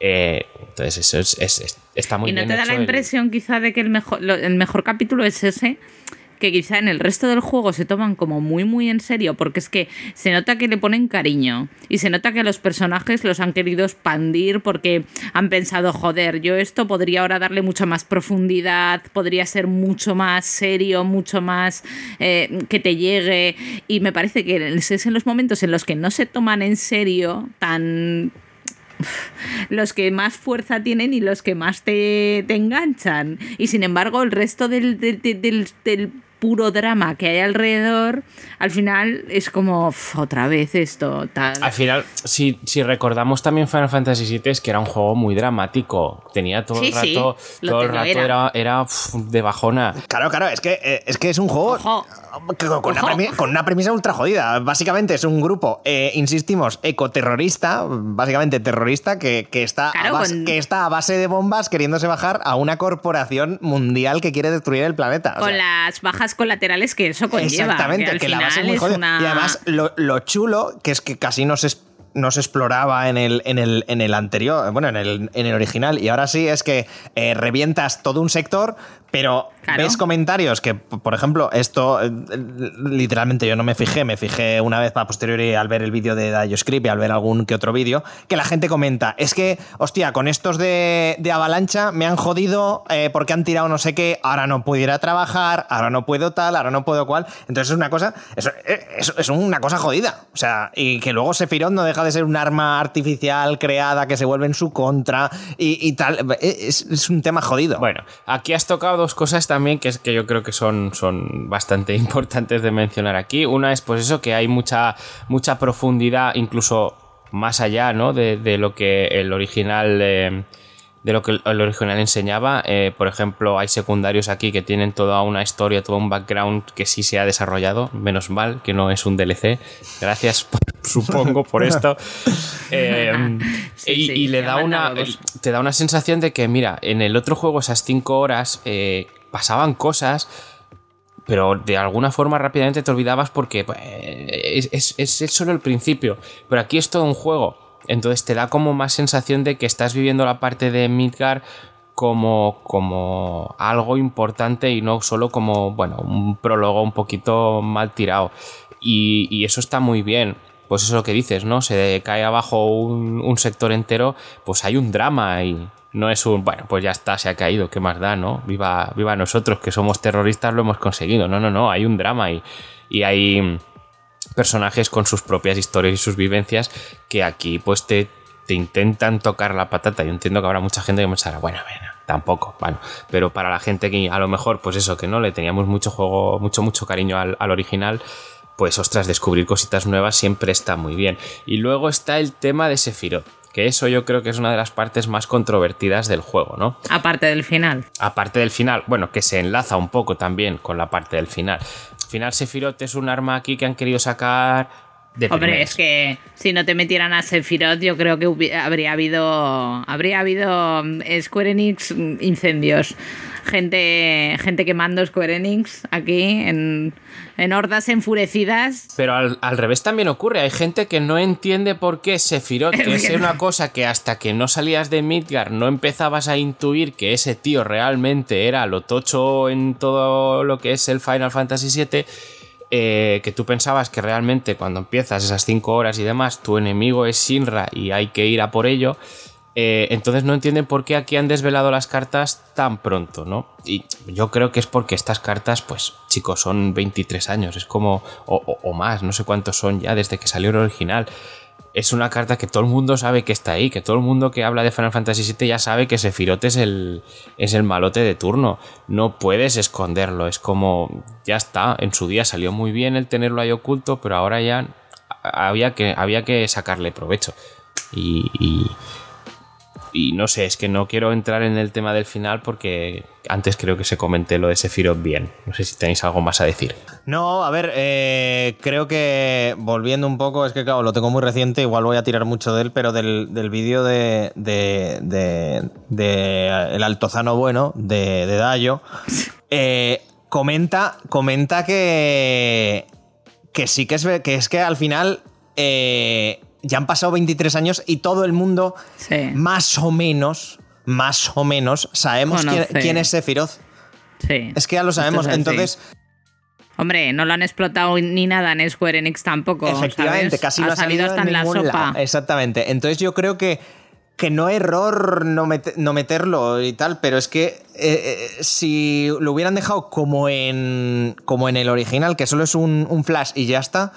Eh, entonces eso es, es- es- está muy y no bien te da la el- impresión quizá de que el mejor, lo- el mejor capítulo es ese, que quizá en el resto del juego se toman como muy muy en serio, porque es que se nota que le ponen cariño y se nota que los personajes los han querido expandir porque han pensado, joder, yo esto podría ahora darle mucha más profundidad, podría ser mucho más serio, mucho más eh, que te llegue y me parece que es en los momentos en los que no se toman en serio tan los que más fuerza tienen y los que más te, te enganchan. Y sin embargo, el resto del, del- del- puro drama que hay alrededor, al final es como "Uf, otra vez esto, tal. Al final, si, si recordamos también Final Fantasy VII, es que era un juego muy dramático. Tenía todo el Sí, rato, todo el rato era. era, era, uf, de bajona. Claro, claro, es que, eh, es que es un juego Ojo. Con, una con premisa ultra jodida. Básicamente es un grupo, eh, insistimos, ecoterrorista, básicamente terrorista, que, que está Claro, a base, con- que está a base de bombas queriéndose bajar a una corporación mundial que quiere destruir el planeta. O con sea, las bajas colaterales que eso conlleva. Exactamente, que, la base es final muy es jodida. una- Y además, lo, lo chulo, que es que casi no se, es- no se exploraba en el, en el, en el anterior, bueno, en el, en el original, y ahora sí es que eh, revientas todo un sector, pero Claro. ves comentarios que, por ejemplo, esto eh, literalmente yo no me fijé, me fijé una vez para posteriori al ver el vídeo de DioScript y al ver algún que otro vídeo, que la gente comenta, es que, hostia, con estos de, de avalancha me han jodido eh, porque han tirado no sé qué, ahora no puedo ir a trabajar, ahora no puedo tal, ahora no puedo cual. Entonces es una cosa, eh, es, es una cosa jodida. O sea, y que luego Sephiroth no deja de ser un arma artificial creada que se vuelve en su contra y, tal. Eh, Es, un tema jodido. Bueno, aquí has tocado dos cosas también que, es, que yo creo que son, son bastante importantes de mencionar aquí. Una es pues eso, que hay mucha, mucha profundidad, incluso más allá ¿no? de, de lo que el original... eh, de lo que el original enseñaba. Eh, por ejemplo, hay secundarios aquí que tienen toda una historia, todo un background que sí se ha desarrollado. Menos mal que no es un DLC. Gracias, por- supongo, por esto. Eh, Sí, y, sí, y le te da una, te da una sensación de que, mira, en el otro juego esas cinco horas eh, pasaban cosas, pero de alguna forma rápidamente te olvidabas porque pues, es, es- es- es solo el principio. Pero aquí es todo un juego. Entonces te da como más sensación de que estás viviendo la parte de Midgar como, como algo importante y no solo como, bueno, un prólogo un poquito mal tirado. Y, eso está muy bien. Pues eso es lo que dices, ¿no? Se cae abajo un, sector entero, pues hay un drama y no es un, bueno, pues ya está, se ha caído, ¿qué más da, no? Viva, viva nosotros que somos terroristas, lo hemos conseguido. No, no, no, hay un drama y hay personajes con sus propias historias y sus vivencias que aquí pues te, te intentan tocar la patata. Yo entiendo que habrá mucha gente que pensará, bueno, bueno, tampoco, bueno, pero para la gente que a lo mejor, pues eso, que no le teníamos mucho juego, mucho, mucho cariño al, al original, pues ostras, descubrir cositas nuevas siempre está muy bien. Y luego está el tema de Sephiroth, que eso yo creo que es una de las partes más controvertidas del juego, ¿no? Aparte del final. Aparte del final, bueno, que se enlaza un poco también con la parte del final. Al final, Sephiroth es un arma aquí que han querido sacar de Hombre, primeras. es que si no te metieran a Sephiroth, yo creo que habría habido habría habido mm, Square Enix mm, incendios. Gente, gente quemando Square Enix aquí en, en hordas enfurecidas. Pero al, al revés también ocurre. Hay gente que no entiende por qué Sephiroth, que es una cosa que hasta que no salías de Midgar no empezabas a intuir que ese tío realmente era lo tocho en todo lo que es el Final Fantasy VII. Eh, que tú pensabas que realmente cuando empiezas esas 5 horas y demás, tu enemigo es Shinra y hay que ir a por ello. eh, entonces no entienden por qué aquí han desvelado las cartas tan pronto, ¿no? Y yo creo que es porque estas cartas, pues, chicos, son 23 años, es como, o, o- o más, no sé cuántos son ya desde que salió el original. Es una carta que todo el mundo sabe que está ahí, que todo el mundo que habla de Final Fantasy VII ya sabe que Sephiroth es el, es el malote de turno. No puedes esconderlo, es como, ya está, en su día salió muy bien el tenerlo ahí oculto, pero ahora ya había que, había que sacarle provecho. Y, y- y no sé, es que no quiero entrar en el tema del final porque antes creo que se comenté lo de Sephiroth bien. No sé si tenéis algo más a decir. No, a ver, eh, creo que volviendo un poco, es que claro, lo tengo muy reciente, igual voy a tirar mucho de él, pero del, del vídeo de, de, de- de El Altozano Bueno, de, de Dayo, eh, comenta, comenta que, que sí que es, que es que al final eh, ya han pasado 23 años y todo el mundo Sí. más o menos, más o menos, sabemos quién, es Sephiroth. Sí. Es que ya lo sabemos. Es. Entonces, Hombre, no lo han explotado ni nada en Square Enix tampoco. efectivamente, ¿sabes? casi ha no ha salido hasta en la sopa. Exactamente. Entonces yo creo que, que no error no, met- no meterlo y tal, pero es que eh, eh, si lo hubieran dejado como en, como en el original, que solo es un, un flash y ya está.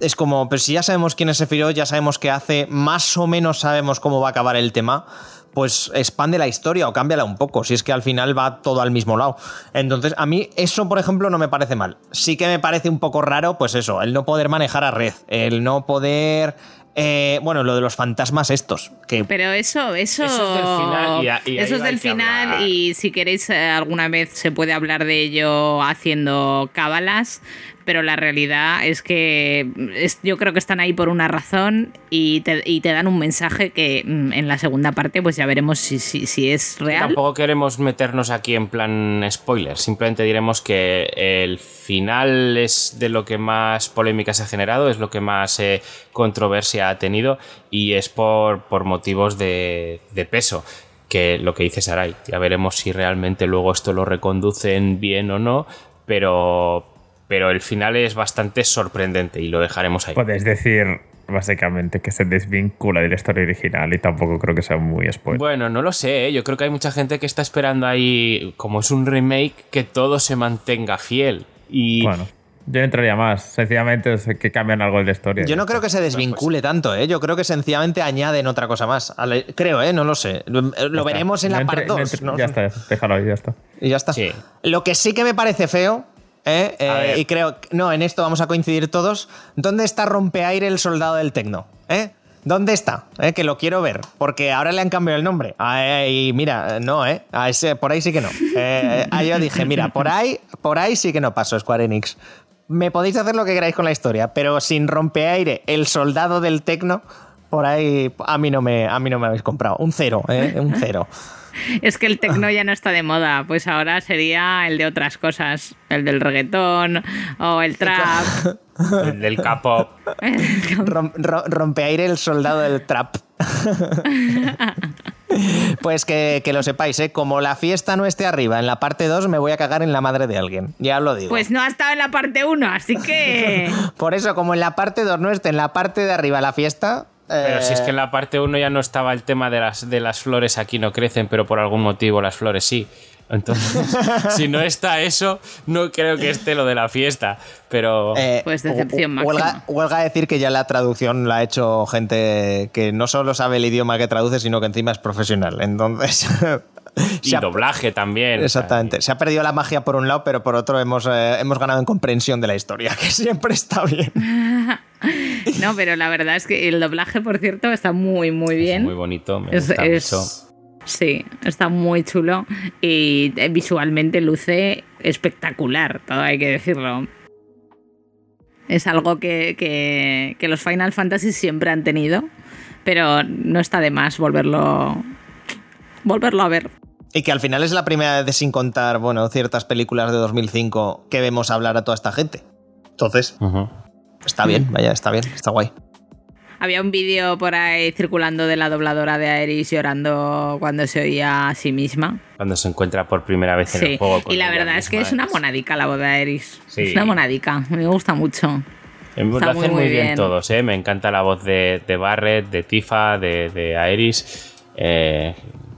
Es como, pero si ya sabemos quién es Sephiroth, ya sabemos qué hace, más o menos sabemos cómo va a acabar el tema, pues expande la historia o cámbiala un poco, si es que al final va todo al mismo lado. Entonces, a mí eso, por ejemplo, no me parece mal. Sí que me parece un poco raro, pues eso, el no poder manejar a red, el no poder... eh, bueno, lo de los fantasmas estos, que Pero eso, eso, Eso es del final y a- y ahí eso es del final y si queréis eh, alguna vez se puede hablar de ello haciendo cábalas, pero la realidad es que es- yo creo que están ahí por una razón y te, y te dan un mensaje que mm, en la segunda parte pues ya veremos si, si, si es real. Tampoco queremos meternos aquí en plan spoiler, simplemente diremos que el final es de lo que más polémica se ha generado, es lo que más eh, controversia ha tenido y es por, por motivos de, de peso. Que lo que dice Sarai, ya veremos si realmente luego esto lo reconducen bien o no, pero, pero el final es bastante sorprendente y lo dejaremos ahí. Puedes decir básicamente que se desvincula de la historia original y tampoco creo que sea muy spoiler. Bueno, no lo sé, ¿eh? yo creo que hay mucha gente que está esperando ahí, como es un remake, que todo se mantenga fiel. Y Bueno, yo no entraría más. Sencillamente es que cambian algo de la historia. Yo no creo que se desvincule tanto, ¿eh? Yo creo que sencillamente añaden otra cosa más. Creo, ¿eh? No lo sé. Lo, lo Ya está. veremos en No la entre- parte no 2. entre- Ya está, déjalo ahí, ya está. Y ya está. Sí. Lo que sí que me parece feo, ¿eh? Eh, y creo, no, en esto vamos a coincidir todos. ¿Dónde está Rompeaire el soldado del Tecno? ¿Eh? ¿Dónde está? ¿Eh? Que lo quiero ver. Porque ahora le han cambiado el nombre. Ah, y mira, no, ¿eh? A ese- por ahí sí que no. Eh, ahí yo dije, mira, por ahí, por ahí sí que no paso, Square Enix. Me podéis hacer lo que queráis con la historia, pero sin Rompeaire, el soldado del Tecno, por ahí a mí no me, a mí no me habéis comprado. Un cero, ¿eh? Un cero. Es que el tecno ya no está de moda, pues ahora sería el de otras cosas, el del reggaetón o el trap. el del capo. Rom- ro- rompeaire el soldado del trap. pues que, que lo sepáis, ¿eh? como la fiesta no esté arriba en la parte 2, me voy a cagar en la madre de alguien. Ya lo digo. Pues no ha estado en la parte 1, así que... Por eso, como en la parte 2 no esté en la parte de arriba la fiesta. Pero eh, si es que en la parte 1 ya no estaba el tema de las, de las flores aquí no crecen, pero por algún motivo las flores sí. Entonces, si no está eso, no creo que esté lo de la fiesta. Pero eh, Pues decepción. Huelga, huelga decir que ya la traducción la ha hecho gente que no solo sabe el idioma que traduce, sino que encima es profesional. Entonces. y ha- doblaje también. Exactamente. Se ha perdido la magia por un lado, pero por otro hemos, eh, hemos ganado en comprensión de la historia, que siempre está bien. No, pero la verdad es que el doblaje, por cierto, está muy, muy Es bien. muy bonito, me Es- gusta es- mucho. Sí, está muy chulo y eh, visualmente luce espectacular, todo hay que decirlo. Es algo que, que- que los Final Fantasy siempre han tenido, pero no está de más volverlo, volverlo a ver. Y que al final es la primera vez, sin contar, bueno, ciertas películas de 2005, que vemos hablar a toda esta gente. Entonces. Está bien, vaya, está bien, está guay. Había un vídeo por ahí circulando de la dobladora de Aeris llorando cuando se oía a sí misma. Cuando se encuentra por primera vez en Sí, el juego. con y la verdad es que es una monadica la voz de Aeris. Sí. Es una monadica, me gusta mucho. Eh, Lo Está hacen muy, muy, bien. bien. todos, ¿eh? Me encanta la voz de, de Barret, de Tifa, de, de Aeris, eh,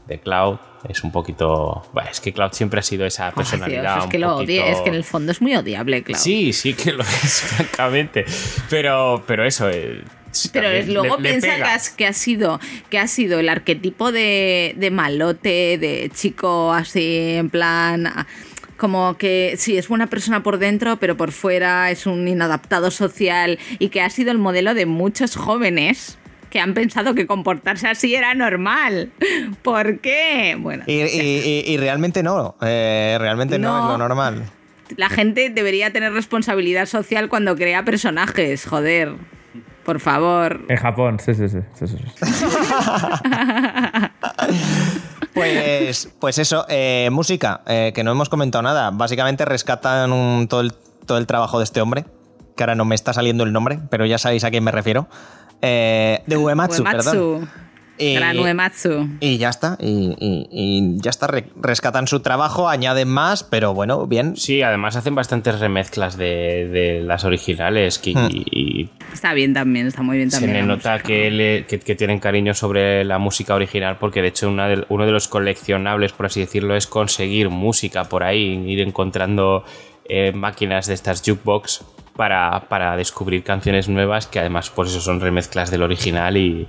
de Cloud. Es un poquito. Bueno, es que Cloud siempre ha sido esa personalidad. Dios, es un que lo poquito- es que en el fondo es muy odiable, claro. Sí, sí que lo es, francamente. Pero, pero eso. eh, Pero luego le- piensa que, has- que ha sido que ha sido el arquetipo de, de malote, de chico así en plan ah, como que sí es buena persona por dentro, pero por fuera es un inadaptado social y que ha sido el modelo de muchos jóvenes que han pensado que comportarse así era normal. ¿Por qué? Bueno, Y, y- y- y realmente no, eh, realmente no. No. es lo normal. la gente debería tener responsabilidad social cuando crea personajes, joder. Por favor. En Japón, sí, sí, sí. sí, sí, sí. Pues, pues eso, eh, música, eh, que no hemos comentado nada. Básicamente rescatan un- todo, el, todo el trabajo de este hombre, que ahora no me está saliendo el nombre, pero ya sabéis a quién me refiero. Eh, de Uematsu, perdón. Uematsu. Y- Gran Uematsu. Y ya está, y, y- y ya está, re- rescatan su trabajo, añaden más, pero bueno, bien. Sí, además hacen bastantes remezclas de, de las originales que- Hmm. y, y Está bien también, está muy bien se también. le la nota que, le- que- que tienen cariño sobre la música original porque de hecho una de- uno de los coleccionables, por así decirlo, es conseguir música por ahí, ir encontrando eh, máquinas de estas jukebox para, para descubrir canciones nuevas que además por eso son remezclas del original y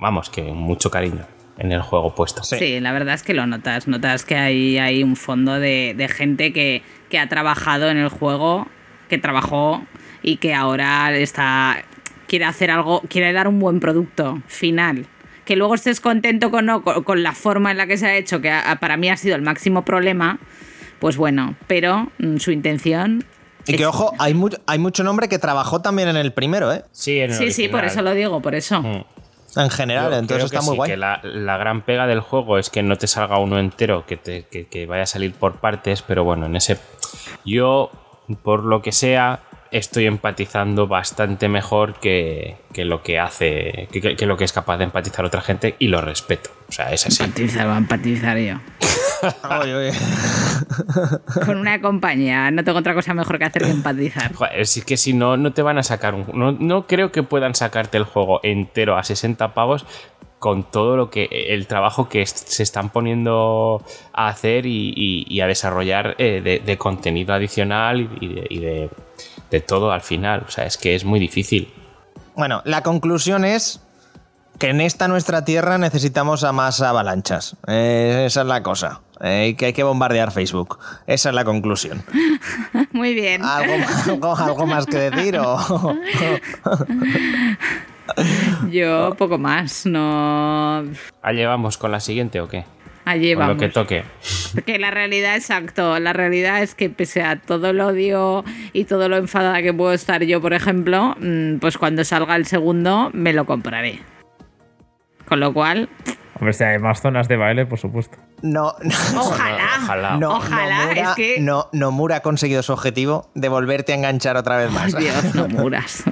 vamos, que mucho cariño en el juego puesto. Sí. Sí, la verdad es que lo notas. Notas que hay, hay un fondo de, de gente que, que ha trabajado en el juego, que trabajó y que ahora está quiere hacer algo, quiere dar un buen producto final. Que luego estés contento con, no- con, con la forma en la que se ha hecho, que a- para mí ha sido el máximo problema, pues bueno, pero mm, su intención... Y que ojo, hay, mu- hay mucho nombre que trabajó también en el primero, ¿eh? Sí, en el Sí, sí, por eso lo digo, por eso. Mm. En general, Yo entonces creo está que muy sí, guay. que la, la gran pega del juego es que no te salga uno entero, que, te- que- que vaya a salir por partes, pero bueno, en ese. Yo, por lo que sea, estoy empatizando bastante mejor que, que lo que hace. Que, que- que lo que es capaz de empatizar otra gente y lo respeto. O sea, es así. Empatizar, voy a empatizar yo. Oye, oye. Con una compañía, no tengo otra cosa mejor que hacer que empatizar. Joder, es que si no, no te van a sacar un. No, no creo que puedan sacarte el juego entero a 60 pavos con todo lo que. el trabajo que se están poniendo a hacer y, y- y a desarrollar eh, de, de contenido adicional y, de, y de- de todo al final. O sea, es que es muy difícil. Bueno, la conclusión es que en esta nuestra tierra necesitamos a más avalanchas. Eh, esa es la cosa. Eh, y que hay que bombardear Facebook. Esa es la conclusión. Muy bien. ¿Algo, algo, algo más que decir? O... Yo poco más, no. ¿Allí vamos con la siguiente o qué? Allí Con lo vamos. que toque. Que la realidad, exacto, la realidad es que pese a todo el odio y todo lo enfadada que puedo estar yo, por ejemplo, mm, pues cuando salga el segundo me lo compraré. Con lo cual, Hombre, si hay más zonas de baile, por supuesto. No, no. ojalá, Ojalá. No, ojalá, Nomura, es que... no, Nomura ha conseguido su objetivo de volverte a enganchar otra vez más. Dios, no muras.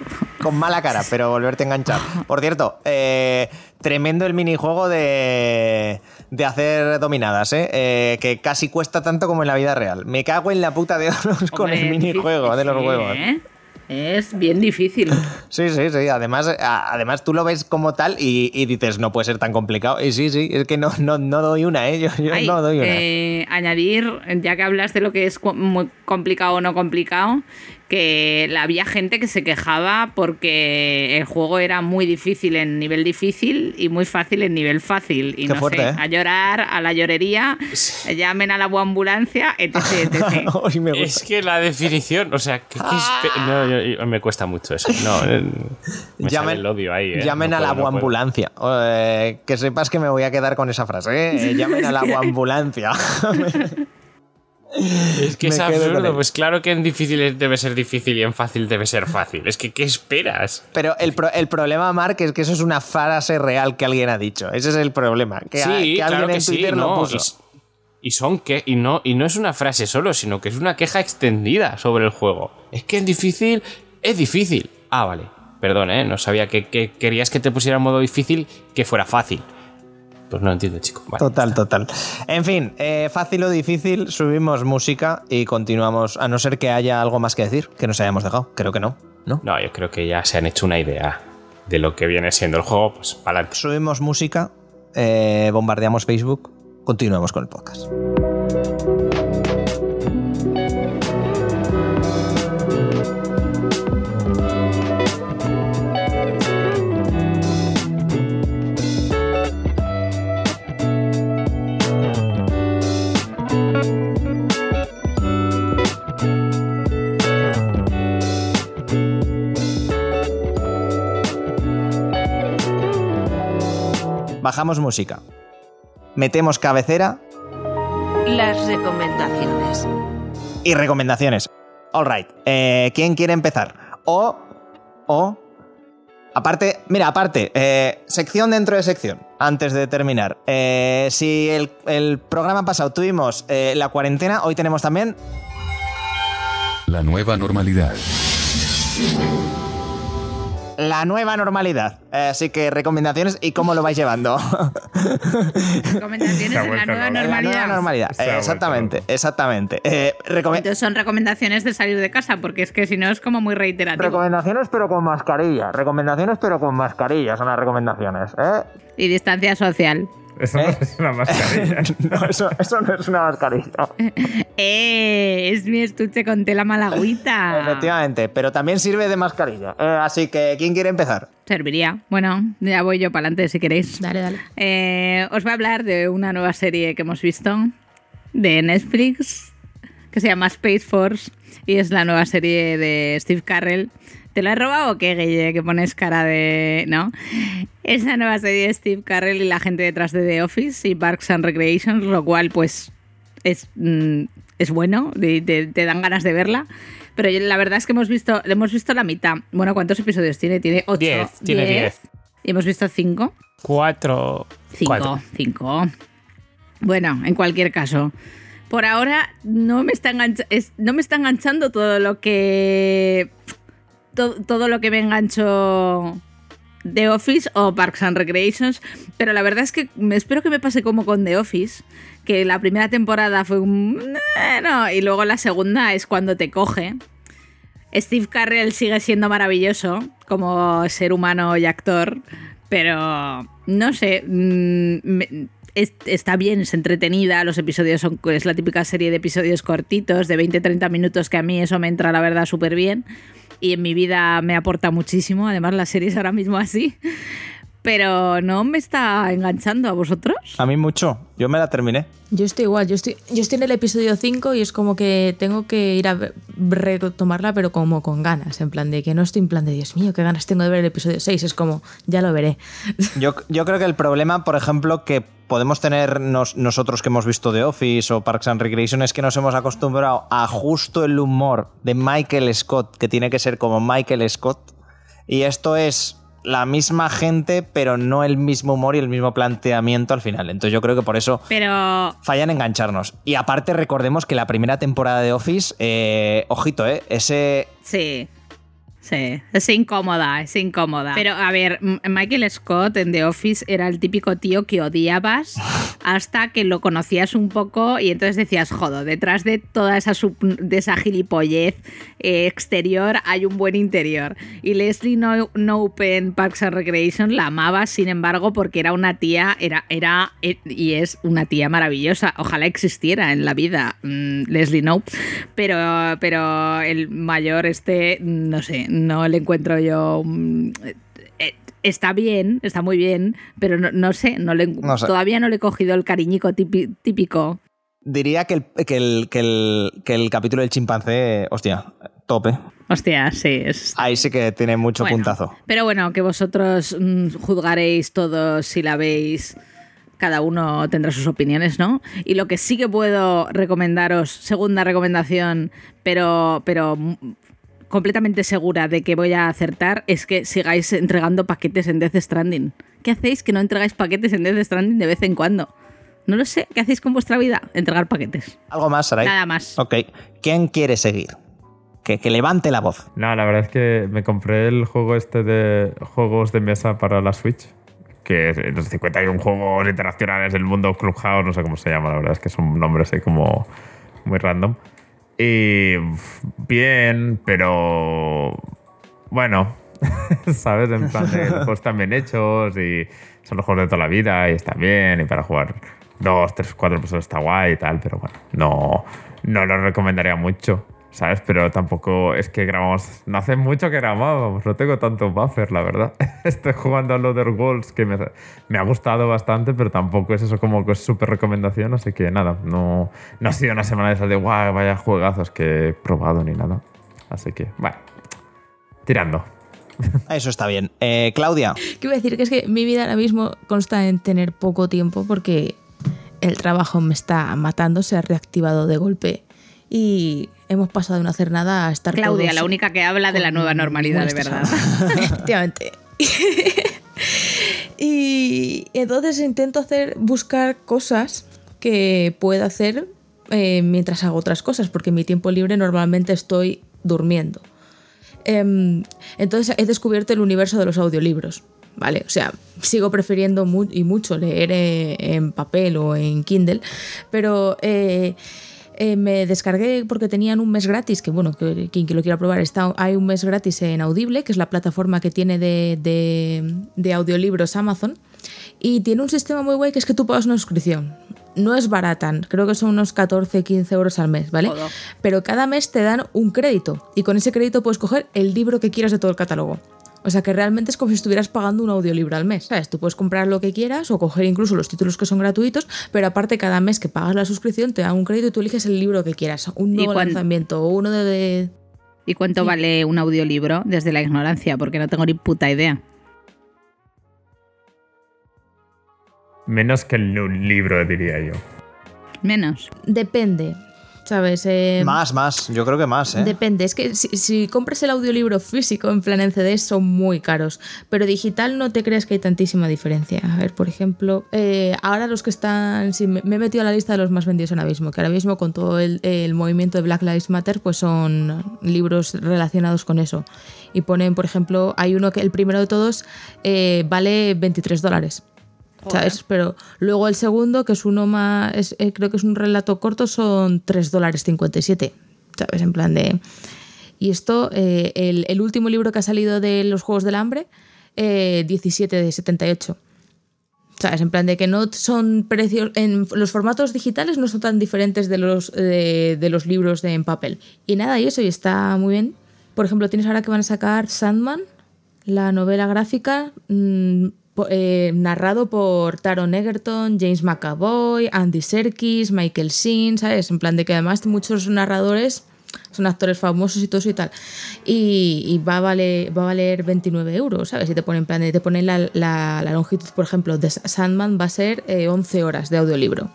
Con mala cara, pero volverte a enganchar. Por cierto, eh, tremendo el minijuego de, de hacer dominadas, ¿eh? Eh, Que casi cuesta tanto como en la vida real. Me cago en la puta de oros con el minijuego de los sí, huevos. ¿eh? Es bien difícil. Sí, sí, sí. Además, a- además tú lo ves como tal y, y dices, no puede ser tan complicado. Y sí, sí, es que no, no, no doy una, ¿eh? Yo, yo Ay, no doy una. eh, añadir, ya que hablas de lo que es muy complicado o no complicado, que la- había gente que se quejaba porque el juego era muy difícil en nivel difícil y muy fácil en nivel fácil. Y Qué no fuerte, sé, ¿eh? a llorar, a la llorería, llamen a la ambulancia, etc. etc. Ay, me gusta. Es que la definición, o sea, que, que espe- no, yo- yo- me cuesta mucho eso. No, eh, me sale el odio ahí. eh. llamen No a la puedo, no puedo. ambulancia. Eh, que sepas que me voy a quedar con esa frase. ¿eh? Eh, llamen a la ambulancia. Es que Me es absurdo. Pues claro que en difícil debe ser difícil y en fácil debe ser fácil. Es que, ¿qué esperas? Pero el, pro- el problema, Mark, es que eso es una frase real que alguien ha dicho. Ese es el problema. Que, a- sí, que alguien claro que en Twitter sí, lo ¿no? puso. Y, s- y son que y no y no es una frase solo, sino que es una queja extendida sobre el juego. Es que en difícil es difícil. Ah, vale. Perdón, ¿eh? No sabía que, que querías que te pusiera en modo difícil que fuera fácil. Pues no entiendo, chico. Vale. Total, total. En fin, eh, fácil o difícil, subimos música y continuamos. A no ser que haya algo más que decir, que nos hayamos dejado. Creo que no. ¿No? No, yo creo que ya se han hecho una idea de lo que viene siendo el juego, pues para adelante. Subimos música, eh, bombardeamos Facebook, continuamos con el podcast. Bajamos música, metemos cabecera Las recomendaciones. y recomendaciones. All right. eh, ¿Quién quiere empezar? O, o, aparte, mira, aparte, eh, sección dentro de sección, antes de terminar. Eh, si el, el programa pasado tuvimos eh, la cuarentena, hoy tenemos también La nueva normalidad. La nueva normalidad. Eh, así que recomendaciones y cómo lo vais llevando. Recomendaciones en la nueva loco. La normalidad. nueva normalidad. Eh, exactamente, exactamente. Eh, recome- Entonces son recomendaciones de salir de casa, porque es que si no es como muy reiterativo. recomendaciones pero con mascarilla. Recomendaciones pero con mascarilla son las recomendaciones. ¿eh? y distancia social. Eso no ¿Eh? es una mascarilla. no, eso, eso no es una mascarilla. ¡Eh! Es mi estuche con tela malagüita. Efectivamente, pero también sirve de mascarilla. Eh, así que, ¿quién quiere empezar? Serviría. Bueno, ya voy yo para adelante si queréis. Dale, dale. Eh, os voy a hablar de una nueva serie que hemos visto de Netflix que se llama Space Force y es la nueva serie de Steve Carrell. ¿Te lo he robado o qué, Guille? Que pones cara de... ¿No? Es la nueva serie de Steve Carrell y la gente detrás de The Office y Parks and Recreations, lo cual pues es, mm, es bueno, te, te- dan ganas de verla. Pero la verdad es que hemos visto, hemos visto la mitad. Bueno, ¿cuántos episodios tiene? Tiene ocho. Diez, tiene diez. Y hemos visto cinco. Cuatro. Cinco, cuatro. cinco. Bueno, en cualquier caso. Por ahora no me está, engancha- es- no me está enganchando todo lo que. To- todo lo que me enganchó The Office o Parks and Recreations. Pero la verdad es que me espero que me pase como con The Office. Que la primera temporada fue un. "Eh, no", y luego la segunda es cuando te coge. Steve Carrell sigue siendo maravilloso como ser humano y actor, pero no sé, mm, está bien, es entretenida, los episodios son es la típica serie de episodios cortitos de 20-30 minutos que a mí eso me entra la verdad súper bien y en mi vida me aporta muchísimo, además la serie es ahora mismo así, pero no me está enganchando a vosotros. A mí mucho. Yo me la terminé. Yo estoy igual, yo estoy, yo estoy en el episodio 5 y es como que tengo que ir a retomarla, pero como con ganas, en plan de que no estoy en plan de Dios mío, qué ganas tengo de ver el episodio 6, es como, ya lo veré. Yo, yo creo que el problema, por ejemplo, que podemos tener nos- nosotros que hemos visto The Office o Parks and Recreation es que nos hemos acostumbrado a justo el humor de Michael Scott, que tiene que ser como Michael Scott. Y esto es la misma gente, pero no el mismo humor y el mismo planteamiento al final. Entonces yo creo que por eso Pero fallan en engancharnos. Y aparte recordemos que la primera temporada de Office, eh, ojito, ¿eh? Ese... Sí. Sí, es incómoda, es incómoda. Pero a ver, Michael Scott en The Office era el típico tío que odiabas hasta que lo conocías un poco y entonces decías, jodo, detrás de toda esa, de esa gilipollez eh, exterior hay un buen interior. Y Leslie no, Knope en Parks and Recreation la amaba, sin embargo, porque era una tía, era, era eh, y es una tía maravillosa. Ojalá existiera en la vida mm, Leslie Knope, pero, pero el mayor este, no sé, no le encuentro yo... mm, eh, Está bien, está muy bien, pero no, no sé, no le, No sé. todavía no le he cogido el cariñico típi- típico. Diría que el, que el, que el, que el capítulo del chimpancé, hostia, tope. Hostia, sí, es, Ahí sí que tiene mucho Bueno, puntazo. Pero bueno, que vosotros mm, juzgaréis todos si la veis. Cada uno tendrá sus opiniones, ¿no? Y lo que sí que puedo recomendaros, segunda recomendación, pero, pero completamente segura de que voy a acertar, es que sigáis entregando paquetes en Death Stranding. ¿Qué hacéis que no entregáis paquetes en Death Stranding de vez en cuando? No lo sé, ¿qué hacéis con vuestra vida? Entregar paquetes. ¿Algo más, Saray? Nada más. Ok. ¿Quién quiere seguir? Que, que levante la voz. No, la verdad es que me compré el juego este de juegos de mesa para la Switch. Que es los 51 juegos internacionales del mundo Clubhouse, no sé cómo se llama, la verdad es que es un nombre así como muy random. Y bien, pero bueno, ¿sabes? En plan de los juegos están bien hechos y son los juegos de toda la vida y están bien y para jugar dos, tres, cuatro personas está guay y tal, pero bueno, no, no lo recomendaría mucho, ¿sabes? Pero tampoco es que grabamos, no hace mucho que grabábamos, no tengo tanto buffer, la verdad. Estoy jugando al Other Worlds que me, me ha gustado bastante, pero tampoco es eso como que es súper recomendación, así que nada, no, no ha sido una semana de esas de guau, vaya juegazos que he probado ni nada. Así que, bueno, tirando. Eso está bien. Eh, Claudia, ¿Qué iba a decir? Que es que mi vida ahora mismo consta en tener poco tiempo porque el trabajo me está matando, se ha reactivado de golpe y hemos pasado de no hacer nada a estar Claudia, todos la única que habla de la nueva normalidad, de verdad. Efectivamente. y entonces intento hacer, buscar cosas que pueda hacer eh, mientras hago otras cosas, porque en mi tiempo libre normalmente estoy durmiendo. Em, entonces he descubierto el universo de los audiolibros. ¿Vale? O sea, sigo prefiriendo mu- y mucho leer eh, en papel o en Kindle, pero eh, eh, me descargué porque tenían un mes gratis, que bueno, que, quien que lo quiera probar, está, hay un mes gratis en Audible, que es la plataforma que tiene de, de- de audiolibros Amazon, y tiene un sistema muy guay que es que tú pagas una suscripción. No es barata, creo que son unos 14, 15 euros al mes, ¿vale? Joder. Pero cada mes te dan un crédito y con ese crédito puedes coger el libro que quieras de todo el catálogo. O sea que realmente es como si estuvieras pagando un audiolibro al mes, ¿sabes? Tú puedes comprar lo que quieras o coger incluso los títulos que son gratuitos, pero aparte cada mes que pagas la suscripción te dan un crédito y tú eliges el libro que quieras, un nuevo cuán- lanzamiento o uno de, de- ¿Y cuánto vale un audiolibro desde la ignorancia? Porque no tengo ni puta idea. Menos que el un libro, diría yo. Menos. Depende, ¿sabes? Eh, más, más. Yo creo que más, ¿eh? Depende, es que si, si compras el audiolibro físico en plan en CD son muy caros, pero digital no te creas que hay tantísima diferencia. A ver, por ejemplo, eh, ahora los que están, me, me he metido a la lista de los más vendidos ahora mismo, que ahora mismo con todo el, el movimiento de Black Lives Matter, pues son libros relacionados con eso. Y ponen, por ejemplo, hay uno que el primero de todos eh, vale 23 dólares. ¿Sabes? Pero luego el segundo, que es uno más, eh, creo que es un relato corto, son 3 dólares 57. ¿Sabes? En plan de... Y esto, eh, el, último libro que ha salido de los Juegos del Hambre, eh, 17 de 78. ¿Sabes? En plan de que no son precios. En los formatos digitales no son tan diferentes de los, de, de los libros de, en papel. Y nada, y eso, y está muy bien. Por ejemplo, tienes ahora que van a sacar Sandman, la novela gráfica, mm, eh, narrado por Taron Egerton, James McAvoy, Andy Serkis, Michael Sheen, ¿sabes? En plan de que además muchos narradores son actores famosos y todo eso y tal. Y, va, a valer, va a valer 29 euros, ¿sabes? Y te ponen, en plan de- te ponen la, la- la longitud, por ejemplo, de Sandman va a ser eh, 11 horas de audiolibro.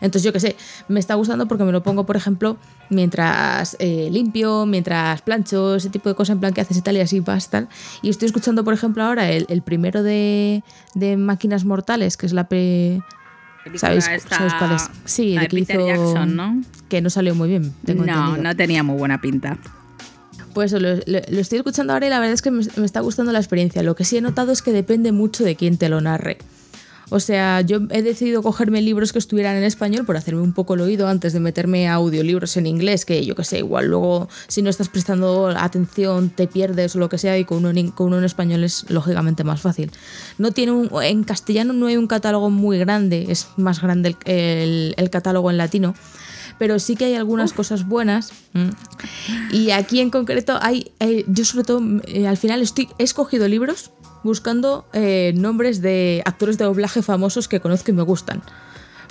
Entonces, yo qué sé, me está gustando porque me lo pongo, por ejemplo, mientras eh, limpio, mientras plancho, ese tipo de cosas en plan que haces y tal y así vas tal. Y estoy escuchando, por ejemplo, ahora el, el primero de, de Máquinas Mortales, que es la pre... ¿Sabéis, Esta- ¿sabéis cuál es? Sí, la de de que Peter hizo- Jackson, ¿no? Que no salió muy bien, tengo No, entendido. no tenía muy buena pinta. Pues lo, lo- lo estoy escuchando ahora y la verdad es que me, me está gustando la experiencia. Lo que sí he notado es que depende mucho de quién te lo narre. O sea, yo he decidido cogerme libros que estuvieran en español por hacerme un poco el oído antes de meterme a audiolibros en inglés, que yo que sé, igual luego si no estás prestando atención te pierdes o lo que sea y con uno en, con uno en español es lógicamente más fácil. No tiene un, en castellano no hay un catálogo muy grande, es más grande el- el- el catálogo en latino pero sí que hay algunas cosas buenas. Y aquí en concreto hay, hay- yo sobre todo eh, al final estoy, he escogido libros buscando eh, nombres de actores de doblaje famosos que conozco y me gustan.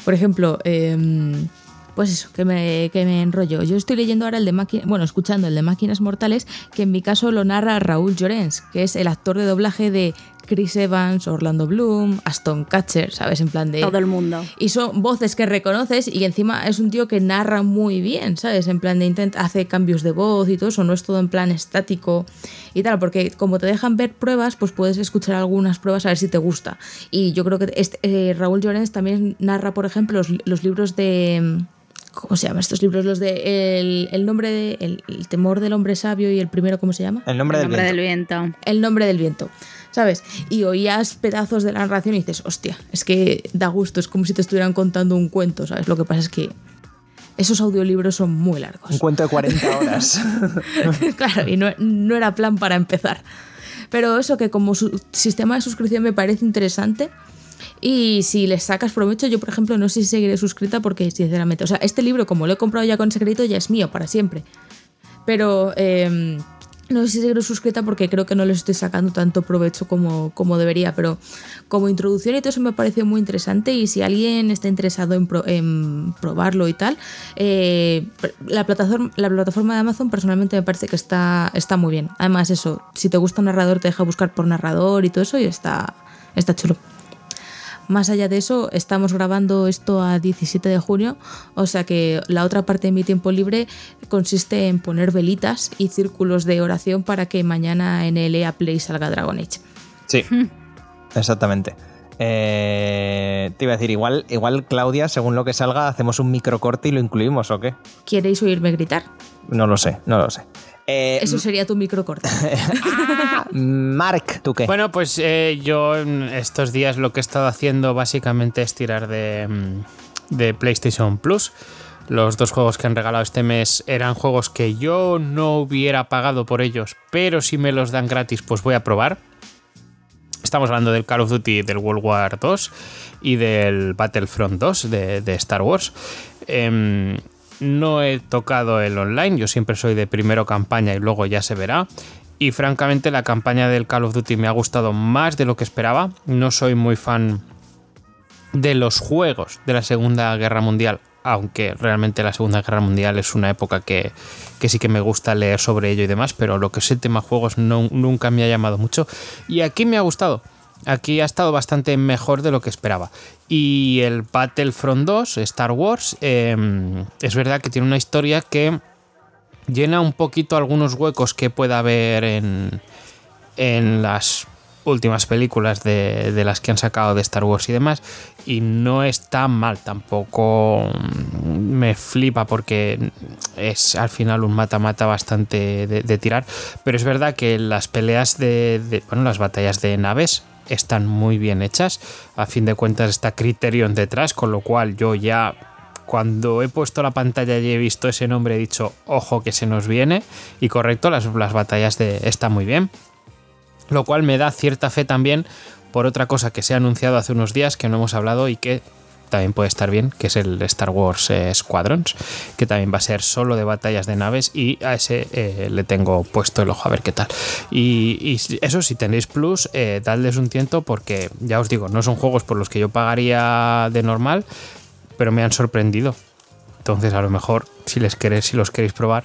Por ejemplo, em, pues eso, que me, que me enrollo. Yo estoy leyendo ahora el de máquinas, bueno, escuchando el de Máquinas Mortales, que en mi caso lo narra Raúl Llorens, que es el actor de doblaje de Chris Evans, Orlando Bloom, Aston Catcher, ¿sabes? En plan de... Todo el mundo. Y son voces que reconoces y encima es un tío que narra muy bien, ¿sabes? En plan de intenta, hace cambios de voz y todo eso, no es todo en plan estático y tal, porque como te dejan ver pruebas, pues puedes escuchar algunas pruebas a ver si te gusta. Y yo creo que este, eh, Raúl Llorens también narra, por ejemplo, los, los libros de... ¿Cómo se llaman estos libros? Los de El, el nombre de... El, el temor del hombre sabio y el primero, ¿cómo se llama? El nombre El del nombre viento. del viento. El nombre del viento, ¿sabes? Y oías pedazos de la narración y dices, hostia, es que da gusto, es como si te estuvieran contando un cuento, ¿sabes? Lo que pasa es que esos audiolibros son muy Un largos. cuento de 40 horas. claro, y no, no era plan para empezar. Pero eso que como su sistema de suscripción me parece interesante. Y si les sacas provecho, yo por ejemplo no sé si seguiré suscrita porque sinceramente, o sea, este libro como lo he comprado ya con ese crédito ya es mío para siempre. Pero eh, No sé si seguiré suscrita porque creo que no les estoy sacando tanto provecho como, como debería, pero como introducción y todo eso me pareció muy interesante y si alguien está interesado en, pro- en probarlo y tal, eh, la, plataforma, la plataforma de Amazon personalmente me parece que está, está muy bien. Además eso, si te gusta un narrador te deja buscar por narrador y todo eso y está, está chulo. Más allá de eso, estamos grabando esto a 17 de junio, o sea que la otra parte de mi tiempo libre consiste en poner velitas y círculos de oración para que mañana en el EA Play salga Dragon Age. Sí, exactamente. Eh, te iba a decir, igual, igual Claudia, según lo que salga, hacemos un microcorte y lo incluimos, ¿o qué? ¿Queréis oírme gritar? No lo sé, no lo sé. Eh, Eso sería tu microcorte. Mark, ¿tú qué? Bueno, pues eh, yo en estos días lo que he estado haciendo básicamente es tirar de, mm, de PlayStation Plus. Los dos juegos que han regalado este mes eran juegos que yo no hubiera pagado por ellos, pero si me los dan gratis, pues voy a probar. Estamos hablando del Call of Duty del World War 2 y del Battlefront 2 de, de Star Wars. Em, no he tocado el online, yo siempre soy de primero campaña y luego ya se verá. Y francamente la campaña del Call of Duty me ha gustado más de lo que esperaba. No soy muy fan de los juegos de la Segunda Guerra Mundial, aunque realmente la Segunda Guerra Mundial es una época que, que sí que me gusta leer sobre ello y demás, pero lo que es el tema juegos no, nunca me ha llamado mucho. Y aquí me ha gustado. Aquí ha estado bastante mejor de lo que esperaba. Y el Battlefront 2, Star Wars, eh, es verdad que tiene una historia que llena un poquito algunos huecos que pueda haber en, en las últimas películas de, de las que han sacado de Star Wars y demás. Y no está mal, tampoco me flipa porque es al final un mata-mata bastante de, tirar. Pero es verdad que las peleas de- bueno, las batallas de naves están muy bien hechas. A fin de cuentas está Criterion detrás, con lo cual yo ya cuando he puesto la pantalla y he visto ese nombre he dicho, ojo que se nos viene. Y correcto, las, las batallas de, están muy bien. Lo cual me da cierta fe también por otra cosa que se ha anunciado hace unos días que no hemos hablado y que también puede estar bien, que es el Star Wars eh, Squadrons, que también va a ser solo de batallas de naves y a ese eh, le tengo puesto el ojo a ver qué tal. Y, eso, si tenéis plus, eh, dadles un tiento porque ya os digo, no son juegos por los que yo pagaría de normal, pero me han sorprendido. Entonces, a lo mejor, si les queréis, si los queréis probar,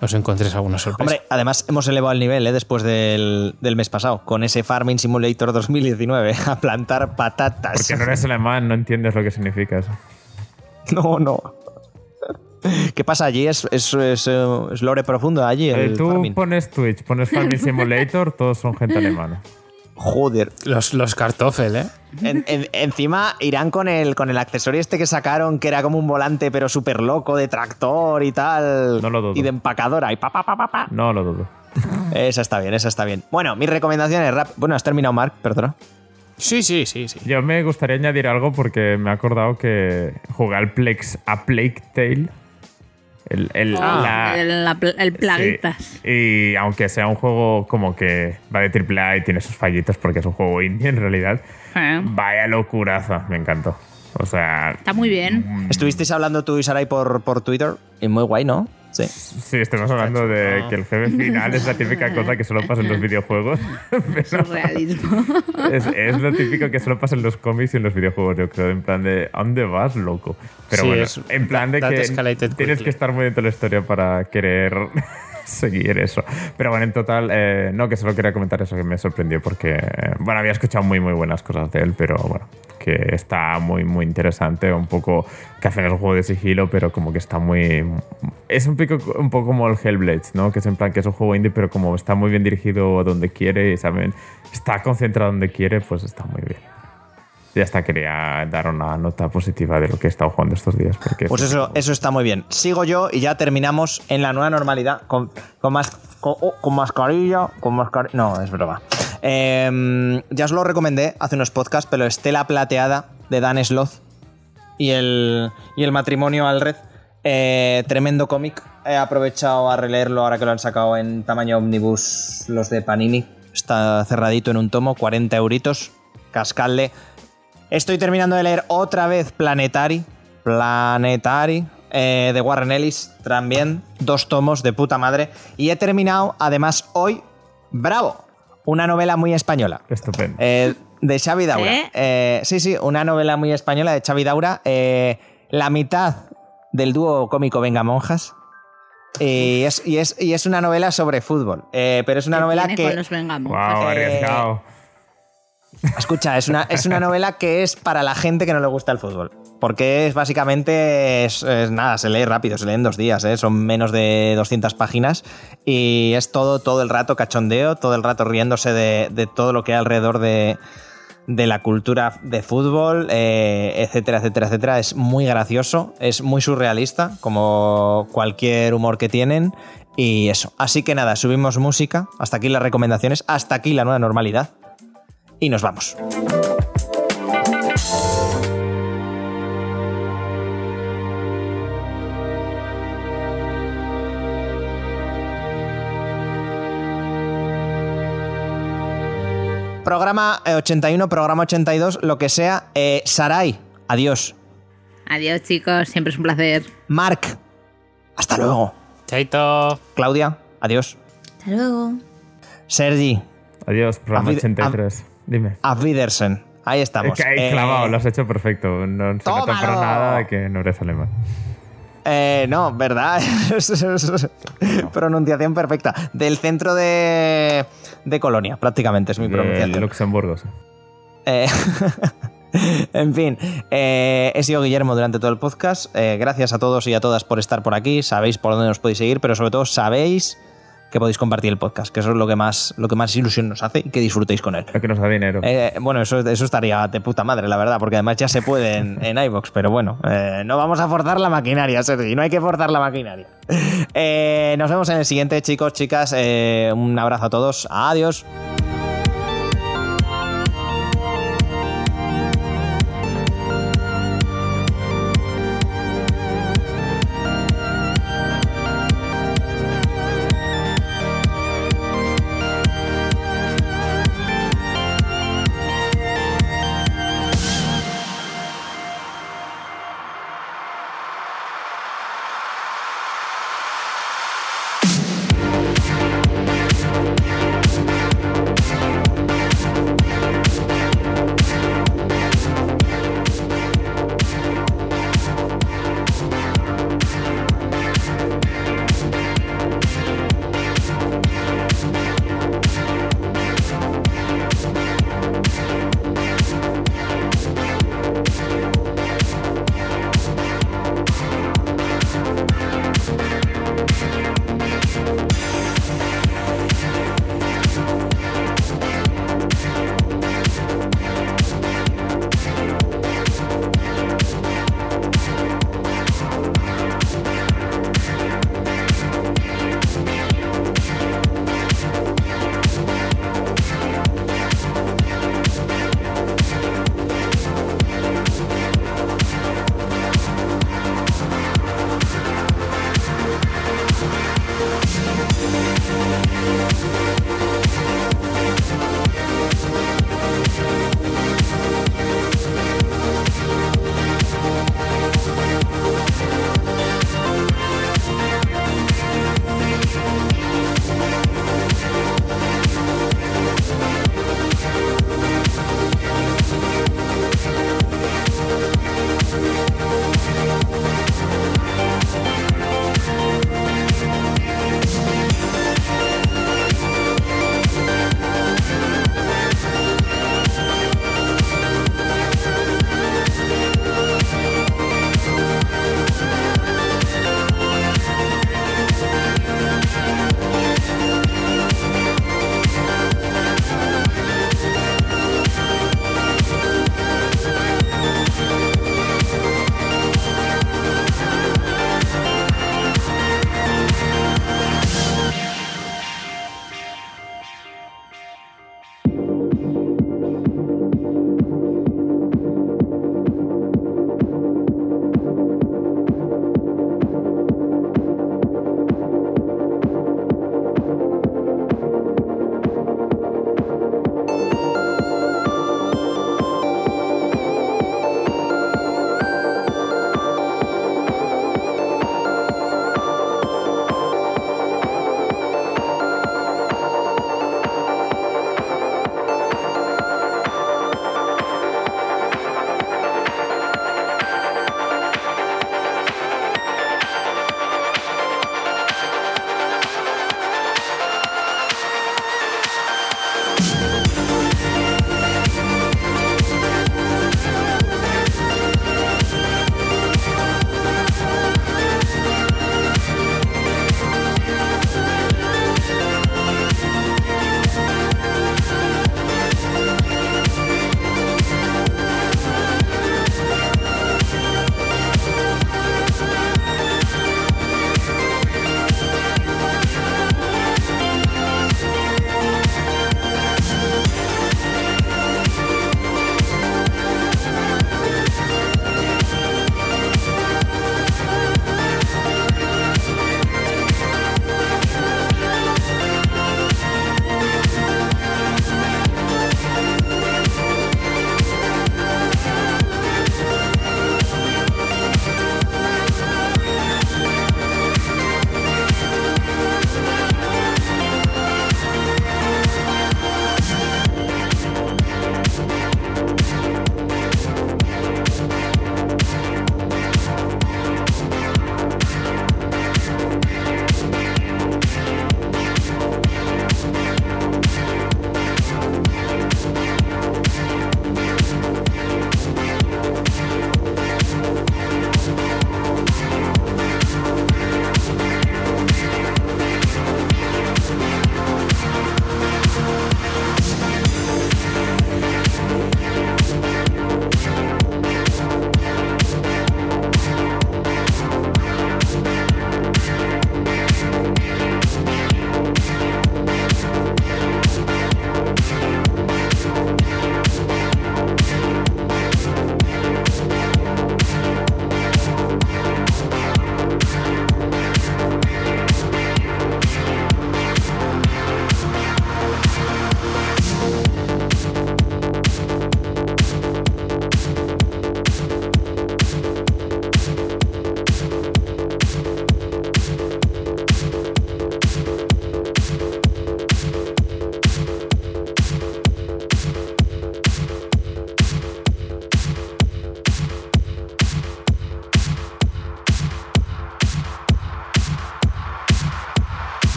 os encontréis alguna sorpresa. Hombre, además hemos elevado el nivel ¿eh? después del, del mes pasado, con ese Farming Simulator 2019, a plantar patatas. Porque no eres alemán, no entiendes lo que significa eso. No, no. ¿Qué pasa allí? ¿Es, es, es, es lore profundo allí? Eh, tú farming? pones Twitch, pones Farming Simulator, todos son gente alemana. Joder. Los, los Kartoffel, ¿eh? En- en- encima irán con el, con el accesorio este que sacaron, que era como un volante, pero súper loco, de tractor y tal. No lo dudo. Y de empacadora. Y pa, pa, pa, pa, pa. No lo dudo. Esa está bien, esa está bien. Bueno, mis recomendaciones rap. Bueno, has terminado, Mark, perdona. Sí, sí, sí, sí. Yo me gustaría añadir algo porque me he acordado que jugué al Plex, a Plague Tale. El, el- la- el, la pl- el plaguitas. Sí. Y aunque sea un juego como que va de AAA y tiene sus fallitos porque es un juego indie en realidad, Eh, vaya locuraza, me encantó. O sea, Está muy bien. Estuvisteis hablando tú y Sarai por, por Twitter. Y muy guay, ¿no? Sí. sí, estamos hablando de que el jefe final es la típica cosa que solo pasa en los videojuegos. Surrealismo. es, es lo típico que solo pasa en los cómics y en los videojuegos, yo creo. En plan de, ¿a dónde vas, loco? Pero Sí, bueno, es- en plan de that que tienes quickly. que estar muy dentro de la historia para querer seguir eso. Pero bueno, en total, eh, no, que solo quería comentar eso que me sorprendió porque, eh, bueno, había escuchado muy, muy buenas cosas de él, pero bueno, que está muy, muy interesante. Un poco, que es un juego de sigilo, pero como que está muy. Es un, pico, un poco como el Hellblade, ¿no? Que es en plan que es un juego indie, pero como está muy bien dirigido a donde quiere y saben, está concentrado donde quiere, pues está muy bien. Ya está, quería dar una nota positiva de lo que he estado jugando estos días. Porque Pues eso, eso está muy bien. Sigo yo y ya terminamos en la nueva normalidad con, con, más, con, oh, con mascarilla. Con mascarilla. No, es broma. Eh, ya os lo recomendé hace unos podcasts, pero Estela Plateada de Dan Sloth y el, y el matrimonio al red. Eh, tremendo cómic. He aprovechado a releerlo ahora que lo han sacado en tamaño omnibus los de Panini. Está cerradito en un tomo, 40 euritos. Cascadle. Estoy terminando de leer otra vez Planetary. Planetary. eh, de Warren Ellis, también dos tomos de puta madre. Y he terminado, además, hoy, bravo, una novela muy española. Estupendo. Eh, de Xavi Daura. ¿Eh? Eh, sí, sí, una novela muy española de Xavi Daura. eh, la mitad del dúo cómico Venga Monjas. Y es, y es, y es una novela sobre fútbol. Eh, pero es una ¿Qué novela tiene que. con los Vengamonjas? Wow, eh, arriesgado. Escucha, es una, es una novela que es para la gente que no le gusta el fútbol. Porque es básicamente, es, nada, se lee rápido, se lee en dos días, ¿eh? son menos de 200 páginas y es todo, todo el rato cachondeo, todo el rato riéndose de, de todo lo que hay alrededor de, de la cultura de fútbol, eh, etcétera, etcétera, etcétera. Es muy gracioso, es muy surrealista, como cualquier humor que tienen. Y eso. Así que nada, subimos música. Hasta aquí las recomendaciones. Hasta aquí la nueva normalidad. Y nos vamos. Programa eh, 81, programa 82, lo que sea. Eh, Sarai, adiós. Adiós, chicos. Siempre es un placer. Mark, hasta luego. Chaito. Claudia, adiós. Hasta luego. Sergi, Adiós, programa Afid- 83. Dime. auf Wiedersehen. Ahí estamos. Es que ahí Eh, clavado, lo has hecho perfecto. No se nota para nada que no eres alemán. Eh, no, ¿verdad? pronunciación perfecta. Del centro de, de Colonia, prácticamente es mi De pronunciación. Luxemburgo, sí. Eh, en fin, eh, he sido Guillermo durante todo el podcast. Eh, gracias a todos y a todas por estar por aquí. Sabéis por dónde nos podéis seguir, pero sobre todo sabéis que podéis compartir el podcast, que eso es lo que más, lo que más ilusión nos hace y que disfrutéis con él. Lo que nos da dinero. Eh, bueno, eso, eso estaría de puta madre, la verdad, porque además ya se puede en, en iVoox, pero bueno, eh, no vamos a forzar la maquinaria, Sergi, no hay que forzar la maquinaria. Eh, nos vemos en el siguiente, chicos, chicas. un abrazo a todos. Adiós.